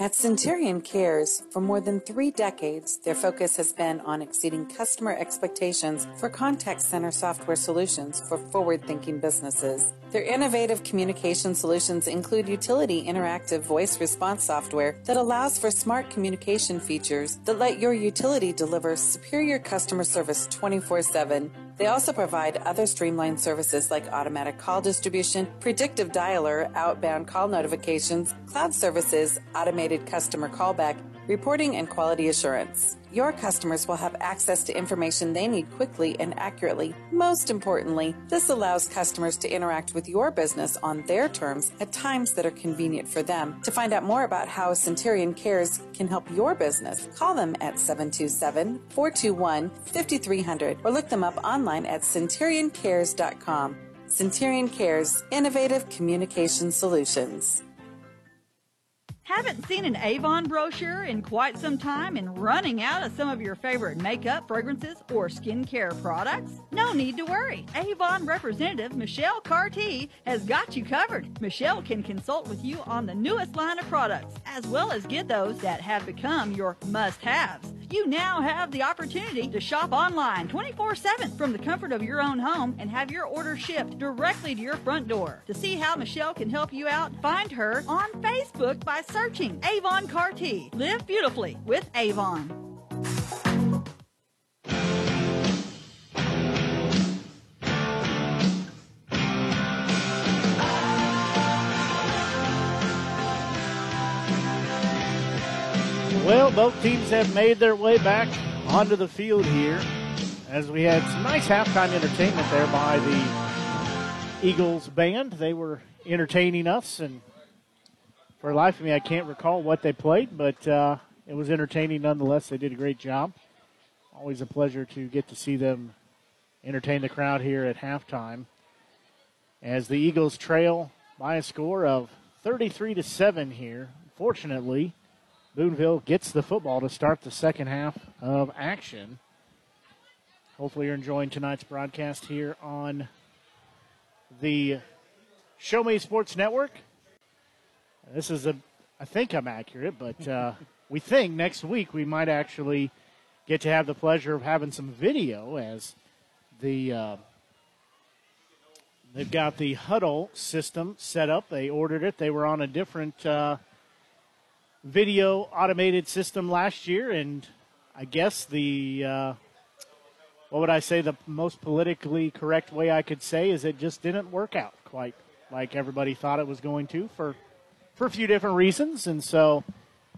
At Centurion Cares, for more than three decades, their focus has been on exceeding customer expectations for contact center software solutions for forward thinking businesses. Their innovative communication solutions include utility interactive voice response software that allows for smart communication features that let your utility deliver superior customer service 24 7. They also provide other streamlined services like automatic call distribution, predictive dialer, outbound call notifications, cloud services, automated customer callback, reporting, and quality assurance. Your customers will have access to information they need quickly and accurately. Most importantly, this allows customers to interact with your business on their terms at times that are convenient for them. To find out more about how Centurion Cares can help your business, call them at 727 421 5300 or look them up online at centurioncares.com. Centurion Cares, innovative communication solutions. Haven't seen an Avon brochure in quite some time and running out of some of your favorite makeup, fragrances, or skincare products? No need to worry. Avon representative Michelle Carty has got you covered. Michelle can consult with you on the newest line of products, as well as get those that have become your must haves. You now have the opportunity to shop online 24 7 from the comfort of your own home and have your order shipped directly to your front door. To see how Michelle can help you out, find her on Facebook by searching Avon Carty. Live beautifully with Avon. Well, both teams have made their way back onto the field here as we had some nice halftime entertainment there by the Eagles band. They were entertaining us, and for life of me, I can't recall what they played, but uh, it was entertaining nonetheless. They did a great job. Always a pleasure to get to see them entertain the crowd here at halftime as the Eagles trail by a score of 33 to 7 here. Fortunately, Boonville gets the football to start the second half of action. Hopefully, you're enjoying tonight's broadcast here on the Show Me Sports Network. This is a, I think I'm accurate, but uh, we think next week we might actually get to have the pleasure of having some video as the uh, they've got the huddle system set up. They ordered it. They were on a different uh, video automated system last year, and I guess the uh, what would I say the most politically correct way I could say is it just didn't work out quite like everybody thought it was going to for for a few different reasons, and so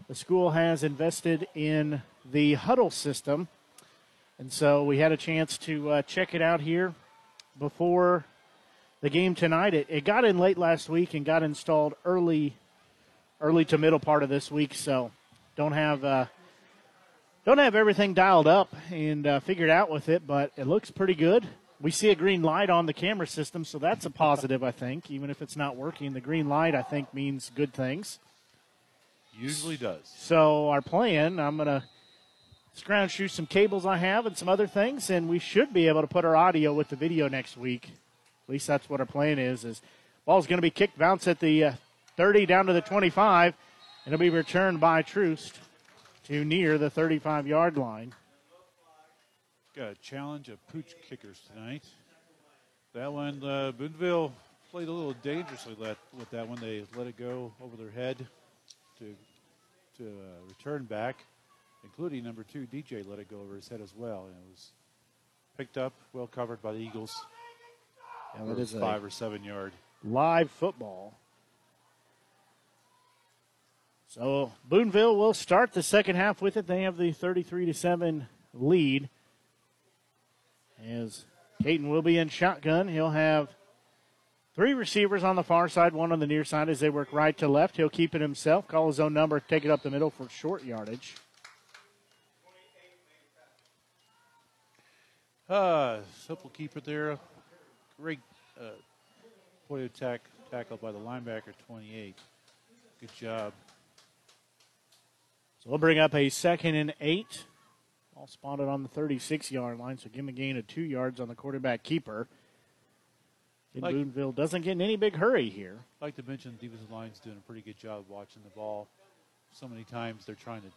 the school has invested in the huddle system, and so we had a chance to uh, check it out here before the game tonight. It, it got in late last week and got installed early early to middle part of this week, so don't have uh, don't have everything dialed up and uh, figured out with it, but it looks pretty good. We see a green light on the camera system, so that's a positive, I think. Even if it's not working, the green light I think means good things. Usually does. So our plan, I'm gonna scrounge through some cables I have and some other things, and we should be able to put our audio with the video next week. At least that's what our plan is. Is ball's going to be kicked, bounce at the uh, 30 down to the 25, and it'll be returned by Troost to near the 35 yard line. A challenge of pooch kickers tonight. That one, uh, Boonville played a little dangerously let, with that one. They let it go over their head to to uh, return back, including number two DJ let it go over his head as well, and it was picked up, well covered by the Eagles. Yeah, that is a- five or seven yard. live football. So Boonville will start the second half with it. They have the 33 to 7 lead. As Caton will be in shotgun, he'll have three receivers on the far side, one on the near side as they work right to left. He'll keep it himself, call his own number, take it up the middle for short yardage. Uh, simple keeper there. Great uh, point of attack tackle by the linebacker, 28. Good job. So we'll bring up a second and eight. All spotted on the 36 yard line, so give him a gain of two yards on the quarterback keeper. And Like- Boonville doesn't get in any big hurry here. I'd like to mention the defensive line's doing a pretty good job watching the ball. so many times they're trying to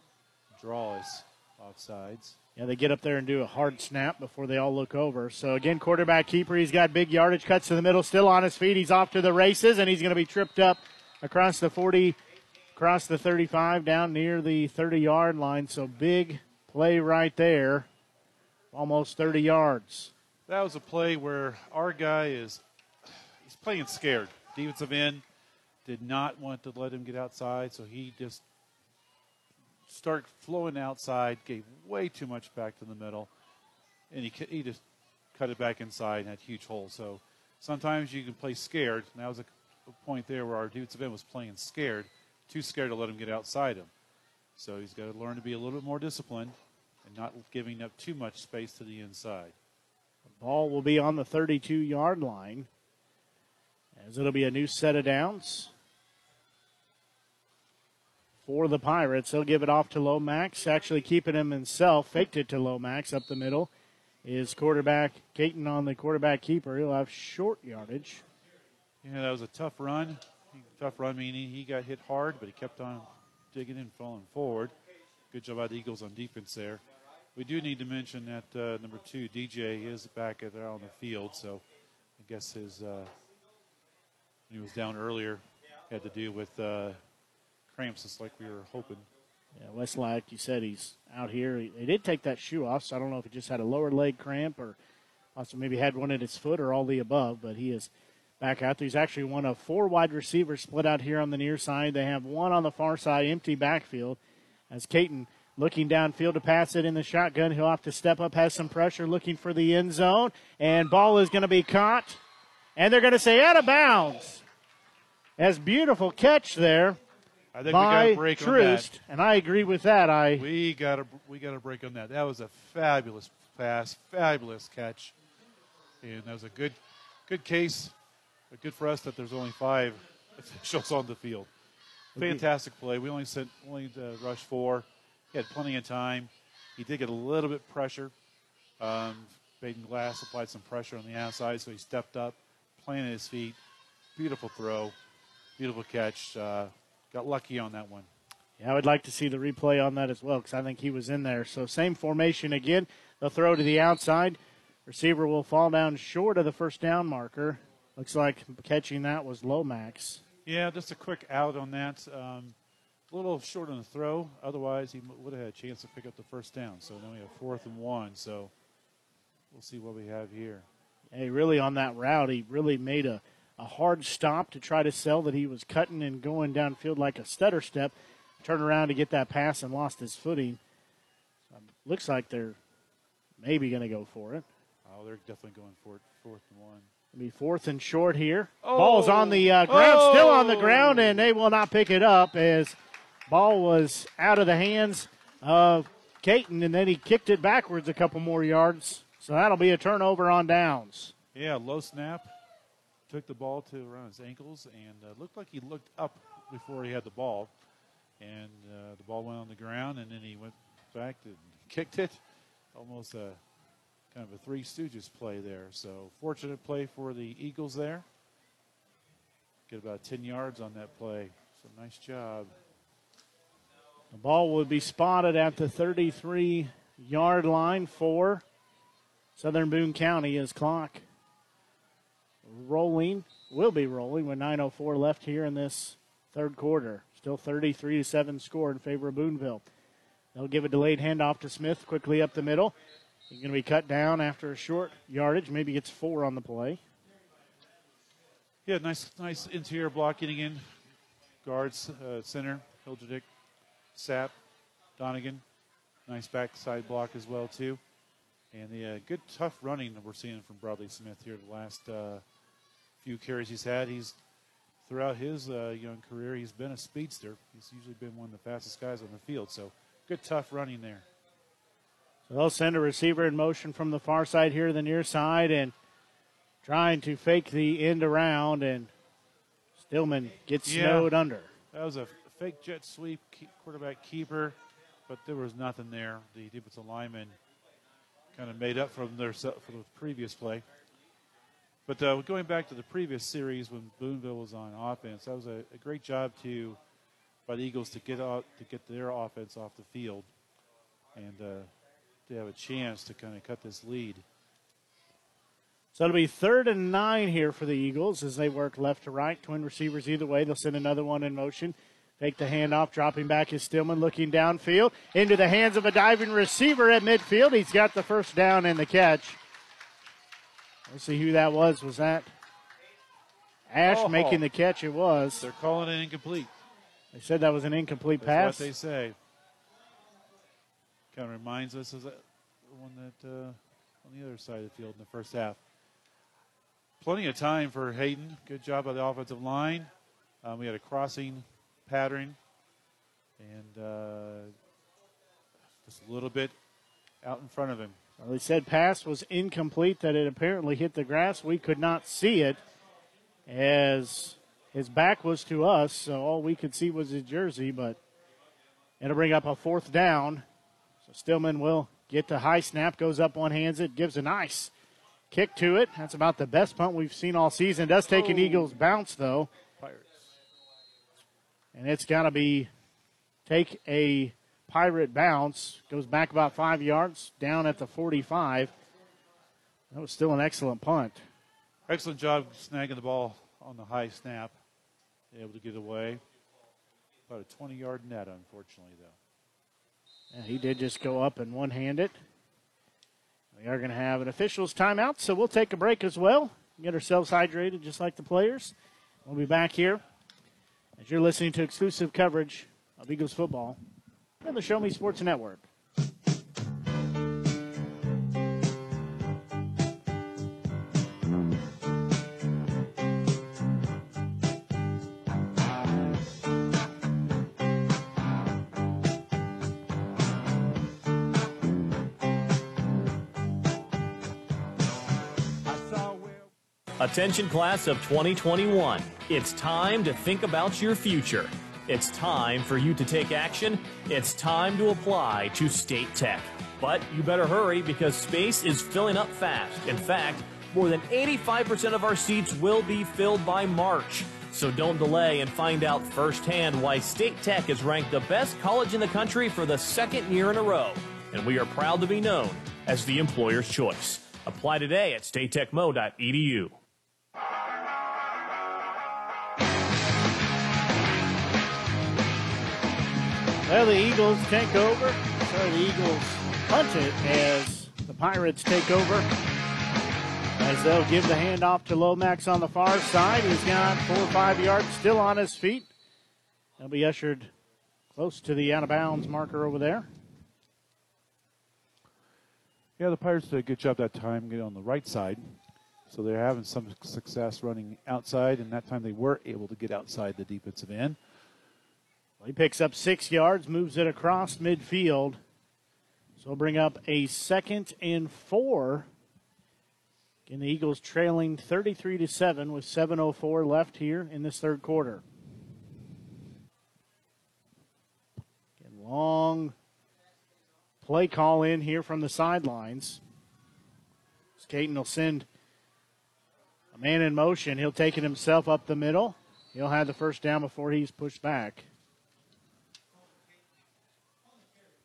draw us off sides. Yeah, they get up there and do a hard snap before they all look over. So again, quarterback keeper, he's got big yardage, cuts to the middle, still on his feet. He's off to the races, and he's going to be tripped up across the 40, across the 35, down near the 30 yard line. So big play right there, almost 30 yards. That was a play where our guy is he's playing scared. Defensive end did not want to let him get outside, so he just start flowing outside, gave way too much back to the middle, and he he just cut it back inside and had huge holes. So sometimes you can play scared. And that was a, point there where our defensive end was playing scared, too scared to let him get outside him. So he's got to learn to be a little bit more disciplined not giving up too much space to the inside. The ball will be on the 32 yard line as it'll be a new set of downs for the Pirates. He'll give it off to Lomax, actually keeping him himself. Faked it to Lomax up the middle. Is quarterback Caton on the quarterback keeper. He'll have short yardage. Yeah, that was a tough run. Tough run meaning he got hit hard, but he kept on digging and falling forward. Good job by the Eagles on defense there. We do need to mention that uh, number two, DJ, is back there on the field. So I guess his uh, he was down earlier had to do with uh, cramps, just like we were hoping. Yeah, Wes, like you said, he's out here. They did take that shoe off, so I don't know if he just had a lower leg cramp or also maybe had one at his foot or all the above, but he is back out there. He's actually one of four wide receivers split out here on the near side. They have one on the far side, empty backfield. As Caton looking downfield to pass it in the shotgun, he'll have to step up, has some pressure, looking for the end zone, and ball is going to be caught, and they're going to say out of bounds. As beautiful catch there I think by we got a break on that. And I agree with that. I We got a we got a break on that. That was a fabulous pass, fabulous catch, and that was a good good case. But good for us that there's only five officials on the field. Fantastic play. We only sent only uh, rush four. He had plenty of time. He did get a little bit pressure. Um, Baden Glass applied some pressure on the outside, so he stepped up, planted his feet. Beautiful throw, beautiful catch. Uh, got lucky on that one. Yeah, I would like to see the replay on that as well because I think he was in there. So same formation again. The throw to the outside. Receiver will fall down short of the first down marker. Looks like catching that was Lomax. Yeah, just a quick out on that. Um, a little short on the throw. Otherwise, he would have had a chance to pick up the first down. So now we have fourth and one. So we'll see what we have here. Hey, really on that route, he really made a, a hard stop to try to sell that he was cutting and going downfield like a stutter step. Turned around to get that pass and lost his footing. Um, looks like they're maybe going to go for it. Oh, they're definitely going for it. Fourth and one. It'll be fourth and short here. Ball's on the uh, ground, Oh. still on the ground, and they will not pick it up as ball was out of the hands of Caton, and then he kicked it backwards a couple more yards. So that'll be a turnover on downs. Yeah, low snap. Took the ball to around his ankles and uh, looked like he looked up before he had the ball. And uh, the ball went on the ground, and then he went back and kicked it. Almost a kind of a Three Stooges play there. So fortunate play for the Eagles there. Get about 10 yards on that play. So nice job. The ball will be spotted at the 33 yard line for Southern Boone County as clock rolling, will be rolling with 9.04 left here in this third quarter. Still 33 to 7 score in favor of Boonville. They'll give a delayed handoff to Smith quickly up the middle. He's going to be cut down after a short yardage. Maybe gets four on the play. Yeah, nice, nice interior block getting in. Guards, uh, center, Hilderdick, Sapp, Donegan. Nice backside block as well too, and the uh, good tough running that we're seeing from Bradley Smith here the last uh, few carries he's had. He's throughout his uh, young career he's been a speedster. He's usually been one of the fastest guys on the field. So good tough running there. So they'll send a receiver in motion from the far side here to the near side and trying to fake the end around, and Stillman gets Yeah. snowed under. That was a fake jet sweep, quarterback keeper, but there was nothing there. The defensive lineman kind of made up from their from the previous play. But uh, going back to the previous series when Boonville was on offense, that was a, a great job to by the Eagles to get out to get their offense off the field and uh, to have a chance to kind of cut this lead. So it'll be third and nine here for the Eagles as they work left to right. Twin receivers either way. They'll send another one in motion. Take the handoff, dropping back is Stillman looking downfield into the hands of a diving receiver at midfield. He's got the first down and the catch. Let's see who that was. Was that Ash Oh. making the catch? It was. They're calling it incomplete. They said that was an incomplete That's pass. what they say. Kind of reminds us of that the one that uh, on the other side of the field in the first half. Plenty of time for Hayden. Good job by the offensive line. Um, we had a crossing pattern, and uh, just a little bit out in front of him. Well, they said pass was incomplete, that it apparently hit the grass. We could not see it as his back was to us, so all we could see was his jersey, but it'll bring up a fourth down. So Stillman will get the high snap, goes up one hands it, gives a nice kick to it. That's about the best punt we've seen all season. Does take an Oh. Eagles bounce, though. And it's got to be take a pirate bounce. Goes back about five yards, down at the 45. That was still an excellent punt. Excellent job snagging the ball on the high snap. Able to get away. About a 20 yard net, unfortunately, though. Yeah, he did just go up and one hand it. We are going to have an officials timeout, so we'll take a break as well. Get ourselves hydrated just like the players. We'll be back here as you're listening to exclusive coverage of Eagles football on the Show Me Sports Network. Attention, class of 2021. It's time to think about your future. It's time for you to take action. It's time to apply to State Tech. But you better hurry because space is filling up fast. In fact, more than 85% of our seats will be filled by March. So don't delay and find out firsthand why State Tech is ranked the best college in the country for the second year in a row. And we are proud to be known as the employer's choice. Apply today at statetechmo.edu. Well, the Eagles take over. The Eagles punt it as the Pirates take over. As they'll give the handoff to Lomax on the far side. He's got four or five yards still on his feet. He'll be ushered close to the out of bounds marker over there. Yeah, the Pirates did a good job that time getting on the right side. So they're having some success running outside, and that time they were able to get outside the defensive end. Well, He picks up six yards, moves it across midfield. So we'll bring up a second and four. Again, the Eagles trailing 33 to 7 with 7.04 left here in this third quarter. Again, long play call in here from the sidelines. Skaten will send a man in motion. He'll take it himself up the middle. He'll have the first down before he's pushed back.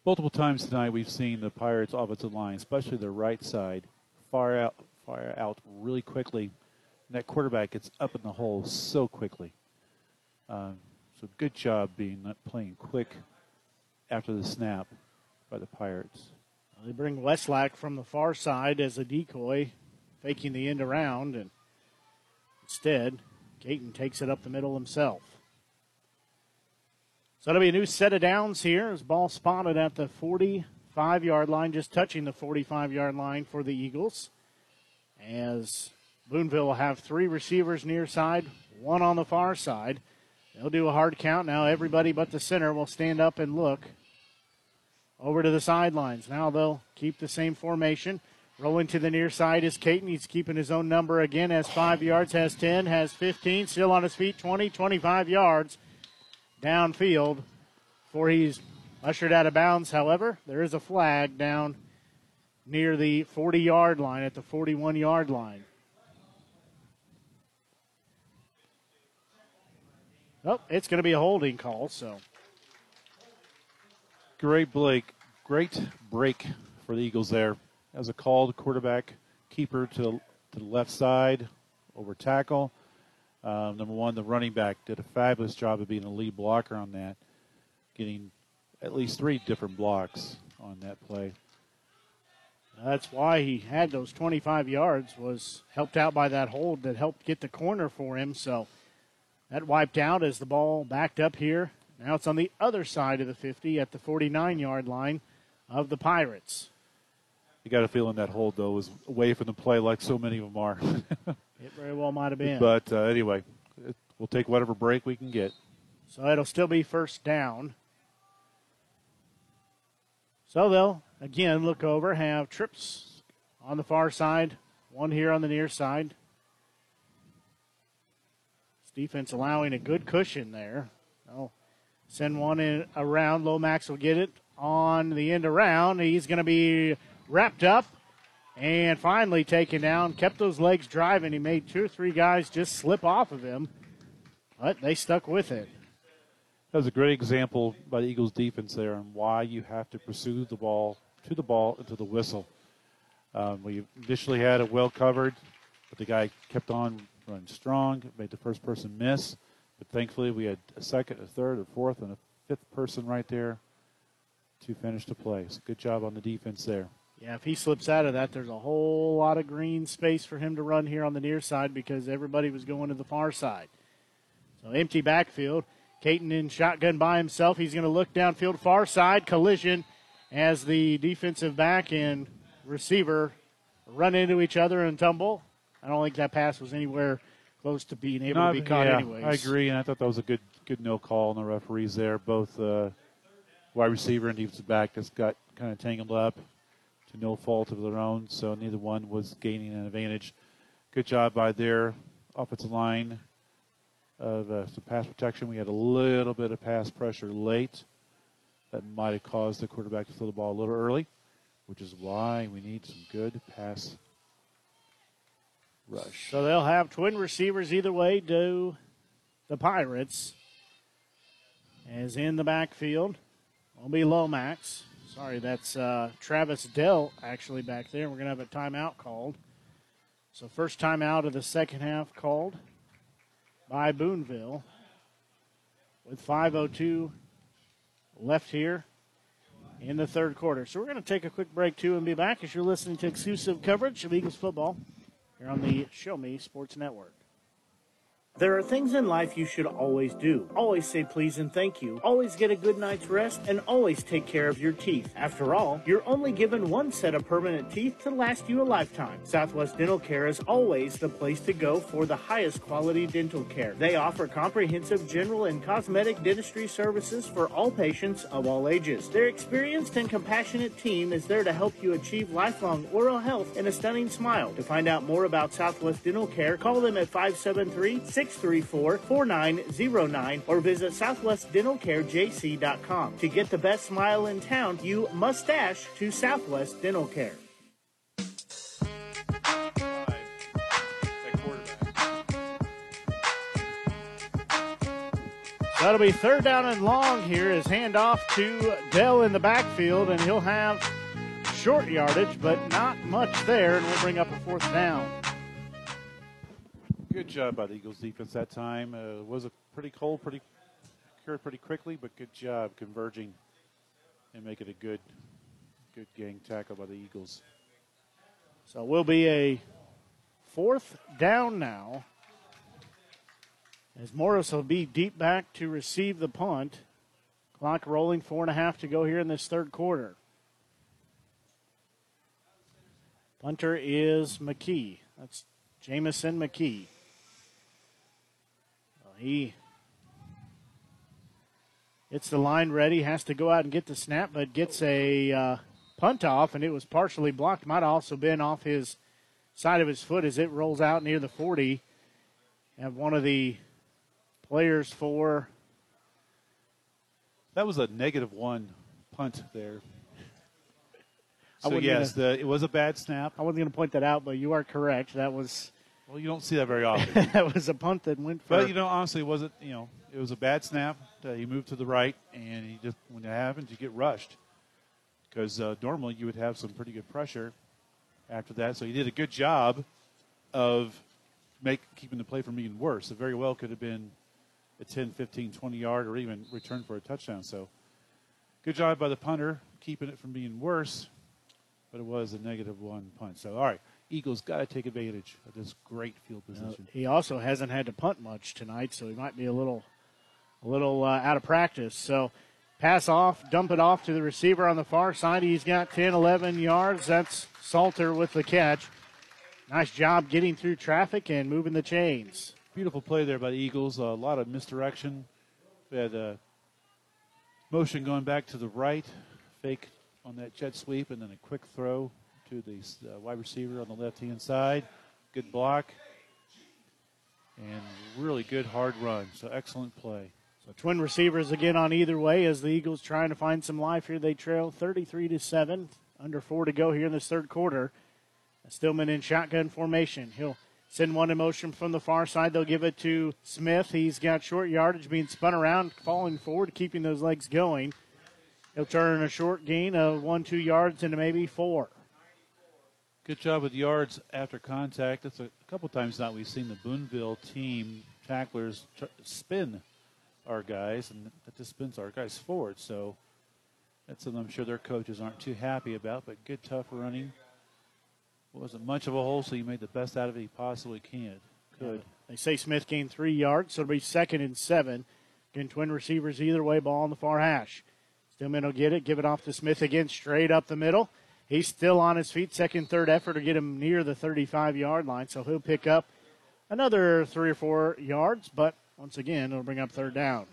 Multiple times tonight, we've seen the Pirates' offensive line, especially the right side, far out, fire out really quickly. And that quarterback gets up in the hole so quickly. Um, so good job being not playing quick after the snap by the Pirates. They bring Westlake from the far side as a decoy, faking the end around, and instead, Caton takes it up the middle himself. So it'll be a new set of downs here as ball spotted at the 45 yard line, just touching the 45 yard line for the Eagles. As Boonville will have three receivers near side, one on the far side. They'll do a hard count. Now everybody but the center will stand up and look over to the sidelines. Now they'll keep the same formation. Rolling to the near side is Caton. He's keeping his own number again. Has five yards, has 10, has 15. Still on his feet, 20, 25 yards downfield before he's ushered out of bounds. However, there is a flag down near the 40 yard line at the 41 yard line. Oh, it's going to be a holding call, so Great Blake, great break for the Eagles there. As a called quarterback keeper to the, to the left side over tackle. Um, number one, the running back did a fabulous job of being a lead blocker on that, getting at least three different blocks on that play. That's why he had those 25 yards, was helped out by that hold that helped get the corner for him. So that wiped out as the ball backed up here. Now it's on the other side of the 50 at the 49 yard line of the Pirates. You got a feeling that hold, though, was away from the play like so many of them are. it very well might have been. But uh, anyway, it, we'll take whatever break we can get. So it'll still be first down. So they'll again look over, have trips on the far side, one here on the near side. This defense allowing a good cushion there. They'll send one in around. Lomax will get it on the end around. He's going to be wrapped up and finally taken down. Kept those legs driving. He made two or three guys just slip off of him, but they stuck with it. That was a great example by the Eagles defense there on why you have to pursue the ball to the ball and to the whistle. Um, we initially had it well covered, but the guy kept on running strong, made the first person miss. But thankfully, we had a second, a third, a fourth, and a fifth person right there to finish the play. So good job on the defense there. Yeah, if he slips out of that, there's a whole lot of green space for him to run here on the near side because everybody was going to the far side. So empty backfield. Caton in shotgun by himself. He's going to look downfield, far side collision as the defensive back and receiver run into each other and tumble. I don't think that pass was anywhere close to being able No, to be caught yeah, anyways. I agree, and I thought that was a good good no call on the referees there. Both uh, wide receiver and defensive back just got kind of tangled up to no fault of their own, so neither one was gaining an advantage. Good job by their offensive line of uh, some pass protection. We had a little bit of pass pressure late that might have caused the quarterback to throw the ball a little early, which is why we need some good pass rush. So they'll have twin receivers either way to the Pirates. As in the backfield will be Lomax. Sorry, that's uh, Travis Dell actually back there. We're going to have a timeout called. So first timeout of the second half called by Boonville with 5.02 left here in the third quarter. So we're going to take a quick break too and be back as you're listening to exclusive coverage of Eagles football here on the Show Me Sports Network. There are things in life you should always do. Always say please and thank you. Always get a good night's rest and always take care of your teeth. After all, you're only given one set of permanent teeth to last you a lifetime. Southwest Dental Care is always the place to go for the highest quality dental care. They offer comprehensive general and cosmetic dentistry services for all patients of all ages. Their experienced and compassionate team is there to help you achieve lifelong oral health and a stunning smile. To find out more about Southwest Dental Care, call them at 573 634 4909 or visit southwestdentalcarejc.com. To get the best smile in town, you must dash to Southwest Dental Care. That'll be third down and long here as handoff to Dell in the backfield, and he'll have short yardage, but not much there, and we'll bring up a fourth down. Good job by the Eagles defense that time. Uh, was a pretty cold, pretty cured pretty quickly, but good job converging and make it a good, good gang tackle by the Eagles. So we'll be a fourth down now. As Morris will be deep back to receive the punt. Clock rolling, four and a half to go here in this third quarter. Punter is McKee. That's Jamison McKee. He gets the line ready, has to go out and get the snap, but gets a uh, punt off, and it was partially blocked. Might have also been off his side of his foot as it rolls out near the 40. Have one of the players for. That was a negative one punt there. So yes, gonna- the, it was a bad snap. I wasn't going to point that out, but you are correct. That was Well, you don't see that very often. that was a punt that went for. but you know, honestly, it wasn't you know it was a bad snap. Uh, he moved to the right, and he just when it happens, you get rushed because uh, normally you would have some pretty good pressure after that. So he did a good job of make keeping the play from being worse. It very well could have been a 10, 15, 20 yard or even return for a touchdown. So good job by the punter keeping it from being worse, but it was a negative one punt. So all right, Eagles got to take advantage of this great field position. he also hasn't had to punt much tonight, so he might be a little, a little uh, out of practice. So pass off, dump it off to the receiver on the far side. He's got 10, 11 yards. That's Salter with the catch. Nice job getting through traffic and moving the chains. Beautiful play there by the Eagles. A lot of misdirection. We had a motion going back to the right, fake on that jet sweep, and then a quick throw to the uh, wide receiver on the left hand side. Good block. And really good hard run. So excellent play. So twin receivers again on either way as the Eagles trying to find some life here. They trail 33 to 7. Under four to go here in this third quarter. Stillman in shotgun formation. He'll send one in motion from the far side. They'll give it to Smith. He's got short yardage being spun around, falling forward, keeping those legs going. He'll turn a short gain of one, two yards into maybe four. Good job with yards after contact. That's a, couple times now we've seen the Boonville team tacklers spin our guys, and that just spins our guys forward. So that's something I'm sure their coaches aren't too happy about, but good, tough running. Wasn't much of a hole, so he made the best out of it he possibly can. Could. They say Smith gained three yards, so it'll be second and seven. Again, twin receivers either way, ball on the far hash. Stillman will get it, give it off to Smith again, straight up the middle. He's still on his feet. Second, third effort to get him near the 35 yard line, so he'll pick up another three or four yards, but once again, it'll bring up third down.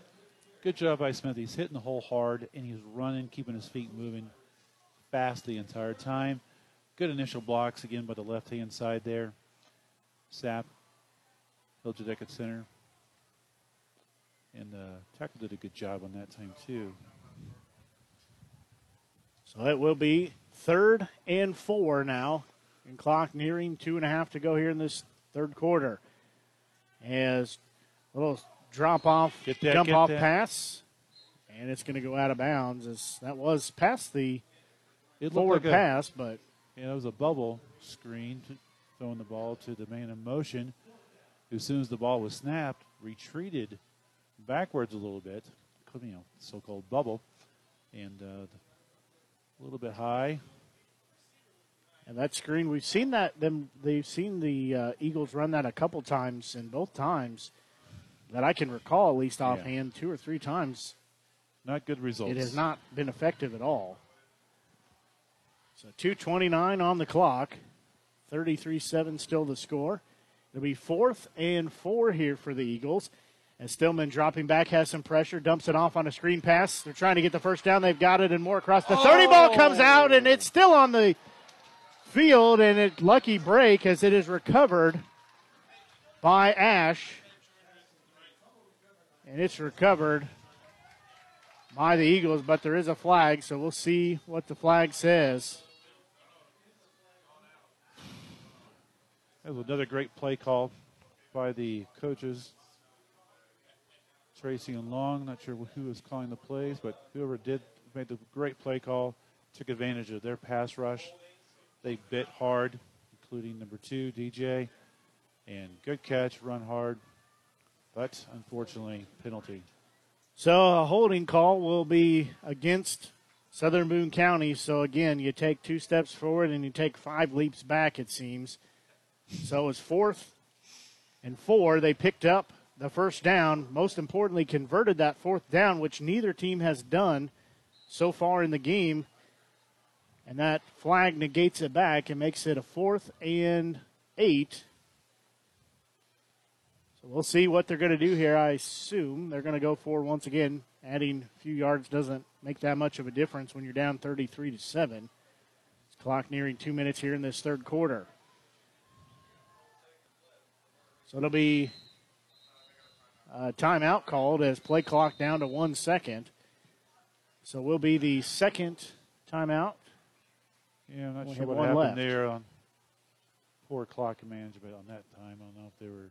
Good job by Smith. He's hitting the hole hard and he's running, keeping his feet moving fast the entire time. Good initial blocks again by the left hand side there. Sapp, Hiljedek at center. And uh, tackle did a good job on that time, too. So it will be third and four now. And clock nearing two and a half to go here in this third quarter. As a little drop off, that, jump off that. pass, and it's going to go out of bounds. As that was past the it forward like pass, a, but yeah, it was a bubble screen throwing the ball to the man in motion. As soon as the ball was snapped, retreated backwards a little bit, you know, so-called bubble, and uh, a little bit high. And that screen, we've seen that them. They've seen the uh, Eagles run that a couple times, and both times that I can recall, at least offhand, yeah. two or three times. Not good results. It has not been effective at all. So 2.29 on the clock. 33 7 still the score. It'll be fourth and four here for the Eagles. As Stillman dropping back has some pressure, dumps it off on a screen pass. They're trying to get the first down. They've got it and more across the 30 oh. ball comes out and it's still on the field and it lucky break as it is recovered by Ash and it's recovered by the Eagles, but there is a flag, so we'll see what the flag says. That was another great play call by the coaches. Tracy and Long, not sure who was calling the plays, but whoever did made the great play call, took advantage of their pass rush. They bit hard, including number two, DJ, and good catch, run hard, but unfortunately, penalty. So a holding call will be against Southern Boone County. So again, you take two steps forward and you take five leaps back, it seems. So it's fourth and four. They picked up the first down. Most importantly, converted that fourth down, which neither team has done so far in the game. And that flag negates it back and makes it a fourth and eight. So We'll see what they're going to do here. I assume they're going to go for once again. Adding a few yards doesn't make that much of a difference when you're down 33 to seven. It's clock nearing two minutes here in this third quarter. So it'll be a timeout called as play clock down to one second. So we'll be the second timeout. Yeah, I'm not we sure what happened left. there on poor clock management on that time. I don't know if they were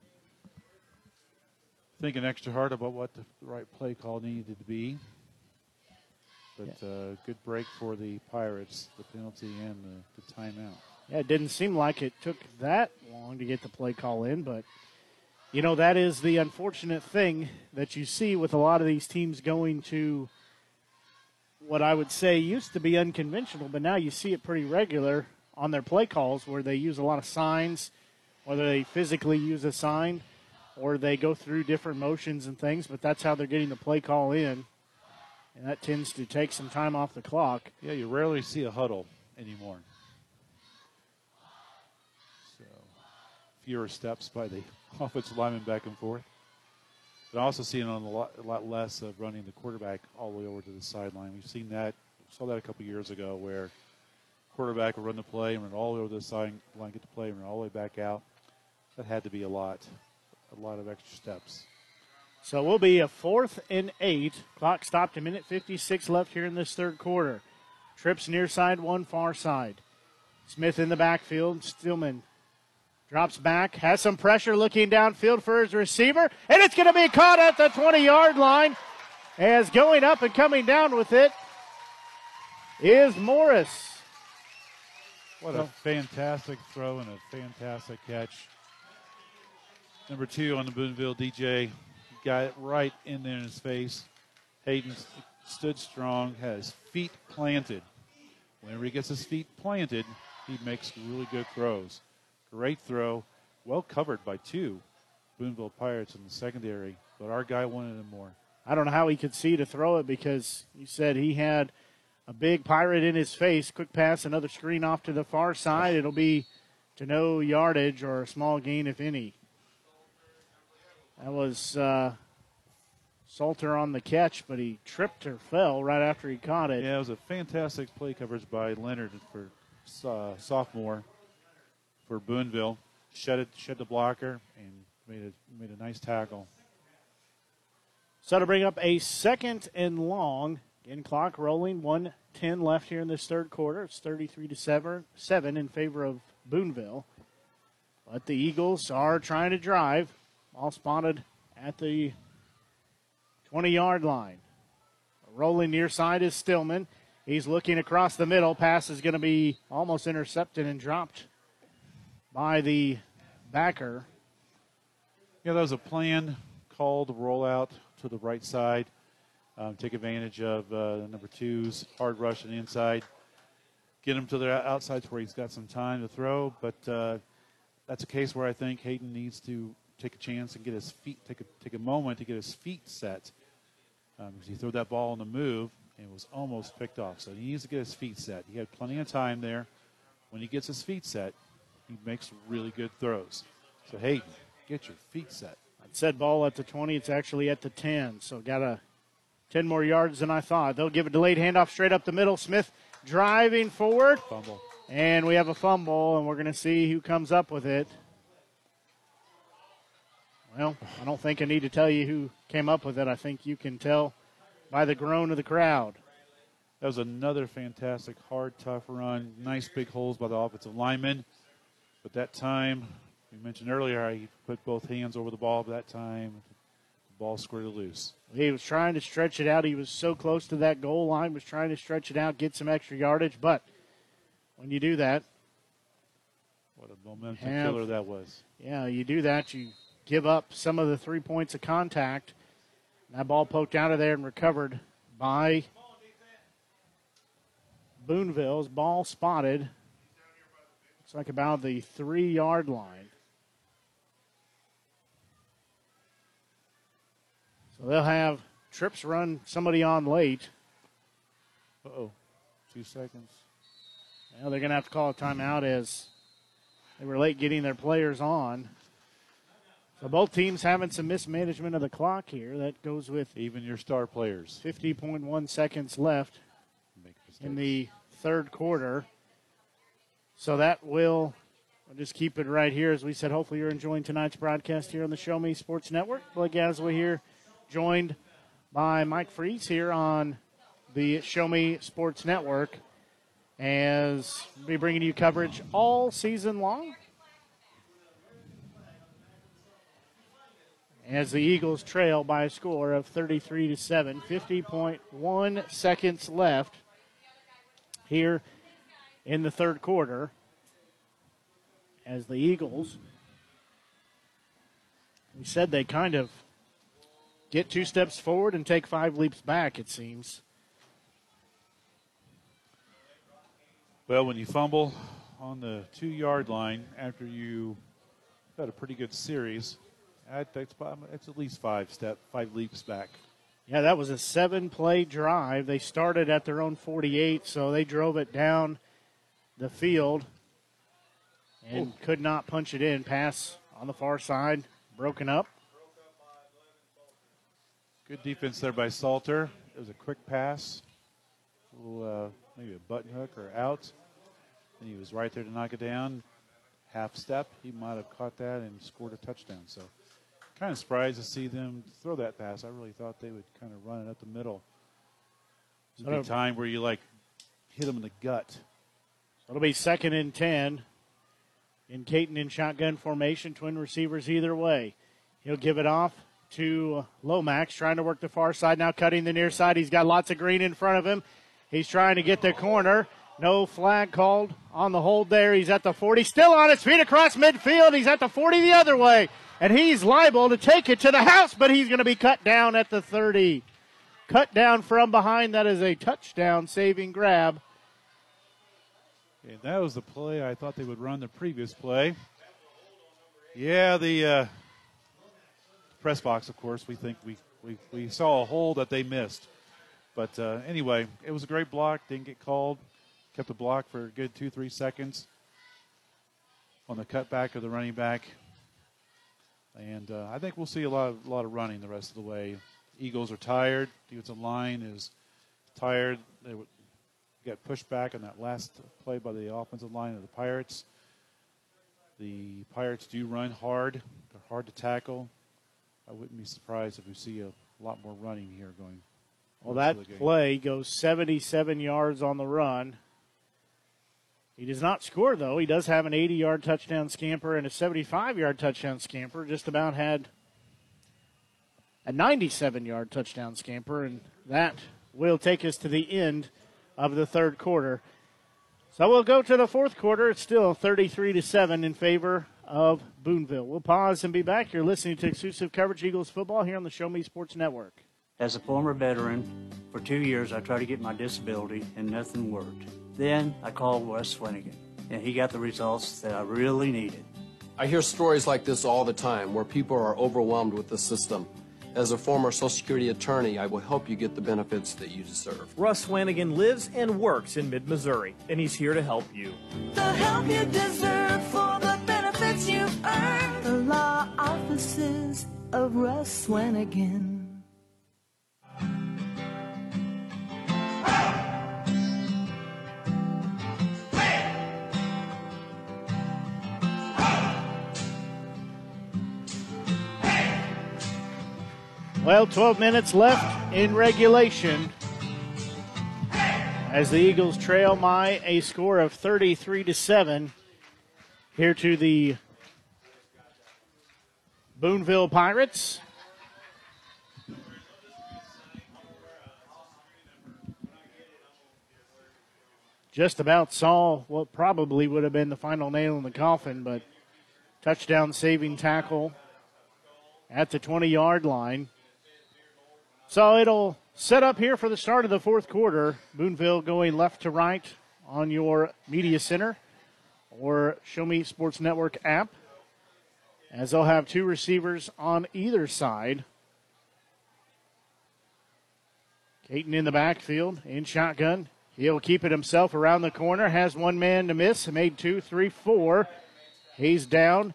thinking extra hard about what the right play call needed to be. But uh, good break for the Pirates, the penalty and the, the timeout. Yeah, it didn't seem like it took that long to get the play call in, but you know that is the unfortunate thing that you see with a lot of these teams going to what I would say used to be unconventional, but now you see it pretty regular on their play calls where they use a lot of signs, whether they physically use a sign or they go through different motions and things, but that's how they're getting the play call in. And that tends to take some time off the clock. Yeah, you rarely see a huddle anymore. So fewer steps by the offensive lineman back and forth. But also seeing on a lot, a lot less of running the quarterback all the way over to the sideline. We've seen that, saw that a couple years ago where quarterback will run the play and run all the way over the sideline, get the play and run all the way back out. That had to be a lot, a lot of extra steps. So we'll be a fourth and eight. Clock stopped a minute 56 left here in this third quarter. Trips near side, one far side. Smith in the backfield. Stillman drops back, has some pressure looking downfield for his receiver, and it's going to be caught at the 20 yard line. As going up and coming down with it is Morris. What a fantastic throw and a fantastic catch. Number two on the Boonville DJ got it right in there in his face. Hayden stood strong, had his feet planted. Whenever he gets his feet planted, he makes really good throws. Great throw, well covered by two Boonville Pirates in the secondary, but our guy wanted him more. I don't know how he could see to throw it because you said he had a big pirate in his face. Quick pass, another screen off to the far side. It'll be to no yardage or a small gain, if any. That was uh, Salter on the catch, but he tripped or fell right after he caught it. Yeah, it was a fantastic play coverage by Leonard for uh, sophomore for Boonville. Shed it, shed the blocker, and made a made a nice tackle. So to bring up a second and long, in clock rolling, one ten left here in this third quarter. It's thirty three to seven seven in favor of Boonville. But the Eagles are trying to drive. All spotted at the 20 yard line. Rolling near side is Stillman. He's looking across the middle. Pass is going to be almost intercepted and dropped by the backer. Yeah, that was a plan called rollout to the right side. Um, take advantage of uh, number two's hard rush on the inside. Get him to the outsides where he's got some time to throw. But uh, that's a case where I think Hayden needs to take a chance and get his feet, take a, take a moment to get his feet set. Um, he threw that ball on the move and it was almost picked off. So he needs to get his feet set. He had plenty of time there. When he gets his feet set, he makes really good throws. So Hayden, get your feet set. I said ball at the 20. It's actually at the 10. So got a 10 more yards than I thought. They'll give a delayed handoff straight up the middle. Smith driving forward. Fumble. And we have a fumble, and we're going to see who comes up with it. Well, I don't think I need to tell you who came up with it. I think you can tell by the groan of the crowd. That was another fantastic, hard, tough run. Nice big holes by the offensive lineman. But that time, we mentioned earlier, he put both hands over the ball, but that time, the ball squirted loose. He was trying to stretch it out. He was so close to that goal line, was trying to stretch it out, get some extra yardage. But when you do that, what a momentum have, killer that was. Yeah, you do that, you give up some of the three points of contact. That ball poked out of there and recovered by Boonville's ball spotted. Looks like about the three yard line. So they'll have trips run somebody on late. Uh oh. Two seconds. Now they're going to have to call a timeout as they were late getting their players on. So both teams having some mismanagement of the clock here. That goes with even your star players. 50.1 seconds left in the third quarter. So that will I'll just keep it right here. As we said, hopefully you're enjoying tonight's broadcast here on the Show Me Sports Network. Blake Gazaway here, joined by Mike Freeze here on the Show Me Sports Network. As we'll be bringing you coverage all season long as the Eagles trail by a score of 33 to 7. 50.1 seconds left here in the third quarter as the Eagles we said they kind of get two steps forward and take five leaps back it seems. Well, when you fumble on the two yard line after you had a pretty good series, that's, that's at least five step, five leaps back. Yeah, that was a seven play drive. They started at their own 48, so they drove it down the field and Ooh. could not punch it in. Pass on the far side, broken up. Good defense there by Salter. It was a quick pass, a little, uh, maybe a button hook or out. And he was right there to knock it down. Half step, he might have caught that and scored a touchdown. So kind of surprised to see them throw that pass. I really thought they would kind of run it up the middle. It'll be time where you like hit them in the gut. It'll be second and ten. In Caton in shotgun formation, twin receivers either way. He'll give it off to Lomax, trying to work the far side. Now cutting the near side. He's got lots of green in front of him. He's trying to get the corner. No flag called on the hold there. He's at the 40, still on his feet across midfield. He's at the 40 the other way and he's liable to take it to the house, but he's going to be cut down at the 30. Cut down from behind. That is a touchdown saving grab. And that was the play I thought they would run the previous play. Yeah, the uh, press box, of course, we think we, we, we saw a hole that they missed. But uh, anyway, it was a great block. Didn't get called. Kept the block for a good two, three seconds on the cutback of the running back. And uh, I think we'll see a lot of, a lot of running the rest of the way. Eagles are tired. Defensive line is tired. They got pushed back on that last play by the offensive line of the Pirates. The Pirates do run hard. They're hard to tackle. I wouldn't be surprised if we see a lot more running here going. Well, that play goes 77 yards on the run. He does not score, though. He does have an 80 yard touchdown scamper and a 75 yard touchdown scamper. Just about had a 97 yard touchdown scamper, and that will take us to the end of the third quarter. So we'll go to the fourth quarter. It's still 33 to 7 in favor of Boonville. We'll pause and be back. You're listening to exclusive coverage Eagles football here on the Show Me Sports Network. As a former veteran, for two years I tried to get my disability and nothing worked. Then I called Wes Swanigan, and he got the results that I really needed. I hear stories like this all the time where people are overwhelmed with the system. As a former Social Security attorney, I will help you get the benefits that you deserve. Russ Swanigan lives and works in mid Missouri, and he's here to help you. The help you deserve for the benefits you've earned. The law offices of Russ Swanigan. Well, 12 minutes left in regulation as the Eagles trail by a score of 33 to 7 here to the Boonville Pirates. Just about saw what probably would have been the final nail in the coffin, but touchdown saving tackle at the 20 yard line. So it'll set up here for the start of the fourth quarter. Boonville going left to right on your media center or Show Me Sports Network app, as they'll have two receivers on either side. Caton in the backfield in shotgun. He'll keep it himself around the corner. Has one man to miss. Made two, three, four. He's down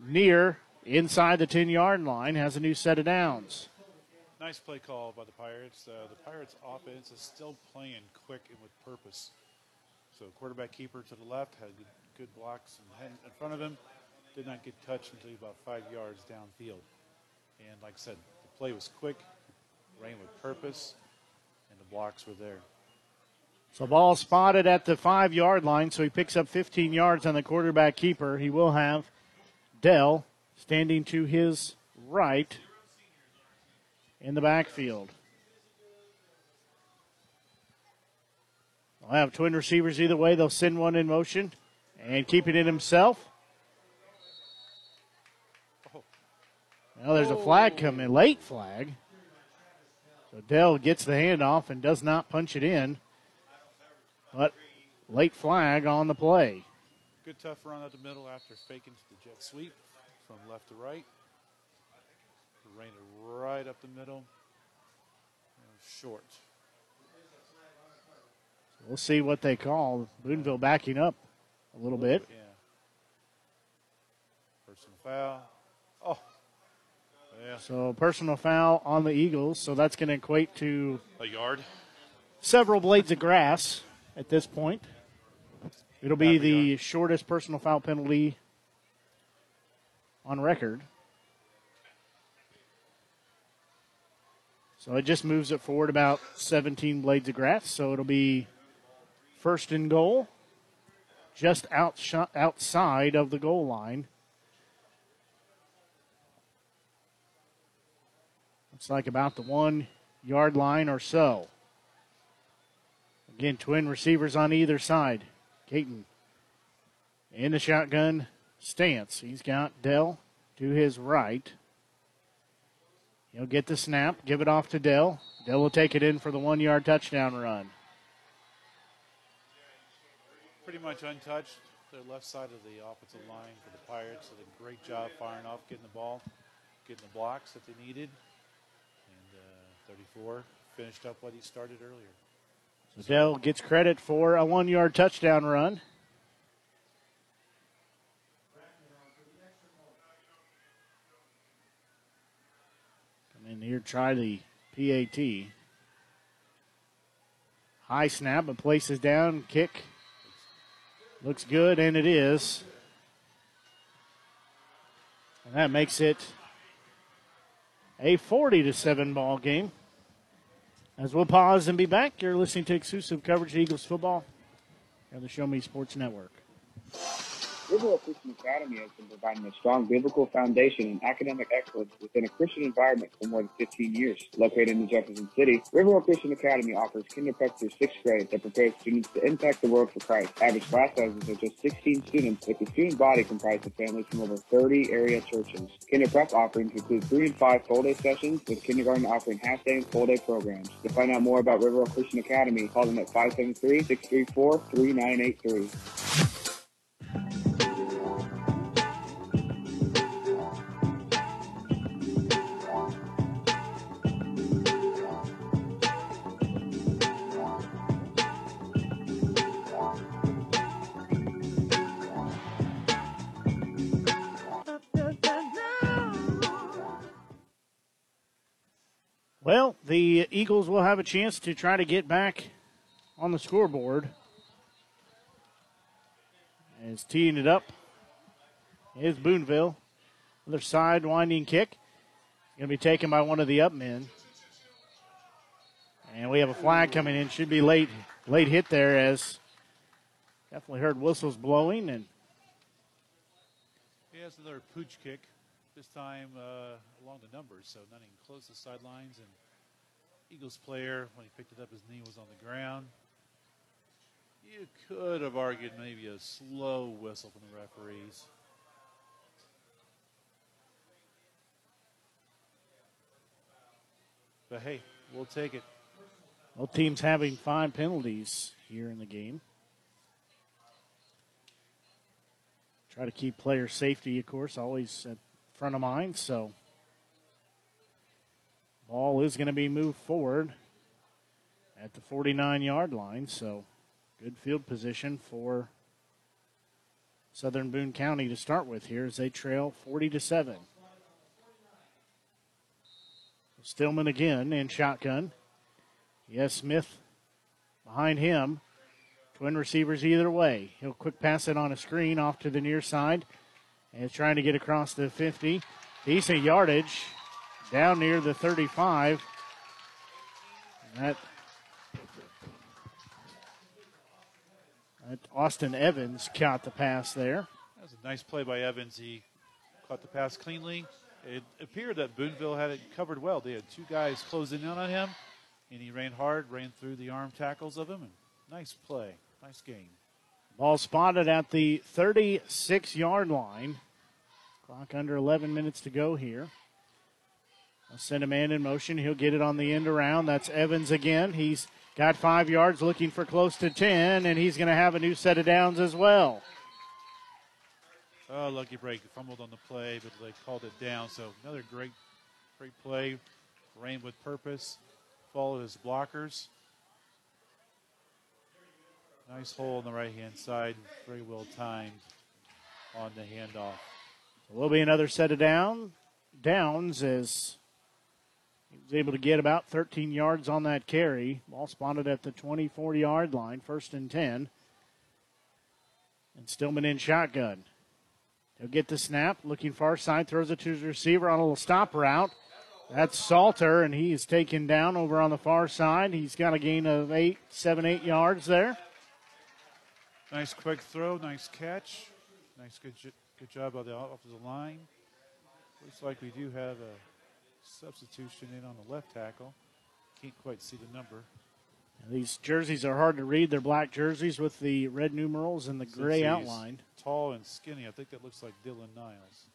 near inside the 10 yard line. Has a new set of downs. Nice play call by the Pirates. Uh, the Pirates' offense is still playing quick and with purpose. So quarterback keeper to the left had good, blocks and in front of him. Did not get touched until about five yards downfield. And like I said, the play was quick, ran with purpose, and the blocks were there. So ball spotted at the five yard line, so he picks up 15 yards on the quarterback keeper. He will have Dell standing to his right in the backfield. They'll have twin receivers either way. They'll send one in motion and keep it in himself. Now there's a flag coming, late flag. So Dell gets the handoff and does not punch it in. But late flag on the play. Good tough run up the middle after faking to the jet sweep from left to right. Ran it right up the middle. Short. We'll see what they call. Boonville backing up a little bit. Yeah. Personal foul. Oh. Yeah. So personal foul on the Eagles. So that's going to equate to A yard. several blades of grass at this point. It'll be the shortest personal foul penalty on record. So it just moves it forward about 17 blades of grass. So it'll be first and goal, just outsh- outside of the goal line. Looks like about the one yard line or so. Again, twin receivers on either side. Caton in the shotgun stance. He's got Dell to his right. He'll get the snap, give it off to Dell. Dell will take it in for the one yard touchdown run. Pretty much untouched. Their left side of the offensive line for the Pirates did a great job firing off, getting the ball, getting the blocks that they needed. And uh, 34 finished up what he started earlier. So Dell gets credit for a one yard touchdown run. In here, try the PAT. High snap, but places down, kick. Looks good, and it is. And that makes it a 40 to 7 ball game. As we'll pause and be back, you're listening to exclusive coverage of Eagles football on the Show Me Sports Network. Riverwalk Christian Academy has been providing a strong biblical foundation and academic excellence within a Christian environment for more than 15 years. Located in Jefferson City, Riverwalk Christian Academy offers kindergarten through sixth grade that prepares students to impact the world for Christ. Average class sizes are just 16 students, with the student body comprised of families from over 30 area churches. Kinder prep offerings include three and five full-day sessions, with kindergarten offering half-day and full-day programs. To find out more about Riverwalk Christian Academy, call them at 573-634-3983. Well, the Eagles will have a chance to try to get back on the scoreboard. As teeing it up is Boonville. Other side winding kick. Going to be taken by one of the up men. And we have a flag coming in. Should be late late hit there as definitely heard whistles blowing and He has another pooch kick, this time uh, along the numbers, so nothing close to sidelines. And Eagles player, when he picked it up, his knee was on the ground. You could have argued maybe a slow whistle from the referees. But hey, we'll take it. both teams having five penalties here in the game. Try to keep player safety, of course, always at front of mind. So, ball is going to be moved forward at the 49 yard line. So, good field position for Southern Boone County to start with here as they trail 40 to 7. Stillman again in shotgun. Yes, Smith behind him. Twin receivers either way. He'll quick pass it on a screen off to the near side. And trying to get across the 50. Decent yardage down near the 35. That, that Austin Evans caught the pass there. That was a nice play by Evans. He caught the pass cleanly, It appeared that Boonville had it covered well. They had two guys closing in on him, and he ran hard, ran through the arm tackles of him, and nice play, nice game. Ball spotted at the 36 yard line. Clock under 11 minutes to go here. I'll send a man in motion. He'll get it on the end around. That's Evans again. He's got five yards, looking for close to 10, and he's going to have a new set of downs as well. Oh, lucky break. Fumbled on the play, but they called it down. So another great, great play. Ran with purpose. Followed his blockers. Nice hole on the right hand side. Very well timed on the handoff. Will be another set of down downs as was able to get about 13 yards on that carry. Ball spotted at the 24 yard line, first and 10. And Stillman in shotgun. He'll get the snap, looking far side, throws it to his receiver on a little stop route. That's Salter, and he is taken down over on the far side. He's got a gain of eight, seven, eight yards there. Nice quick throw, nice catch. Nice good, good job by the offensive line. Looks like we do have a substitution in on the left tackle. Can't quite see the number. These jerseys are hard to read. They're black jerseys with the red numerals and the Since gray outline. Tall and skinny. I think that looks like Dylan Niles.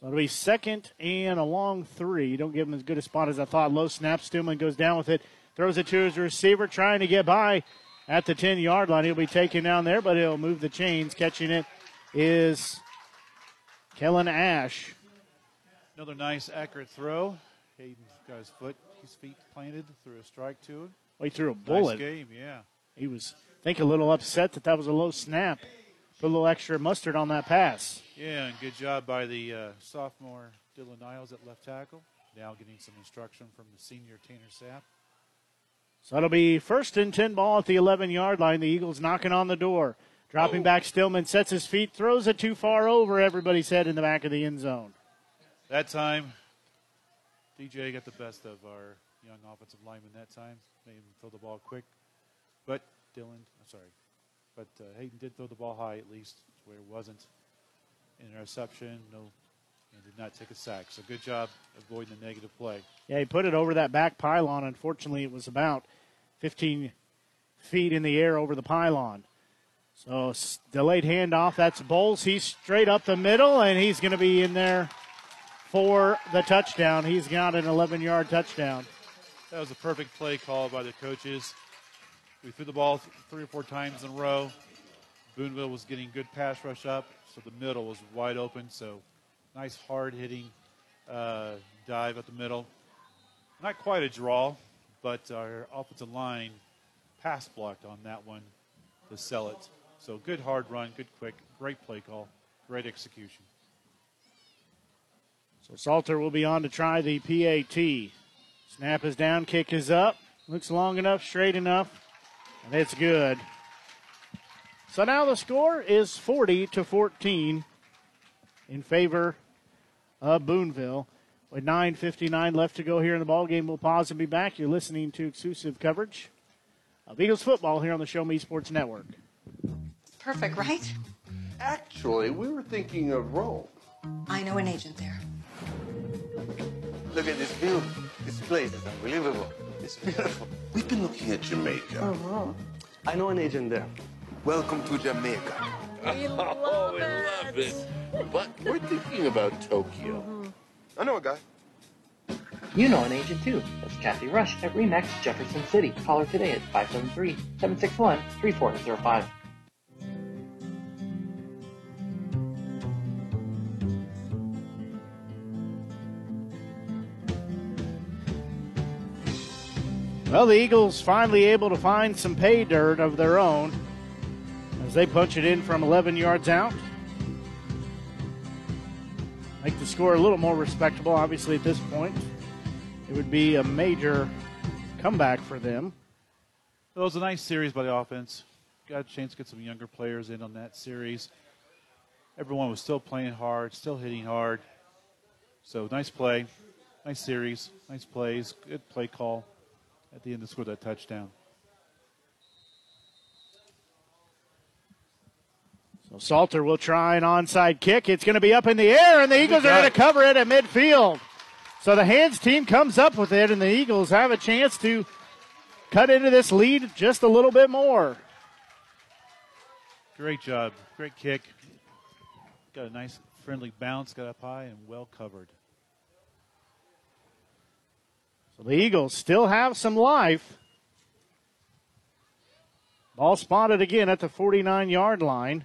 So it'll be second and a long three. You Don't give him as good a spot as I thought. Low snap. Stillman goes down with it. Throws it to his receiver, trying to get by at the 10 yard line. He'll be taken down there, but he'll move the chains. Catching it is Kellen Ash. Another nice, accurate throw. Hayden's got his foot, his feet planted, threw a strike to him. Well, he threw a bullet. Nice game, yeah. He was, I think, a little upset that that was a low snap. Put a little extra mustard on that pass. Yeah, and good job by the uh, sophomore Dylan Niles at left tackle. Now getting some instruction from the senior Tanner Sapp. So it'll be first and 10 ball at the 11 yard line. The Eagles knocking on the door. Dropping back, Stillman sets his feet, throws it too far over everybody's head in the back of the end zone. That time, DJ got the best of our young offensive lineman that time. Made him throw the ball quick. But Dylan, I'm sorry, but uh, Hayden did throw the ball high at least, where it wasn't an interception, no, and did not take a sack. So good job avoiding the negative play. Yeah, he put it over that back pylon. Unfortunately, it was about 15 feet in the air over the pylon. So delayed handoff. That's Bowles. He's straight up the middle, and he's going to be in there for the touchdown. He's got an 11 yard touchdown. That was a perfect play call by the coaches. We threw the ball three or four times in a row. Boonville was getting good pass rush up, so the middle was wide open. So nice hard hitting uh, dive at the middle. Not quite a draw, but our offensive line pass blocked on that one to sell it. So good hard run, good quick, great play call, great execution. So Salter will be on to try the PAT. Snap is down, kick is up. Looks long enough, straight enough, and it's good. So now the score is 40 to 14 in favor of Boonville. With 9.59 left to go here in the ball game, we'll pause and be back. You're listening to exclusive coverage of Eagles football here on the Show Me Sports Network. Perfect, right? Actually, we were thinking of Rome. I know an agent there. Look at this view. This place is unbelievable. It's beautiful. We've been looking at Jamaica. Oh, I know an agent there. Welcome to Jamaica. We love oh, we it. love it. But we're thinking about Tokyo. Mm-hmm. I know a guy. You know an agent too. That's Kathy Rush at Remax Jefferson City. Call her today at 573-761-3405. Well, the Eagles finally able to find some pay dirt of their own as they punch it in from 11 yards out. Make the score a little more respectable, obviously, at this point. It would be a major comeback for them. It was a nice series by the offense. Got a chance to get some younger players in on that series. Everyone was still playing hard, still hitting hard. So nice play, nice series, nice plays, good play call. At the end to score that touchdown. So Salter will try an onside kick. It's going to be up in the air, and the Eagles are going to cover it at midfield. So the hands team comes up with it, and the Eagles have a chance to cut into this lead just a little bit more. Great job. Great kick. Got a nice friendly bounce, got up high and well covered. So the Eagles still have some life. Ball spotted again at the 49 yard line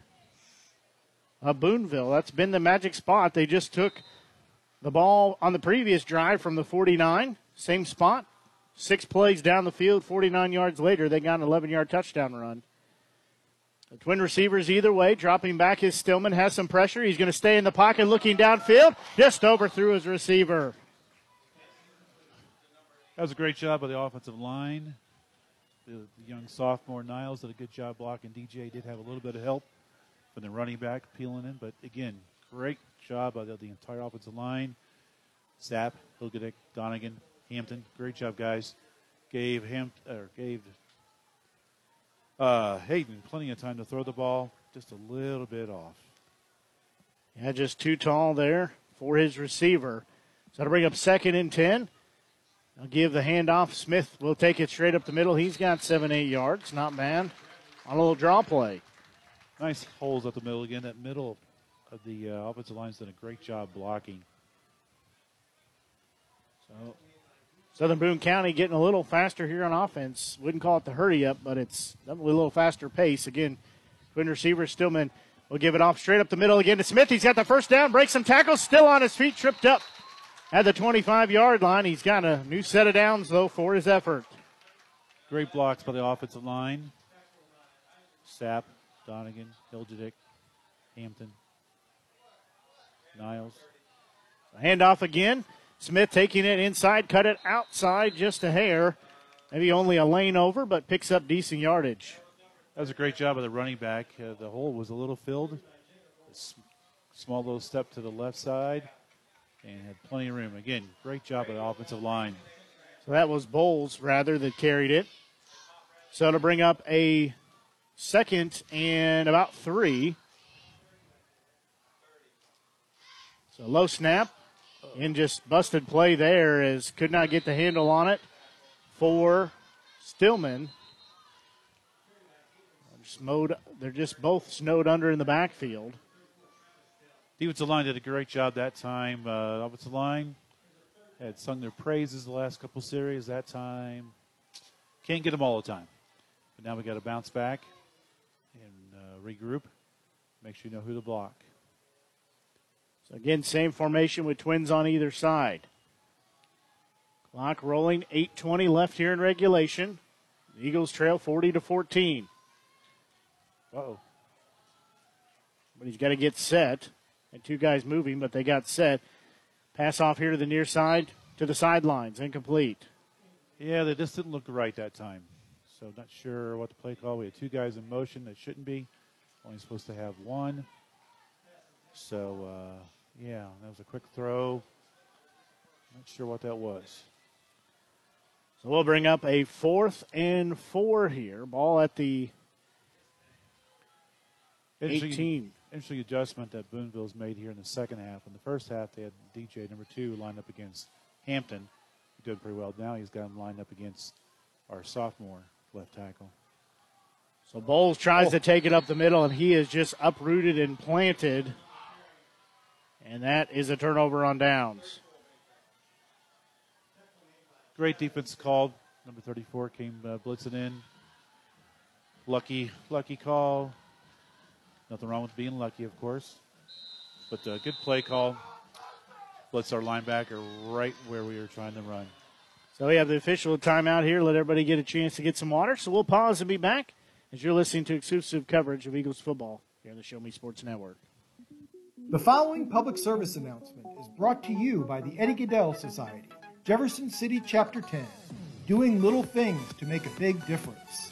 of Boonville. That's been the magic spot. They just took the ball on the previous drive from the 49, same spot. Six plays down the field, 49 yards later, they got an 11 yard touchdown run. The twin receivers either way, dropping back is Stillman, has some pressure. He's going to stay in the pocket looking downfield, just overthrew his receiver. That was a great job by the offensive line. The, the young sophomore Niles did a good job blocking. DJ did have a little bit of help from the running back peeling in, but again, great job by the, the entire offensive line. Sapp, Hilgedick, Donegan, Hampton, great job, guys. Gave Ham or gave uh, Hayden plenty of time to throw the ball, just a little bit off. Yeah, just too tall there for his receiver. So to bring up second and ten. I'll give the handoff. Smith will take it straight up the middle. He's got seven, eight yards. Not bad. On a little draw play. Nice holes up the middle again. That middle of the uh, offensive line's done a great job blocking. So Southern Boone County getting a little faster here on offense. Wouldn't call it the hurry up, but it's definitely a little faster pace. Again, twin receiver Stillman will give it off straight up the middle again to Smith. He's got the first down, breaks some tackles, still on his feet, tripped up at the 25 yard line. He's got a new set of downs, though, for his effort. Great blocks by the offensive line. Sapp, Donegan, Hilgedick, Hampton, Niles. Handoff again. Smith taking it inside, cut it outside just a hair. Maybe only a lane over, but picks up decent yardage. That was a great job of the running back. Uh, the hole was a little filled. Small little step to the left side and had plenty of room. Again, great job of the offensive line. So that was Bowles, rather, that carried it. So to bring up a second and about three. So low snap and just busted play there as could not get the handle on it for Stillman. Just Mowed, they're just both snowed under in the backfield. Defensive line did a great job that time. Uh, offensive line had sung their praises the last couple series. That time, can't get them all the time. But now we got to bounce back and uh, regroup. Make sure you know who to block. So again, same formation with twins on either side. Clock rolling, 8:20 left here in regulation. The Eagles trail 40 to 14. oh. But he's got to get set. And two guys moving, but they got set. Pass off here to the near side, to the sidelines, incomplete. Yeah, they just didn't look right that time. So not sure what the play call. We had two guys in motion that shouldn't be. Only supposed to have one. So uh, yeah, that was a quick throw. Not sure what that was. So we'll bring up a fourth and four here. Ball at the 18. Interesting adjustment that Boonville's made here in the second half. In the first half, they had DJ number two lined up against Hampton. He did pretty well. Now he's got him lined up against our sophomore left tackle. So Bowles tries oh. to take it up the middle, and he is just uprooted and planted. And that is a turnover on downs. Great defense called. Number 34 came uh, blitzing in. Lucky, lucky call. Nothing wrong with being lucky, of course. But uh, good play call. Blitz our linebacker right where we were trying to run. So we have the official timeout here. Let everybody get a chance to get some water. So we'll pause and be back as you're listening to exclusive coverage of Eagles football here on the Show Me Sports Network. The following public service announcement is brought to you by the Eddie Gaedel Society, Jefferson City Chapter 10, doing little things to make a big difference.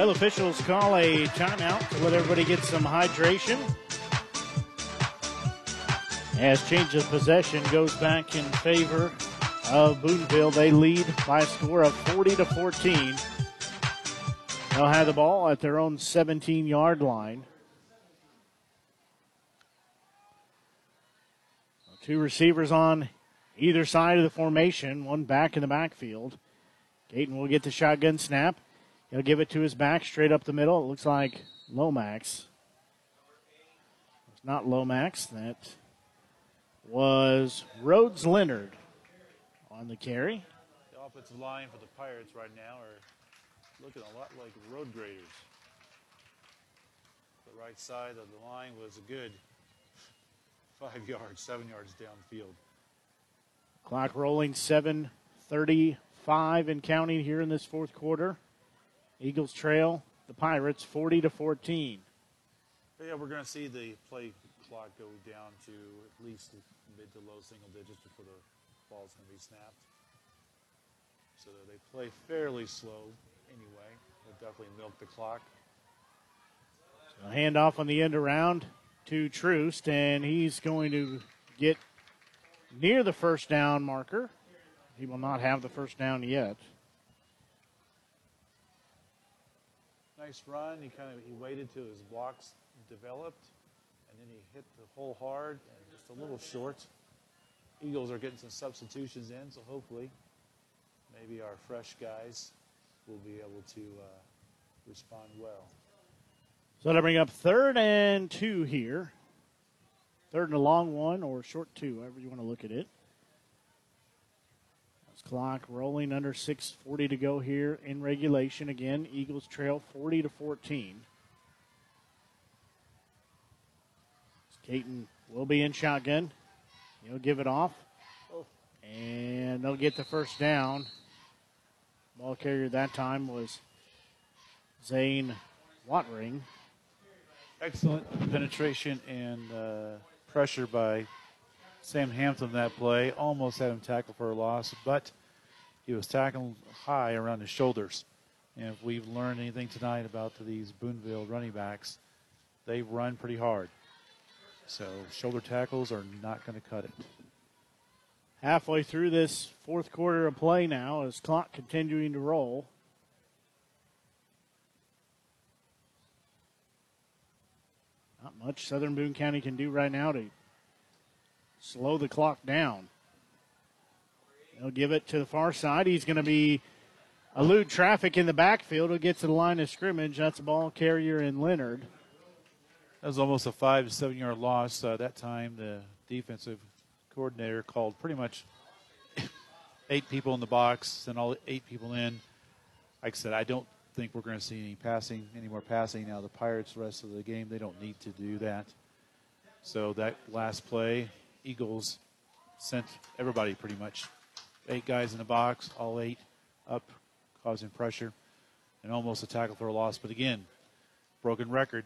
Well, officials call a timeout to let everybody get some hydration. As change of possession goes back in favor of Boonville, they lead by a score of 40 to 14. They'll have the ball at their own 17 yard line. Two receivers on either side of the formation, one back in the backfield. Caton will get the shotgun snap. He'll give it to his back straight up the middle. It looks like Lomax. It's not Lomax. That was Rhodes Leonard on the carry. The offensive line for the Pirates right now are looking a lot like road graders. The right side of the line was a good five yards, seven yards downfield. Clock rolling 7:35 and counting here in this fourth quarter. Eagles trail the Pirates 40 to 14. Yeah, we're going to see the play clock go down to at least mid to low single digits before the ball's going to be snapped. So they play fairly slow anyway. They'll definitely milk the clock. So a handoff on the end around to Troost, and he's going to get near the first down marker. He will not have the first down yet. Nice run. He kind of he waited till his blocks developed, and then he hit the hole hard and just a little short. Eagles are getting some substitutions in, so hopefully, maybe our fresh guys will be able to uh, respond well. So that'll bring up third and two here. Third and a long one or short two, however you want to look at it. Clock rolling under 6.40 to go here in regulation. Again, Eagles trail 40 to 14. Caton will be in shotgun. He'll give it off. And they'll get the first down. Ball carrier that time was Zane Watring. Excellent penetration and uh, pressure by Sam Hampton that play. Almost had him tackled for a loss, but he was tackled high around his shoulders. And if we've learned anything tonight about these Boonville running backs, they run pretty hard. So shoulder tackles are not going to cut it. Halfway through this fourth quarter of play now, as clock continuing to roll. Not much Southern Boone County can do right now to slow the clock down. They'll give it to the far side. He's going to be elude traffic in the backfield. He'll get to the line of scrimmage. That's a ball carrier in Leonard. That was almost a five to seven yard loss. Uh, that time, the defensive coordinator called pretty much eight people in the box, and all eight people in. Like I said, I don't think we're going to see any passing, any more passing. Now the Pirates, rest of the game, they don't need to do that. So that last play, Eagles sent everybody pretty much eight guys in the box, all eight up, causing pressure, and almost a tackle for a loss. But again, broken record.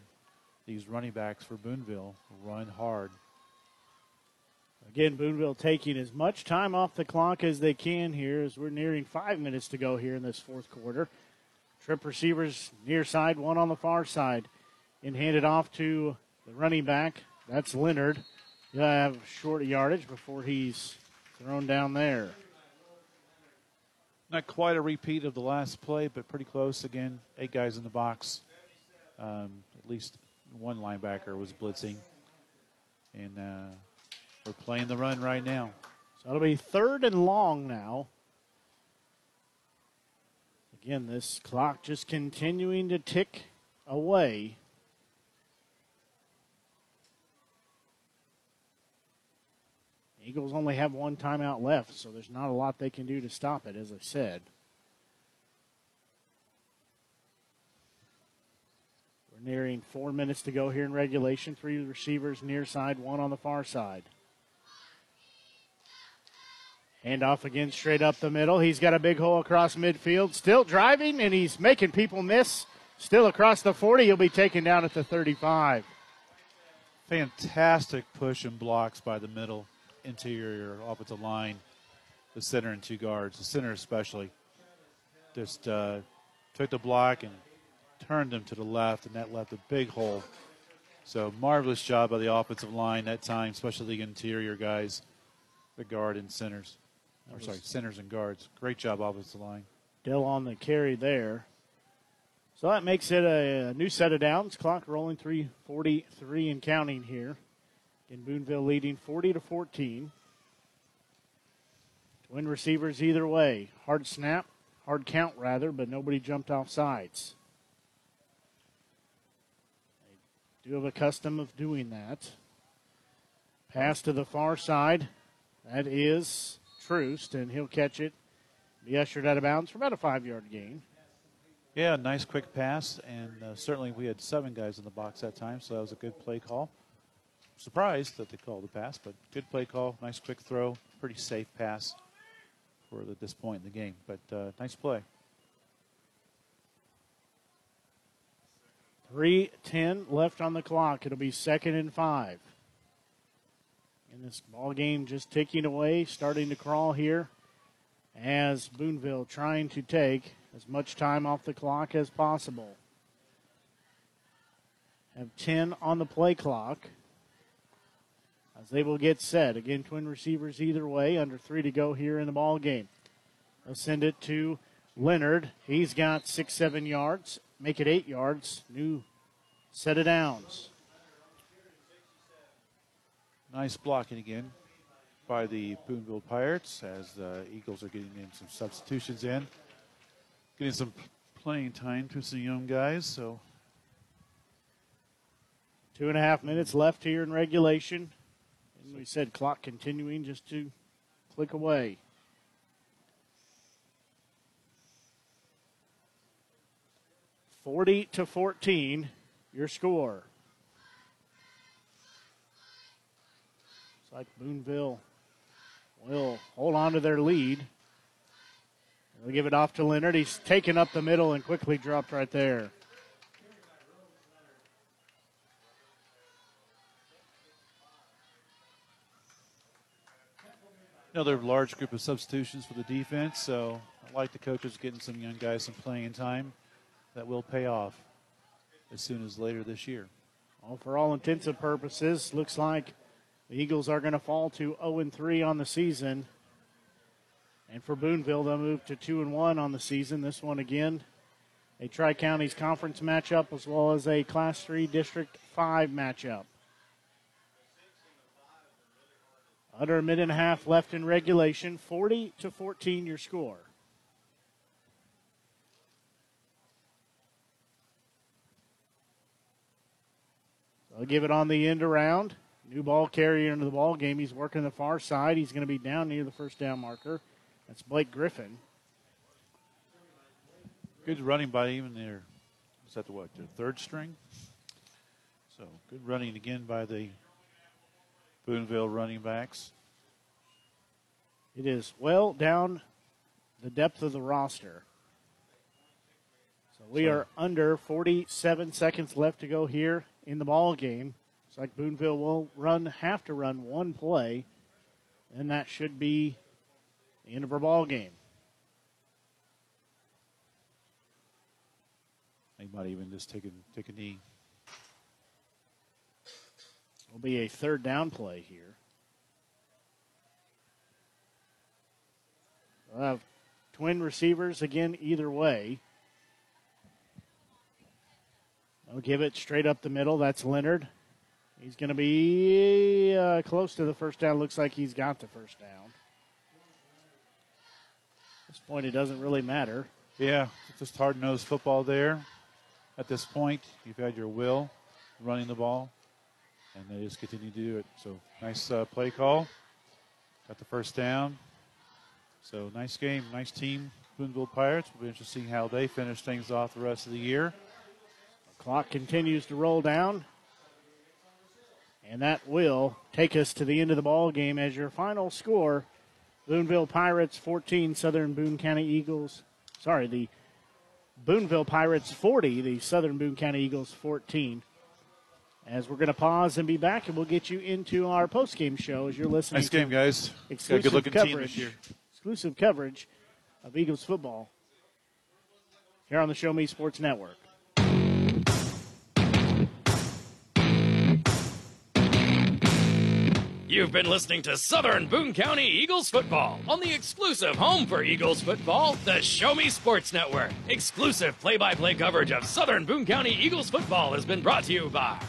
These running backs for Boonville run hard. Again, Boonville taking as much time off the clock as they can here as we're nearing five minutes to go here in this fourth quarter. Trip receivers near side, one on the far side. And handed off to the running back. That's Leonard. He'll have short yardage before he's thrown down there. Not quite a repeat of the last play, but pretty close. Again, eight guys in the box. Um, at least one linebacker was blitzing. And uh, we're playing the run right now. So it'll be third and long now. Again, this clock just continuing to tick away. Eagles only have one timeout left, so there's not a lot they can do to stop it, as I said. We're nearing four minutes to go here in regulation. Three receivers near side, one on the far side. Hand off again straight up the middle. He's got a big hole across midfield. Still driving, and he's making people miss. Still across the 40. He'll be taken down at the 35. Fantastic push and blocks by the middle interior offensive line, the center and two guards, the center especially. Just uh, took the block and turned him to the left, and that left a big hole. So marvelous job by the offensive line that time, especially the interior guys, the guard and centers. Or sorry, centers and guards. Great job, offensive line. Dell on the carry there. So that makes it a, a new set of downs. Clock rolling 343 and counting here. In Boonville leading 40 to 14. Twin receivers either way. Hard snap, hard count rather, but nobody jumped off sides. They do have a custom of doing that. Pass to the far side. That is Troost, and he'll catch it. Be ushered out of bounds for about a five yard gain. Yeah, nice quick pass, and uh, certainly we had seven guys in the box that time, so that was a good play call. Surprised that they called the pass, but good play call, nice quick throw, pretty safe pass for the, this point in the game. But uh, nice play. 3.10 left on the clock. It'll be second and five. And this ball game just ticking away, starting to crawl here as Boonville trying to take as much time off the clock as possible. Have 10 on the play clock as they will get set. Again, twin receivers either way, under three to go here in the ball game. They'll send it to Leonard. He's got six, seven yards, make it eight yards. New set of downs. Nice blocking again by the Boonville Pirates as the Eagles are getting in some substitutions in, getting some playing time to some young guys. So two and a half minutes left here in regulation. We said clock continuing just to click away. Forty to fourteen, your score. It's like Boonville will hold on to their lead. They'll give it off to Leonard. He's taken up the middle and quickly dropped right there. Another large group of substitutions for the defense, so I like the coaches getting some young guys some playing time that will pay off as soon as later this year. Well, for all intents and purposes, looks like the Eagles are going to fall to 0 3 on the season. And for Boonville, they'll move to 2 and 1 on the season. This one again, a Tri Counties conference matchup as well as a Class 3 District 5 matchup. Under a minute and a half left in regulation, 40 to 14 your score. I'll give it on the end around. New ball carrier into the ball game. He's working the far side. He's going to be down near the first down marker. That's Blake Griffin. Good running by even there. Is that the what? The third string? So good running again by the Boonville running backs. It is well down the depth of the roster. So we are under 47 seconds left to go here in the ball game. It's like Boonville will run have to run one play, and that should be the end of our ball game. They might even just take a take a knee. Will be a third down play here. We'll have twin receivers again either way. They'll give it straight up the middle. That's Leonard. He's going to be uh, close to the first down. Looks like he's got the first down. At this point, it doesn't really matter. Yeah, it's just hard nosed football there. At this point, you've had your will running the ball, and they just continue to do it. So nice uh, play call. Got the first down. So nice game, nice team, Boonville Pirates. We'll be see how they finish things off the rest of the year. Clock continues to roll down. And that will take us to the end of the ball game as your final score. Boonville Pirates 14, Southern Boone County Eagles. Sorry, the Boonville Pirates 40, the Southern Boone County Eagles 14 as we're going to pause and be back, and we'll get you into our post-game show as you're listening. Nice game, guys. Exclusive Got a good-looking coverage, team this year. Exclusive coverage of Eagles football here on the Show Me Sports Network. You've been listening to Southern Boone County Eagles football on the exclusive home for Eagles football, the Show Me Sports Network. Exclusive play-by-play coverage of Southern Boone County Eagles football has been brought to you by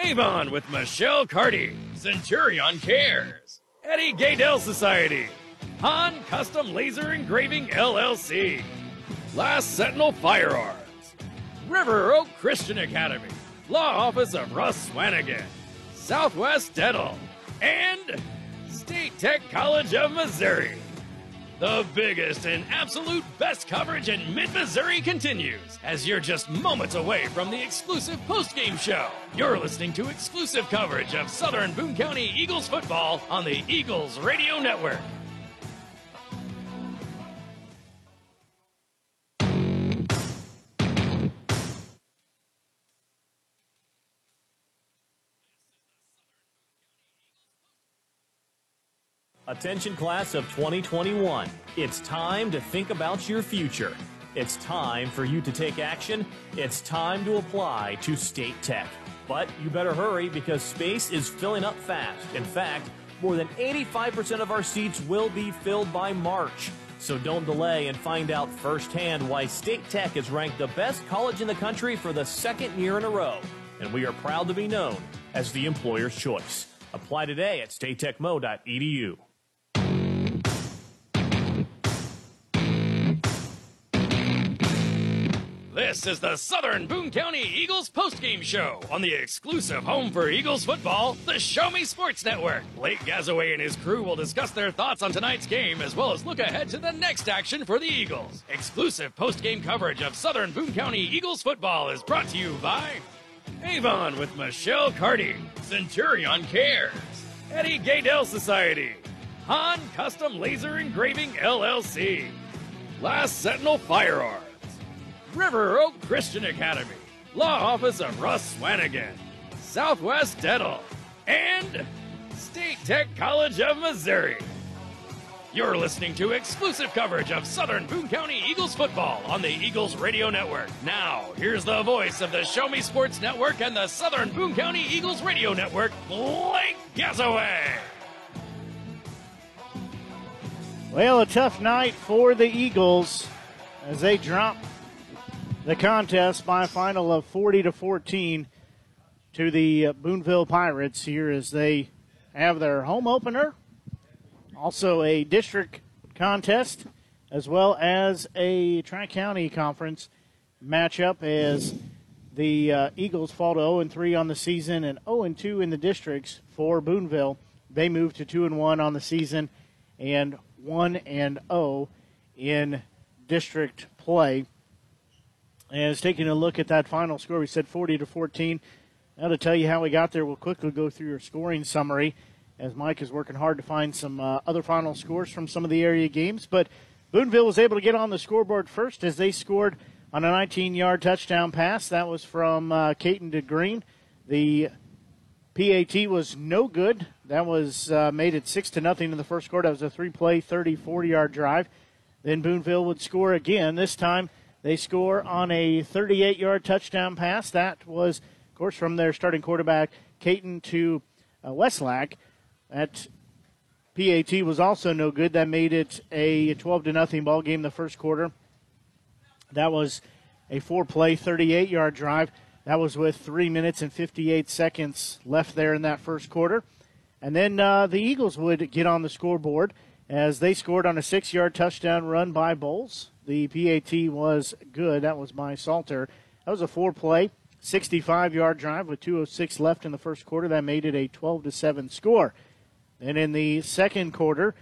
Avon with Michelle Carty, Centurion Cares, Eddie Gaedel Society, Han Custom Laser Engraving LLC, Last Sentinel Firearms, River Oak Christian Academy, Law Office of Russ Swanigan, Southwest Dental, and State Tech College of Missouri. The biggest and absolute best coverage in mid Missouri continues as you're just moments away from the exclusive post-game show. You're listening to exclusive coverage of Southern Boone County Eagles football on the Eagles Radio Network. Attention class of 2021. It's time to think about your future. It's time for you to take action. It's time to apply to State Tech. But you better hurry because space is filling up fast. In fact, more than 85% of our seats will be filled by March. So don't delay and find out firsthand why State Tech is ranked the best college in the country for the second year in a row. And we are proud to be known as the employer's choice. Apply today at statetechmo.edu. This is the Southern Boone County Eagles postgame show on the exclusive home for Eagles football, the Show Me Sports Network. Blake Gazaway and his crew will discuss their thoughts on tonight's game as well as look ahead to the next action for the Eagles. Exclusive postgame coverage of Southern Boone County Eagles football is brought to you by Avon with Michelle Carty, Centurion Cares, Eddie Gaedel Society, Han Custom Laser Engraving LLC, Last Sentinel Firearms. River Oak Christian Academy, Law Office of Russ Swanigan, Southwest Dental, and State Tech College of Missouri. You're listening to exclusive coverage of Southern Boone County Eagles football on the Eagles Radio Network. Now, here's the voice of the Show Me Sports Network and the Southern Boone County Eagles Radio Network, Blake Gazaway. Well, a tough night for the Eagles as they drop the contest by a final of 40 to 14 to the Boonville Pirates here as they have their home opener, also a district contest, as well as a Tri County Conference matchup as the uh, Eagles fall to 0 3 on the season and 0 2 in the districts for Boonville. They move to 2 1 on the season and 1 and 0 in district play. As taking a look at that final score, we said 40 to 14. Now to tell you how we got there, we'll quickly go through your scoring summary as Mike is working hard to find some uh, other final scores from some of the area games. But Boonville was able to get on the scoreboard first as they scored on a 19-yard touchdown pass. That was from uh, Caton to Green. The PAT was no good. That was uh, made it six to nothing in the first quarter. That was a three-play, 30-40-yard drive. Then Boonville would score again. This time they score on a 38 yard touchdown pass. That was, of course, from their starting quarterback, Caton to uh, Westlake. That PAT was also no good. That made it a 12 to nothing ball game the first quarter. That was a four play, 38 yard drive. That was with three minutes and 58 seconds left there in that first quarter. And then uh, the Eagles would get on the scoreboard as they scored on a six yard touchdown run by Bowles. The PAT was good. That was by Salter. That was a four play, 65 yard drive with 2.06 left in the first quarter. That made it a 12 to 7 score. And in the second quarter,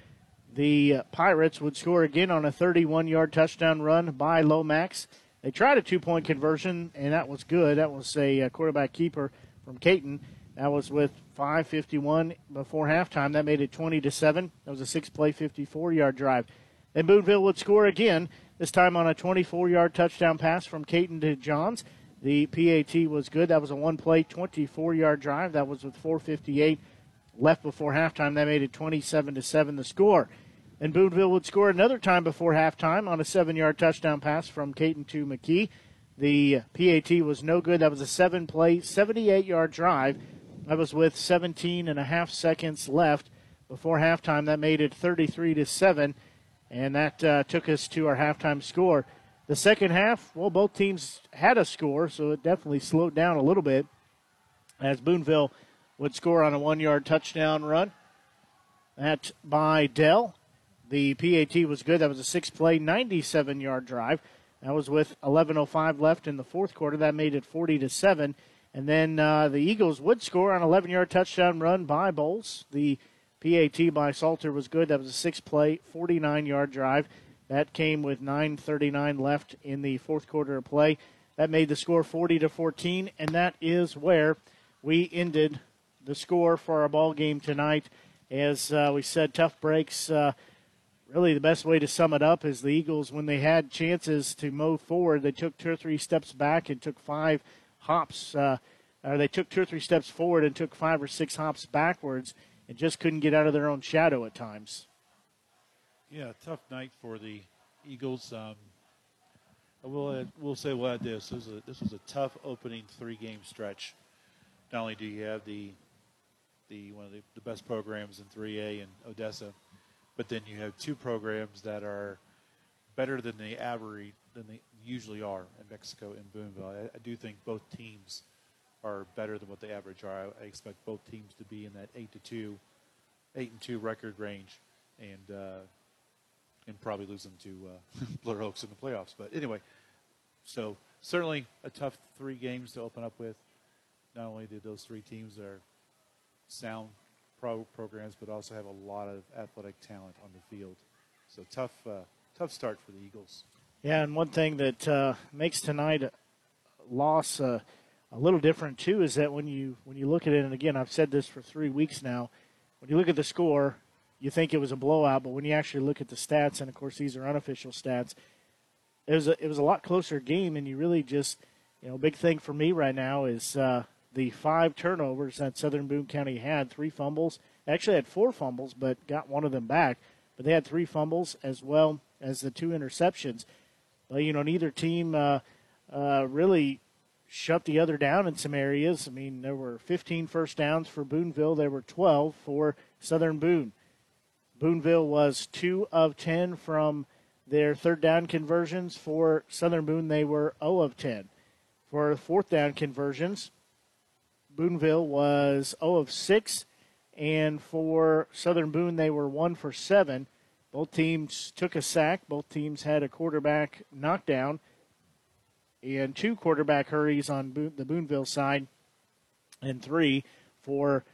the Pirates would score again on a 31 yard touchdown run by Lomax. They tried a two point conversion, and that was good. That was a uh, quarterback keeper from Caton. That was with 5:51 before halftime. That made it 20 to seven. That was a six-play, 54-yard drive. Then Boonville would score again this time on a 24 yard touchdown pass from Caton to Johns. The PAT was good. That was a one play, 24 yard drive. That was with 458 left before halftime. That made it 27 to 7 the score. And Boonville would score another time before halftime on a seven yard touchdown pass from Caton to McKee. The PAT was no good. That was a seven play, 78 yard drive. That was with 17 and a half seconds left before halftime. That made it 33 to 7, and that uh, took us to our halftime score. The second half, well, both teams had a score, so it definitely slowed down a little bit as Boonville would score on a one yard touchdown run. That by Dell. The PAT was good. That was a six play, 97 yard drive. That was with 11:05 left in the fourth quarter. That made it 40 to seven. And then uh, the Eagles would score on 11 yard touchdown run by Bowles. The PAT by Salter was good. That was a six play, 49 yard drive. That came with 9:39 left in the fourth quarter of play. That made the score 40 to 14, and that is where we ended the score for our ball game tonight. As uh, we said, tough breaks. Uh, really, the best way to sum it up is the Eagles, when they had chances to move forward, they took two or three steps back and took five hops. Uh, or they took two or three steps forward and took five or six hops backwards, and just couldn't get out of their own shadow at times. Yeah, tough night for the Eagles. Um, I will add, we'll say we'll add this. This was, a, this was a tough opening three-game stretch. Not only do you have the the one of the, the best programs in 3A in Odessa, but then you have two programs that are better than the average than they usually are in Mexico and Boonville. I, I, do think both teams are better than what the average are. I, I, expect both teams to be in that eight to two, eight and two record range, and uh, and probably losing to uh, Blair Oaks in the playoffs. But anyway, so certainly a tough three games to open up with. Not only did those three teams are sound pro programs, but also have a lot of athletic talent on the field. So tough, uh, tough start for the Eagles. Yeah, and one thing that uh, makes tonight loss uh, a little different too is that when you when you look at it, and again, I've said this for three weeks now. When you look at the score, you think it was a blowout, but when you actually look at the stats, and of course these are unofficial stats, it was a, it was a lot closer game, and you really just you know big thing for me right now is uh, the five turnovers that Southern Boone County had, three fumbles, actually had four fumbles, but got one of them back. But they had three fumbles as well as the two interceptions. But you know neither team uh, uh, really shut the other down in some areas. I mean, there were 15 first downs for Boonville. There were 12 for Southern Boone. Boonville was two of 10 from their third down conversions. For Southern Boone, they were 0 of 10. For fourth down conversions, Boonville was 0 of 6. And for Southern Boone, they were 1 for 7. Both teams took a sack. Both teams had a quarterback knockdown and two quarterback hurries on Boone, the Boonville side, and three for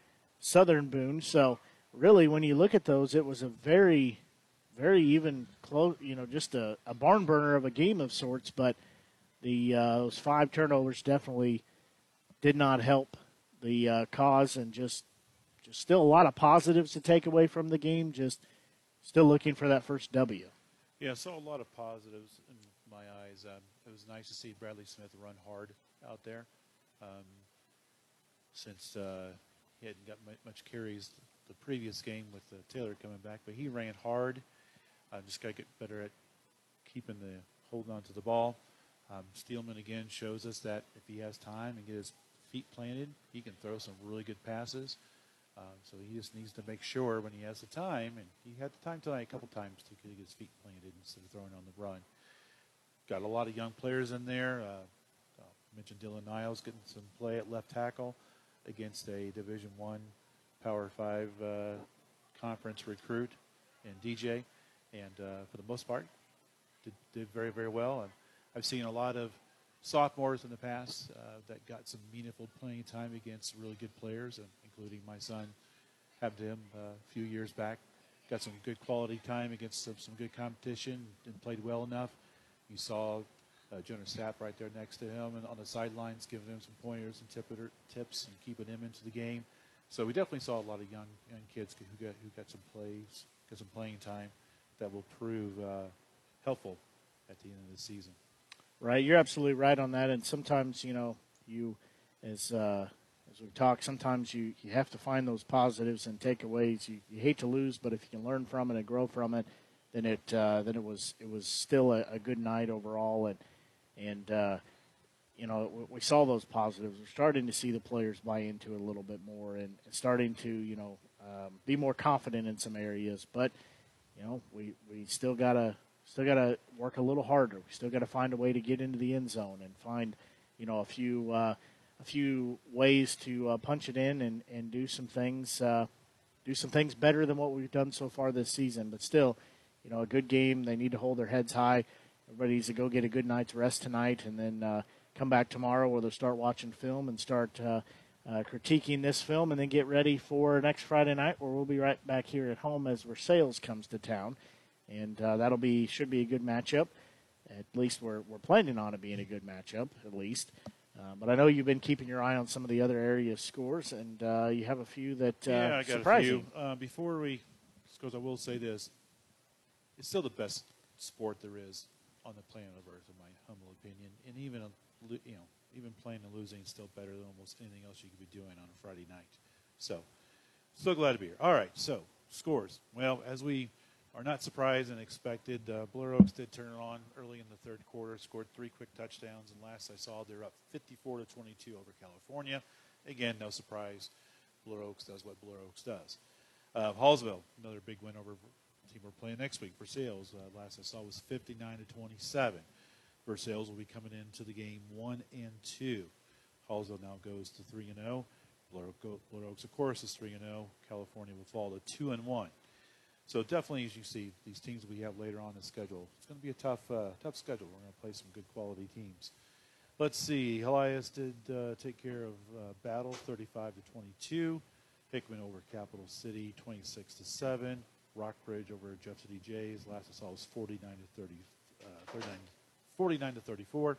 Southern Boone. So really, when you look at those, it was a very, very even close. You know, just a, a barn burner of a game of sorts. But the uh, those five turnovers definitely did not help the uh, cause, and just just still a lot of positives to take away from the game. Just still looking for that first W. Yeah, saw a lot of positives in my eyes. Um, it was nice to see Bradley Smith run hard out there. Um, since uh, he hadn't got much carries the previous game with uh, Taylor coming back, but he ran hard. Uh, just got to get better at keeping the holding on to the ball. Um, Stillman again shows us that if he has time and get his feet planted, he can throw some really good passes. Um, so he just needs to make sure when he has the time, and he had the time tonight a couple times to get his feet planted instead of throwing on the run. Got a lot of young players in there. Uh, uh, mentioned Dylan Niles getting some play at left tackle against a Division One Power Five uh, conference recruit and DJ, and uh, for the most part, did, did very very well. And I've seen a lot of sophomores in the past uh, that got some meaningful playing time against really good players, including my son. Happened him uh, a few years back. Got some good quality time against some, some good competition and played well enough. You saw uh, Jonas Sapp right there next to him and on the sidelines giving him some pointers and tip, tips and keeping him into the game. So we definitely saw a lot of young young kids who got who got some plays, got some playing time that will prove uh, helpful at the end of the season. Right, you're absolutely right on that. And sometimes you know you as uh, as we talk, sometimes you, you have to find those positives and takeaways. You, you hate to lose, but if you can learn from it and grow from it, then it uh, then it was it was still a, a, good night overall. And and uh, you know, we- saw those positives. We're starting to see the players buy into it a little bit more and starting to, you know, um, be more confident in some areas. But, you know, we, we still gotta still gotta work a little harder. We still gotta find a way to get into the end zone and find, you know, a few uh, a few ways to uh, punch it in and, and do some things uh, do some things better than what we've done so far this season. But still, you know, a good game. They need to hold their heads high. Everybody needs to go get a good night's rest tonight, and then uh, come back tomorrow where they'll start watching film and start uh, uh, critiquing this film, and then get ready for next Friday night where we'll be right back here at home as Versailles comes to town, and uh, that'll be should be a good matchup. At least we're we're planning on it being a good matchup, at least. Uh, but I know you've been keeping your eye on some of the other area scores, and uh, you have a few that uh, yeah, I got surprise a few. you. Uh, before we, because I will say this, it's still the best sport there is on the planet of Earth, in my humble opinion. And even a, you know, even playing and losing is still better than almost anything else you could be doing on a Friday night. So, so glad to be here. All right, so scores. Well, as we are not surprised and expected, uh, Blair Oaks did turn it on early in the third quarter, scored three quick touchdowns, and last I saw, they're up 54 to 22 over California. Again, no surprise. Blair Oaks does what Blair Oaks does. Uh, Hallsville, another big win over team we're playing next week. Versailles, uh, last I saw, was 59 to 27. Versailles will be coming into the game one and two. Hallsville now goes to three and zero. Oak- Blair Oaks, of course, is three and zero. California will fall to two and one. So definitely, as you see, these teams we have later on the schedule, it's going to be a tough, uh, tough schedule. We're going to play some good quality teams. Let's see. Helias did uh, take care of uh, Battle, 35 to 22. Hickman over Capital City, 26 to seven. Rockbridge over Jeff City Jays. Last I saw was 49 to 30, uh, 39, 49 to 34.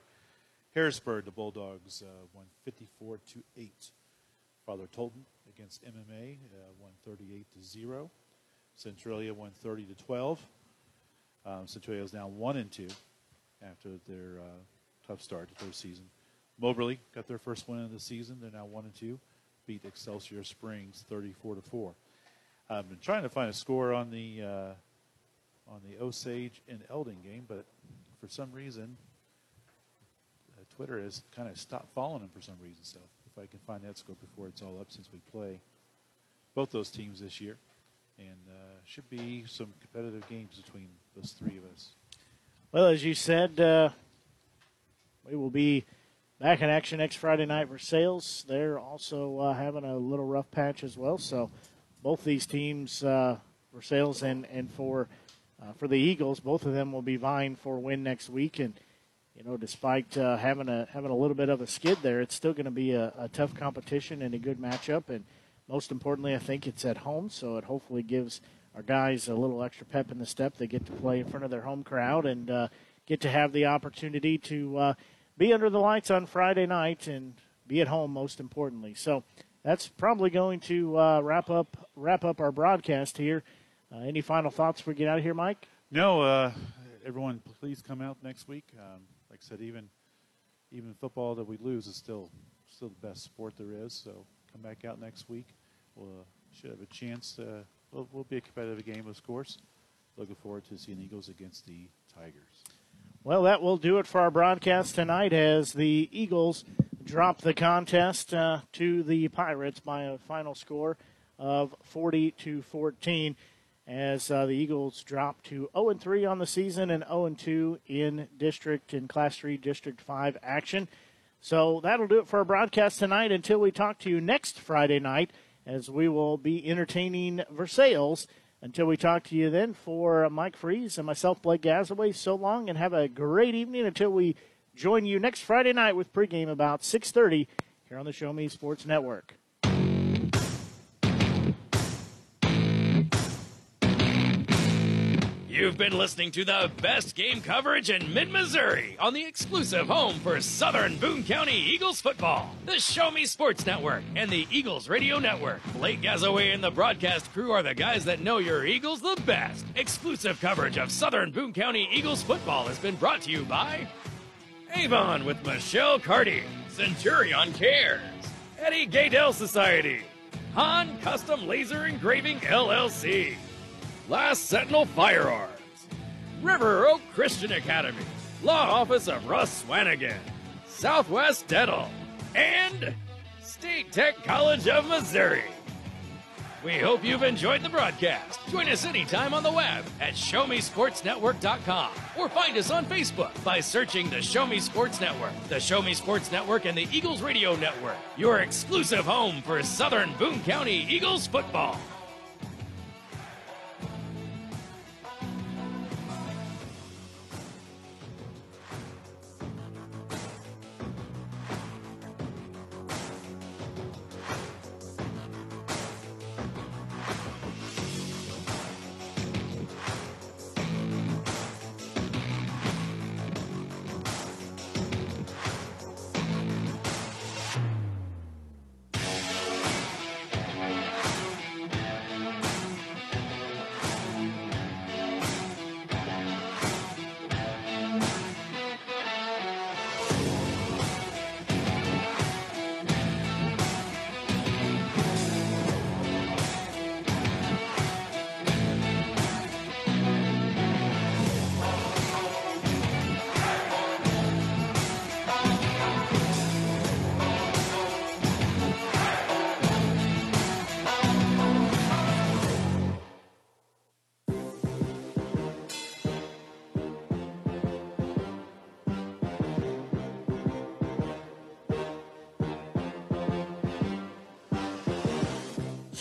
Harrisburg, the Bulldogs uh, won 54 to eight. Father Tolton against MMA uh, won 38 to zero. Centralia won 30 to 12. Um, Centralia is now one and two after their uh, tough start to their season. Moberly got their first win of the season. They're now one and two. Beat Excelsior Springs 34 to four. I've been trying to find a score on the uh, on the Osage and Eldon game, but for some reason, uh, Twitter has kind of stopped following them for some reason. So if I can find that score before it's all up, since we play both those teams this year, and uh, should be some competitive games between those three of us. Well, as you said, uh, we will be back in action next Friday night Versailles. They're also uh, having a little rough patch as well. So both these teams, uh, Versailles and and for uh, for the Eagles, both of them will be vying for a win next week. And you know, despite uh, having a having a little bit of a skid there, it's still going to be a, a tough competition and a good matchup. And most importantly, I think it's at home, so it hopefully gives our guys a little extra pep in the step. They get to play in front of their home crowd and uh, get to have the opportunity to uh, be under the lights on Friday night and be at home. Most importantly, so that's probably going to uh, wrap up wrap up our broadcast here. Uh, any final thoughts before we get out of here, Mike? No, uh, everyone, please come out next week. Um, like I said, even even football that we lose is still still the best sport there is. So come back out next week. We'll uh, should have a chance. To, we'll, we'll be a competitive game, of course. Looking forward to seeing Eagles against the Tigers. Well, that will do it for our broadcast tonight as the Eagles drop the contest uh, to the Pirates by a final score of 40 to 14 as uh, the Eagles drop to 0 and 3 on the season and 0 and 2 in district in Class 3 District 5 action. So that'll do it for our broadcast tonight until we talk to you next Friday night as we will be entertaining Versailles. Until we talk to you then, for Mike Freeze and myself, Blake Gazaway, so long and have a great evening until we join you next Friday night with pregame about 6.30 here on the Show Me Sports Network. You've been listening to the best game coverage in mid Missouri on the exclusive home for Southern Boone County Eagles football, the Show Me Sports Network, and the Eagles Radio Network. Blake Gazaway and the broadcast crew are the guys that know your Eagles the best. Exclusive coverage of Southern Boone County Eagles football has been brought to you by Avon with Michelle Carty, Centurion Cares, Eddie Gaedel Society, Han Custom Laser Engraving LLC. Last Sentinel Firearms, River Oak Christian Academy, Law Office of Russ Swanigan, Southwest Dental, and State Tech College of Missouri. We hope you've enjoyed the broadcast. Join us anytime on the web at ShowMeSportsNetwork.com or find us on Facebook by searching the Show Me Sports Network, the Show Me Sports Network, and the Eagles Radio Network, your exclusive home for Southern Boone County Eagles football.